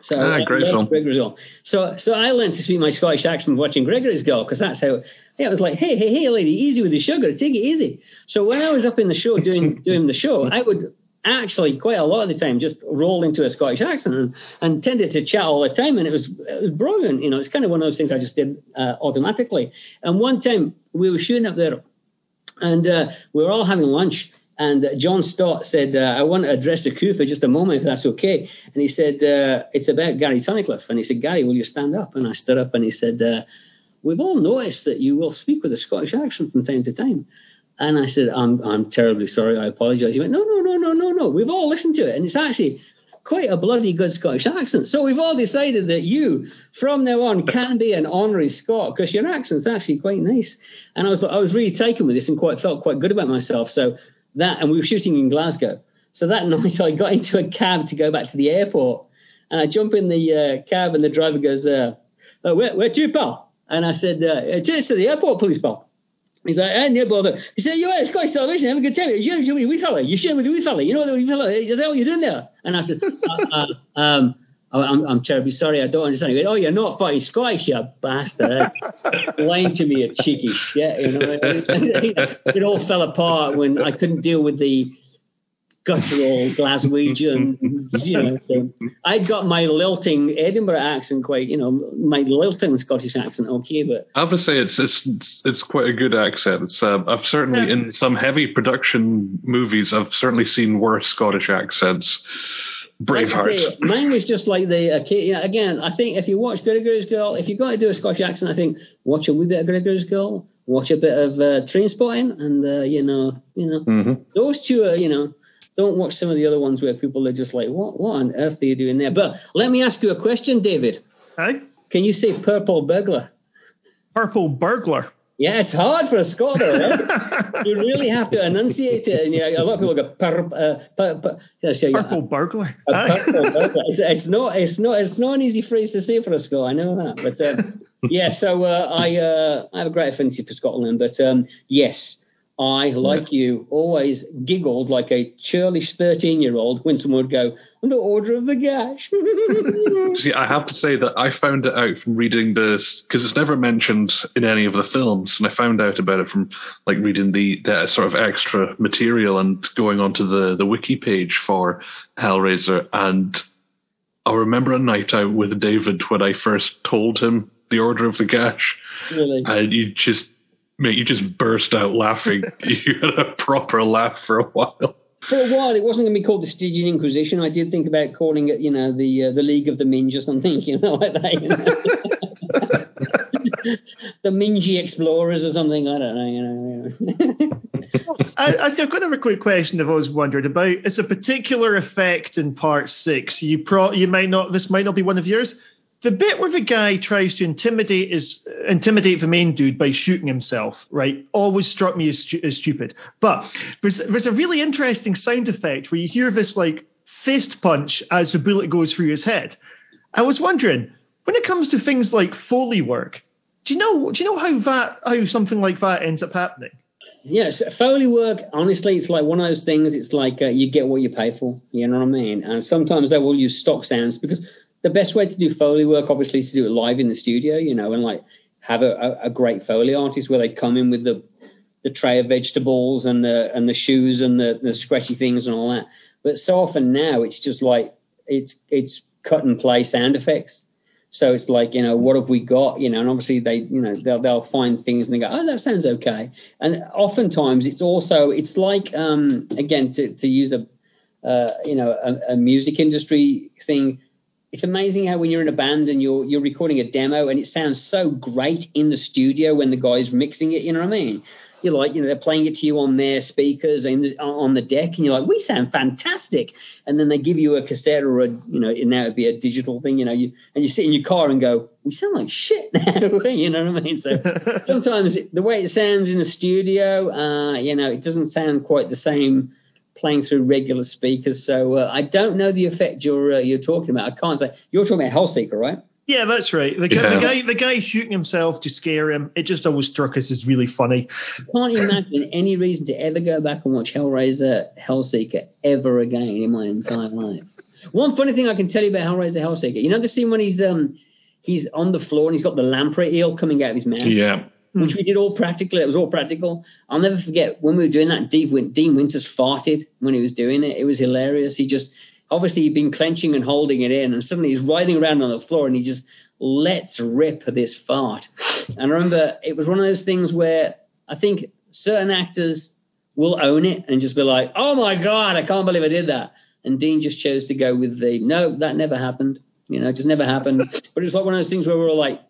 So ah, great film. Gregory's Girl. So so I learned to speak my Scottish accent watching Gregory's Girl because that's how. Yeah, it was like, hey, hey, hey, lady, easy with the sugar, take it easy. So when I was up in the show doing doing the show, I would actually quite a lot of the time just rolled into a Scottish accent and, and tended to chat all the time, and it was it was brilliant. You know, it's kind of one of those things I just did uh, automatically. And one time we were shooting up there, and uh, we were all having lunch. And John Stott said, uh, I want to address the crew for just a moment, if that's okay. And he said, uh, It's about Gary Tunnicliffe. And he said, Gary, will you stand up? And I stood up and he said, uh, We've all noticed that you will speak with a Scottish accent from time to time. And I said, I'm, I'm terribly sorry. I apologize. He went, no, no, no, no, no, no. We've all listened to it. And it's actually quite a bloody good Scottish accent. So we've all decided that you, from now on, can be an honorary Scot because your accent's actually quite nice. And I was, I was really taken with this and quite felt quite good about myself. So that, and we were shooting in Glasgow. So that night I got into a cab to go back to the airport. And I jump in the uh, cab and the driver goes, uh, oh, where, where to, pal? And I said, uh, to the airport police pal. He's like, I never bother. He said, you're at Scottish television, have a good time. You're with a wee fella. You're with a wee fella. You know what wee fella is? What are you doing there? And I said, uh, uh, um, I'm, I'm terribly sorry, I don't understand. He went, oh, you're not fucking Scottish, you bastard. Lying to me, a cheeky shit, you know. it all fell apart when I couldn't deal with the guttural Glaswegian, you know. So I'd got my lilting Edinburgh accent quite, you know, my lilting Scottish accent okay, but I have to say it's it's it's quite a good accent. It's uh, I've certainly in some heavy production movies I've certainly seen worse Scottish accents. Braveheart. Like mine was just like the okay, you again. I think if you watch Gregor's Girl, if you've got to do a Scottish accent, I think watch a wee bit of Gregor's Girl, watch a bit of uh, Trainspotting, and uh, you know, you know, mm-hmm. those two are you know don't watch some of the other ones where people are just like, what, what on earth are you doing there? But let me ask you a question, David. Hi. Can you say purple burglar? Purple burglar. Yeah, it's hard for a Scholar, right? you really have to enunciate it. And yeah, a lot of people go pur, uh, pur, pur, yeah, so, yeah, purple burglar. purple burglar. It's, it's, not. It's not. It's not an easy phrase to say for a Scot. I know that, but um, yeah. So uh, I uh, I have a great affinity for Scotland, but um, yes, I, like you, always giggled like a churlish 13 year old when someone would go, under order of the gash. See, I have to say that I found it out from reading this, because it's never mentioned in any of the films, and I found out about it from like reading the, the sort of extra material and going onto the, the wiki page for Hellraiser. And I remember a night out with David when I first told him the order of the gash. Really? And you just Mate, you just burst out laughing. you had a proper laugh for a while. For a while, it wasn't going to be called the Stygian Inquisition. I did think about calling it, you know, the uh, the League of the Minge or something, you know, like that. You know? the Mingy Explorers or something. I don't know. You know. I, I've got another quick question I've always wondered about. It's a particular effect in part six. You pro, you might not. This might not be one of yours the bit where the guy tries to intimidate is intimidate the main dude by shooting himself, right? Always struck me as, stu- as stupid. But there's, there's a really interesting sound effect where you hear this like fist punch as the bullet goes through his head. I was wondering, when it comes to things like foley work, do you know do you know how that how something like that ends up happening? Yes, Foley work. Honestly, it's like one of those things. It's like uh, you get what you pay for. You know what I mean? And sometimes they will use stock sounds because the best way to do foley work, obviously, is to do it live in the studio, you know, and like have a, a, great foley artist where they come in with the the tray of vegetables and the and the shoes and the, the scratchy things and all that. But so often now it's just like it's it's cut and play sound effects. So it's like you know what have we got you know, and obviously they you know they'll they'll find things and they go oh that sounds okay. And oftentimes it's also it's like um, again to to use a uh, you know a, a music industry thing it's amazing how when you're in a band and you're you're recording a demo and it sounds so great in the studio when the guy's mixing it, you know what I mean? You're like, you know, they're playing it to you on their speakers and on the deck, and you're like, we sound fantastic. And then they give you a cassette or a, you know, now it'd be a digital thing, you know, you and you sit in your car and go, we sound like shit now, you know what I mean? So sometimes the way it sounds in the studio, uh, you know, it doesn't sound quite the same playing through regular speakers. So uh, I don't know the effect you're uh, you're talking about. I can't say you're talking about Hellseeker, right? Yeah, that's right. The, yeah. the, guy, the guy shooting himself to scare him. It just always struck us as really funny. I can't imagine any reason to ever go back and watch Hellraiser, Hellseeker ever again in my entire life. One funny thing I can tell you about Hellraiser, Hellseeker. You know the scene when he's um he's on the floor and he's got the lamprey eel coming out of his mouth. Yeah which hmm. we did all practically. It was all practical. I'll never forget when we were doing that. Dean, Dean Winters farted when he was doing it. It was hilarious. He just obviously he'd been clenching and holding it in, and suddenly he's writhing around on the floor, and he just lets rip this fart. And I remember it was one of those things where I think certain actors will own it and just be like, "Oh my god, I can't believe I did that." And Dean just chose to go with the, "No, that never happened." You know, it just never happened. but it was like one of those things where we were like,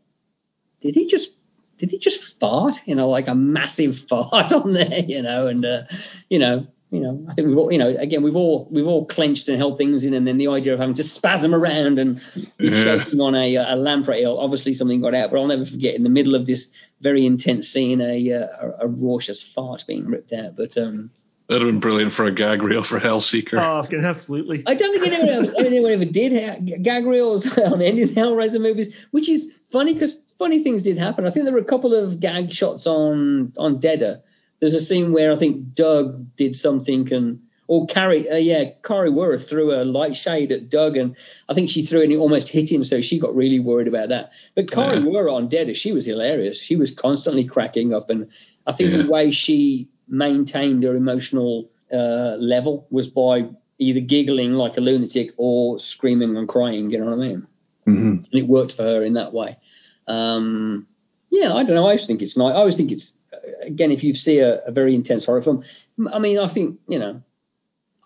"Did he just did he just fart? You know, like a massive fart on there, you know, and uh, you know, you know, I think we've all, you know, again, we've all we've all clenched and held things in, and then the idea of having to spasm around and yeah. choking on a, a lamprey obviously something got out. But I'll never forget in the middle of this very intense scene, a uh, a, a raucous fart being ripped out. But um, That'd have been brilliant for a gag reel for Hellseeker. Oh, absolutely. I don't think anyone, anyone ever did gag reels on any of the Hellraiser movies, which is funny because funny things did happen. I think there were a couple of gag shots on on Deader. There's a scene where I think Doug did something and or Kari, uh, yeah, Kari Wuhrer threw a light shade at Doug, and I think she threw it and it almost hit him, so she got really worried about that. But Kari yeah. Wuhrer on Deader, she was hilarious. She was constantly cracking up, and I think yeah. the way she maintained her emotional uh, level was by either giggling like a lunatic or screaming and crying. You know what I mean? Mm-hmm. And it worked for her in that way. Um, yeah, I don't know. I just think it's nice. I always think it's again, if you see a, a very intense horror film, I mean, I think you know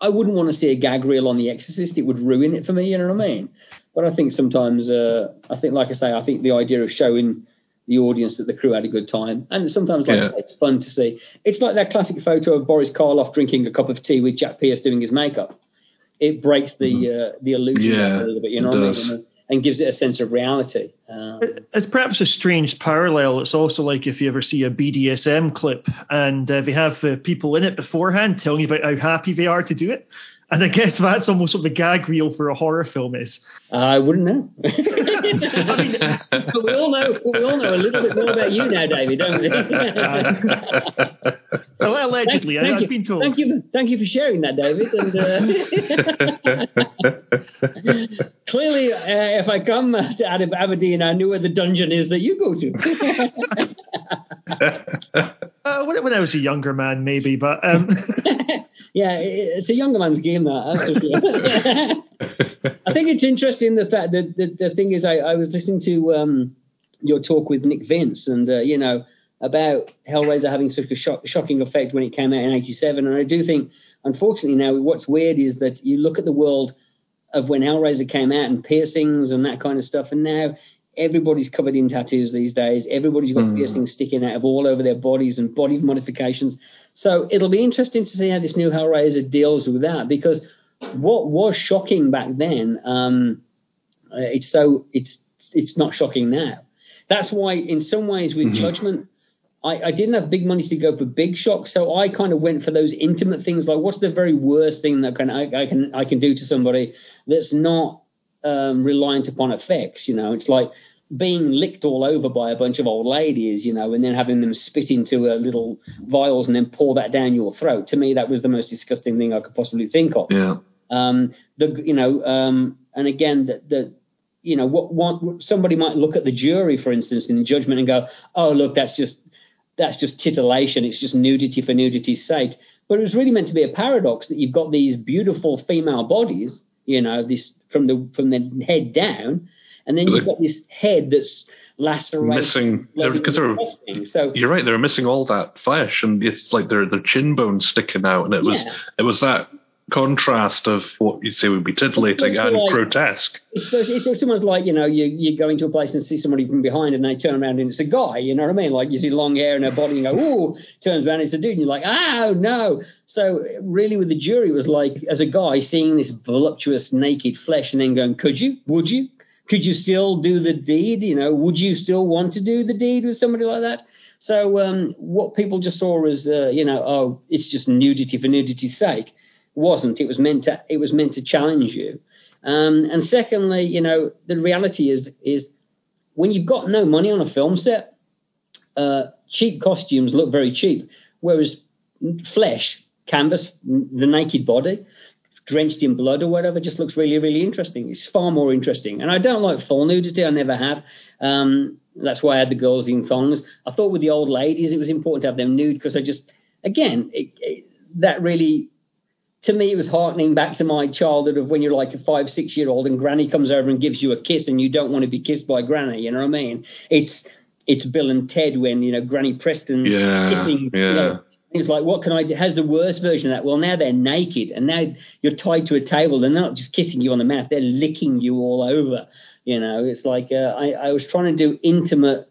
I wouldn't want to see a gag reel on The Exorcist. It would ruin it for me. You know what I mean? But I think sometimes, uh, I think, like I say, I think the idea of showing the audience that the crew had a good time, and sometimes, like yeah. say, it's fun to see. It's like that classic photo of Boris Karloff drinking a cup of tea with Jack Pierce doing his makeup. It breaks the mm-hmm. uh, the illusion yeah, a little bit. You know what I mean? And gives it a sense of reality. Um, it's perhaps a strange parallel. It's also like if you ever see a BDSM clip and uh, they have uh, people in it beforehand telling you about how happy they are to do it. And I guess that's almost what the gag reel for a horror film is. I wouldn't know. I mean, we all know we all know a little bit more about you now, David, don't we? well, allegedly, thank, I, have been told. Thank you, thank you for sharing that, David. And uh, clearly, uh, if I come to out of Aberdeen, I knew where the dungeon is that you go to. uh, when, when, I was a younger man, maybe, but um... yeah, it's a younger man's game. That I think it's interesting the fact that the, the thing is, I, I was listening to um, your talk with Nick Vince, and uh, you know about Hellraiser having such a shock, shocking effect when it came out in '87, and I do think, unfortunately, now what's weird is that you look at the world of when Hellraiser came out and piercings and that kind of stuff, and now everybody's covered in tattoos these days. Everybody's got mm. piercings sticking out of all over their bodies and body modifications. So it'll be interesting to see how this new Hellraiser deals with that because what was shocking back then, um, uh, it's so it's it's not shocking now. That's why, in some ways, with mm-hmm. Judgment, I, I, didn't have big money to go for big shocks, so I kind of went for those intimate things. Like, what's the very worst thing that can I, I can I can do to somebody that's not um, reliant upon effects? You know, it's like being licked all over by a bunch of old ladies, you know, and then having them spit into a little vials and then pour that down your throat. To me, that was the most disgusting thing I could possibly think of. Yeah. Um, the you know, um, and again, the, the you know, what, what somebody might look at the jury, for instance, in judgment and go, "Oh, look, that's just that's just titillation. It's just nudity for nudity's sake." But it was really meant to be a paradox that you've got these beautiful female bodies, you know, this from the from the head down, and then you've got this head that's lacerated. Missing because they're, they're so you're right. They're missing all that flesh, and it's like their their chin bones sticking out, and it was it was that contrast of what you'd say would be titillating and like, grotesque. It's, it's, it's almost like you know you you go into a place and see somebody from behind and they turn around and it's a guy. You know what I mean? Like you see long hair and a body and go, oh, turns around and it's a dude and you're like, oh no. So really, with the jury, was like as a guy seeing this voluptuous naked flesh and then going, could you? Would you? could you still do the deed? You know, would you still want to do the deed with somebody like that? So um, what people just saw as, uh, you know, oh, it's just nudity for nudity's sake. Wasn't. It was meant to. It was meant to challenge you. Um, and secondly, you know, the reality is is when you've got no money on a film set, uh, cheap costumes look very cheap, whereas flesh, canvas, the naked body, drenched in blood or whatever just looks really, really interesting. It's far more interesting. And I don't like full nudity. I never have. Um, that's why I had the girls in thongs. I thought with the old ladies, it was important to have them nude because I just, again, it, it, that really, to me, it was heartening back to my childhood of when you're like a five, six year old and granny comes over and gives you a kiss and you don't want to be kissed by granny. You know what I mean? It's, it's Bill and Ted when, you know, Granny Preston's yeah, kissing, yeah. you know, it's like, what can I do? Has the worst version of that? Well, now they're naked and now you're tied to a table. They're not just kissing you on the mouth, they're licking you all over. You know, it's like uh, I, I was trying to do intimate,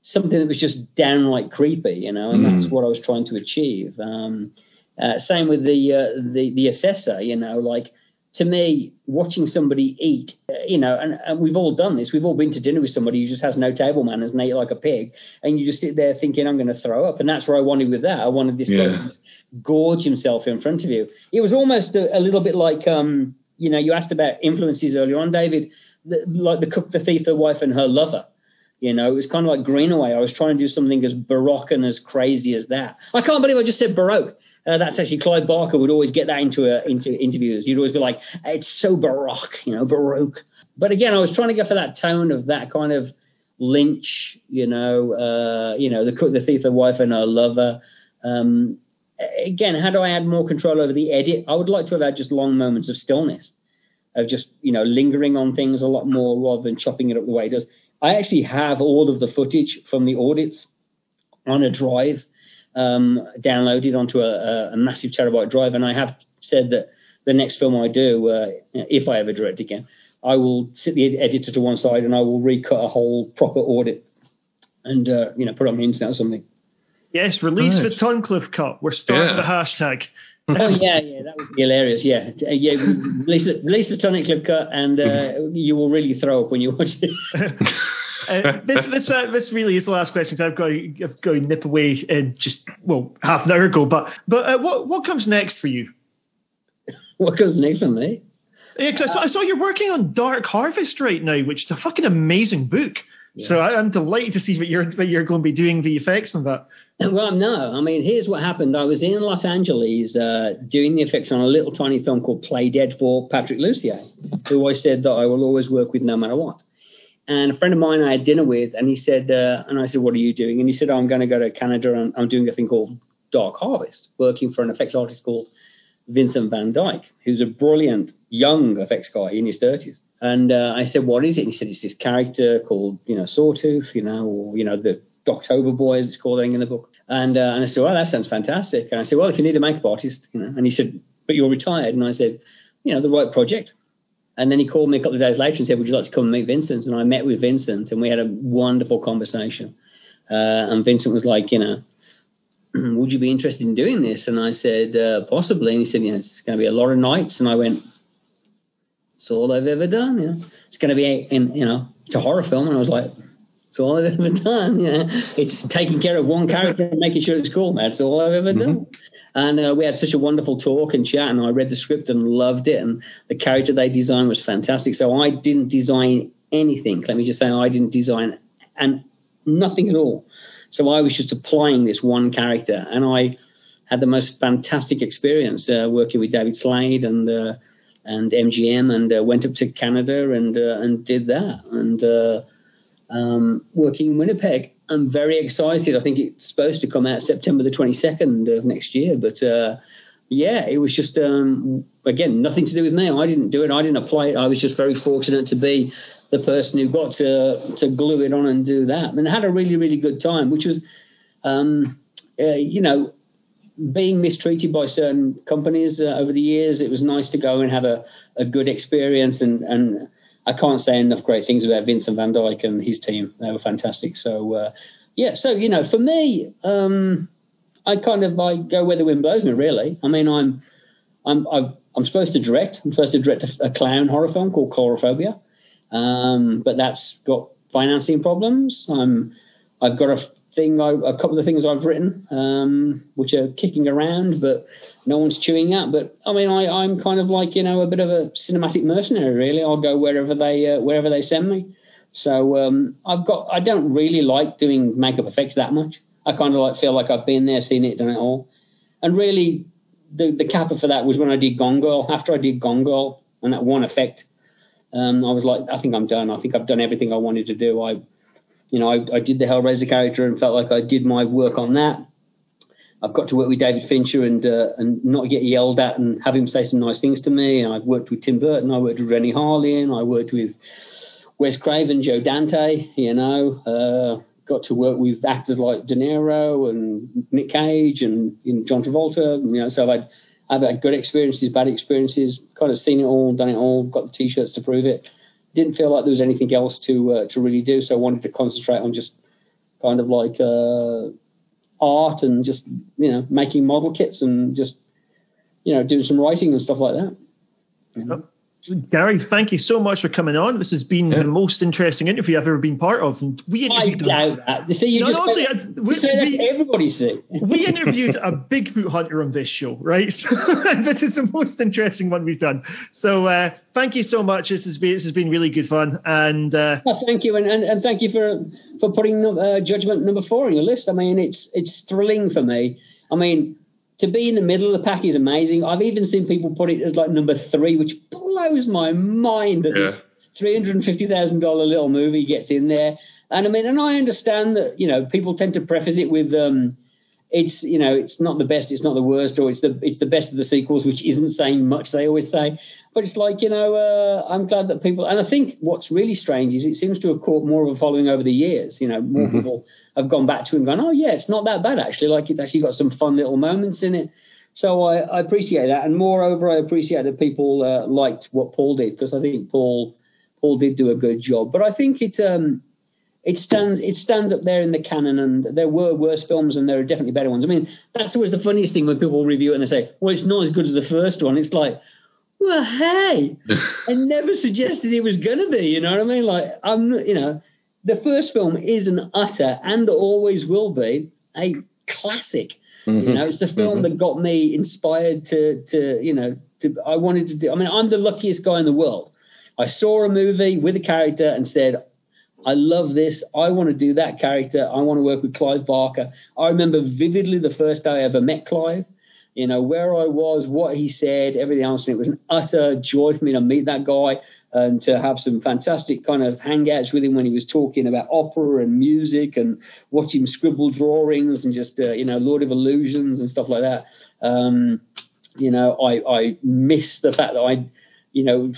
something that was just downright creepy, you know, and mm. that's what I was trying to achieve. Um, uh, same with the, uh, the, the assessor, you know, like to me, watching somebody eat, uh, you know, and, and, we've all done this. We've all been to dinner with somebody who just has no table manners and ate like a pig, and you just sit there thinking, "I'm going to throw up." And that's where I wanted with that. I wanted this yeah. guy to gorge himself in front of you. It was almost a, a little bit like, um, you know, you asked about influences earlier on, David, the, like the cook, the thief, the wife, and her lover. You know, it was kind of like Greenaway. I was trying to do something as baroque and as crazy as that. I can't believe I just said baroque. Uh, that's actually Clive Barker would always get that into a, into interviews. He'd always be like, "It's so baroque, you know, baroque." But again, I was trying to go for that tone of that kind of Lynch, you know, uh, you know, the cook, the thief, the wife, and her lover. Um, again, how do I add more control over the edit? I would like to have had just long moments of stillness, of just you know lingering on things a lot more rather than chopping it up the way it does. I actually have all of the footage from the audits on a drive um, downloaded onto a, a, massive terabyte drive, and I have said that the next film I do, uh, if I ever direct again, I will sit the editor to one side and I will recut a whole proper audit and uh, you know put it on the internet or something. Yes, release right. the Tunnicliffe cut. We're starting yeah. the hashtag. oh yeah, yeah, that would be hilarious. Yeah, uh, yeah. Release the, release the Tunnicliffe cut, and uh, you will really throw up when you watch it. uh, this this uh, this really is the last question because I've got to, I've got to nip away in just well half an hour ago. But but uh, what what comes next for you? What comes next for me? Yeah, cause I, saw, I saw you're working on Dark Harvest right now, which is a fucking amazing book. Yeah. So I, am delighted to see what you're what you're going to be doing the effects on that. Well, no, I mean, here's what happened. I was in Los Angeles uh, doing the effects on a little tiny film called Play Dead for Patrick Lussier, who I said that I will always work with no matter what. And a friend of mine I had dinner with, and he said, uh, and I said, what are you doing? And he said, oh, I'm going to go to Canada and I'm doing a thing called Dark Harvest, working for an effects artist called Vincent Van Dyke, who's a brilliant young effects guy in his 30s. And uh, I said, what is it? And he said, it's this character called, you know, Sawtooth, you know, or, you know, the October Boy, as it's called in the book. And, uh, and I said, well, that sounds fantastic. And I said, well, if you need a makeup artist, you know, and he said, but you're retired. And I said, you know, the right project. And then he called me a couple of days later and said, would you like to come and meet Vincent? And I met with Vincent and we had a wonderful conversation. Uh, and Vincent was like, you know, would you be interested in doing this? And I said, uh, possibly. And he said, you know, it's going to be a lot of nights. And I went, it's all I've ever done. You know, it's going to be, a, in, you know, it's a horror film. And I was like, it's all I've ever done. You know, it's taking care of one character and making sure it's cool. That's all I've ever mm-hmm. done. And uh, we had such a wonderful talk and chat, and I read the script and loved it. And the character they designed was fantastic. So I didn't design anything. Let me just say, I didn't design and nothing at all. So I was just applying this one character, and I had the most fantastic experience uh, working with David Slade and uh, and MGM, and uh, went up to Canada and uh, and did that, and uh, um, working in Winnipeg. I'm very excited. I think it's supposed to come out September the 22nd of next year, but uh, yeah, it was just um, again nothing to do with me. I didn't do it. I didn't apply it. I was just very fortunate to be the person who got to to glue it on and do that, and had a really really good time, which was, um, uh, you know, being mistreated by certain companies uh, over the years. It was nice to go and have a, a good experience, and and I can't say enough great things about Vincent Van Dyke and his team. They were fantastic. So uh, yeah, so you know, for me, um, I kind of I go where the wind blows me. Really, I mean, I'm I'm i am supposed to direct. I'm supposed to direct a, a clown horror film called Coulrophobia. Um, but that's got financing problems. I'm, I've got a thing, I, a couple of things I've written, um, which are kicking around, but no one's chewing up. But I mean, I, I'm kind of like you know a bit of a cinematic mercenary, really. I'll go wherever they uh, wherever they send me. So um, I've got I don't really like doing makeup effects that much. I kind of like feel like I've been there, seen it, done it all. And really, the the capper for that was when I did Gone Girl. After I did Gone Girl and that one effect, um, I was like, I think I'm done. I think I've done everything I wanted to do. I, you know, I, I did the Hellraiser character and felt like I did my work on that. I've got to work with David Fincher and uh, and not get yelled at and have him say some nice things to me. And I've worked with Tim Burton. I worked with Renny Harlin. I worked with Wes Craven, Joe Dante. You know, uh, got to work with actors like De Niro and Nick Cage and John Travolta. You know, so I'd I've had good experiences, bad experiences, kind of seen it all, done it all, got the t-shirts to prove it. Didn't feel like there was anything else to uh, to really do, so I wanted to concentrate on just kind of like uh, art and just you know making model kits and just you know doing some writing and stuff like that. Gary, thank you so much for coming on. This has been yeah. the most interesting interview I've ever been part of. And we interviewed I doubt that. You see, you no, just, no, said, we, we, everybody see. we interviewed a Bigfoot hunter on this show, right? this is the most interesting one we've done. So uh, thank you so much. This has been this has been really good fun. And uh, well, thank you, and, and, and thank you for for putting uh, Judgment number four on your list. I mean, it's it's thrilling for me. I mean to be in the middle of the pack is amazing. I've even seen people put it as like number three, which blows my mind that yeah. three hundred and fifty thousand dollar little movie gets in there. And I mean, and I understand that you know people tend to preface it with um, it's you know it's not the best, it's not the worst, or it's the it's the best of the sequels, which isn't saying much. They always say, but it's like you know uh, I'm glad that people. And I think what's really strange is it seems to have caught more of a following over the years. You know, more mm-hmm. people have gone back to it and gone, oh yeah, it's not that bad actually. Like it's actually got some fun little moments in it. So I, I appreciate that, and moreover, I appreciate that people uh, liked what Paul did because I think Paul Paul did do a good job. But I think it um, it stands it stands up there in the canon, and there were worse films, and there are definitely better ones. I mean, that's always the funniest thing when people review it and they say, "Well, it's not as good as the first one." It's like, well, hey, I never suggested it was going to be. You know what I mean? Like, I'm, you know, the first film is an utter and always will be a classic. Mm-hmm. You know, it's the film mm-hmm. that got me inspired to, to, you know, to, I wanted to do, I mean, I'm the luckiest guy in the world. I saw a movie with a character and said, I love this. I want to do that character. I want to work with Clive Barker. I remember vividly the first day I ever met Clive you know, where I was, what he said, everything else. And it was an utter joy for me to meet that guy and to have some fantastic kind of hangouts with him when he was talking about opera and music and watching scribble drawings and just, uh, you know, Lord of Illusions and stuff like that. Um, you know, I, I miss the fact that I, you know,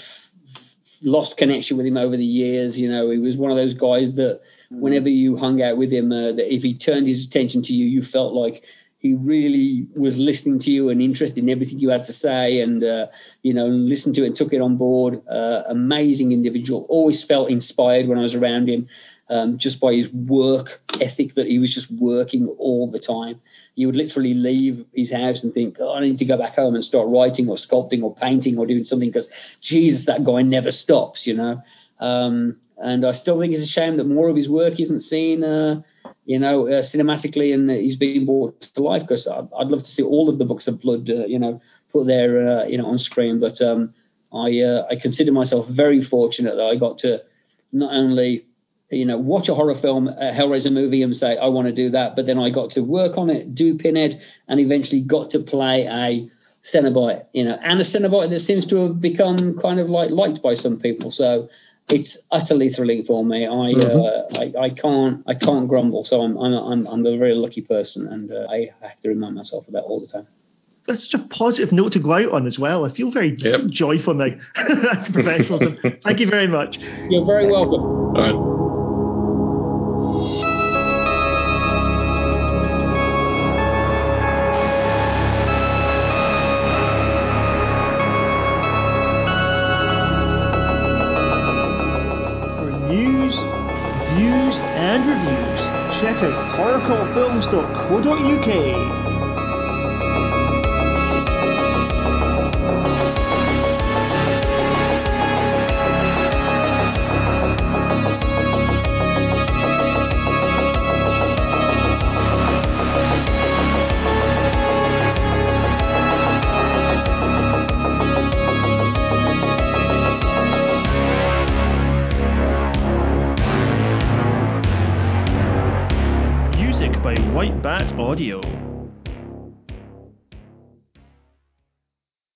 lost connection with him over the years. You know, he was one of those guys that whenever you hung out with him, uh, that if he turned his attention to you, you felt like he really was listening to you and interested in everything you had to say and uh, you know listened to it and took it on board. Uh, amazing individual. Always felt inspired when i was around him um, just by his work ethic that he was just working all the time. He would literally leave his house and think oh, i need to go back home and start writing or sculpting or painting or doing something because jesus that guy never stops you know? Um, and i still think it's a shame that more of his work isn't seen uh, you know, uh, cinematically, and he's being brought to life. Because I'd, I'd, love to see all of the books of blood, uh, you know, put there, uh, you know, on screen. But um, I uh, I consider myself very fortunate that I got to not only you know watch a horror film, a Hellraiser movie, and say I want to do that, but then I got to work on it, do Pinhead, and eventually got to play a Cenobite, you know, and a Cenobite that seems to have become kind of like liked by some people. So it's utterly thrilling for me. I, mm-hmm. uh, I, I can't I can't grumble. So I'm I'm I'm, I'm a very lucky person, and uh, I have to remind myself of that all the time. That's such a positive note to go out on as well. I feel very yep. joyful now. Professionalism. Thank you very much. You're very welcome. All right. Check out horrorcultfilms.co.uk.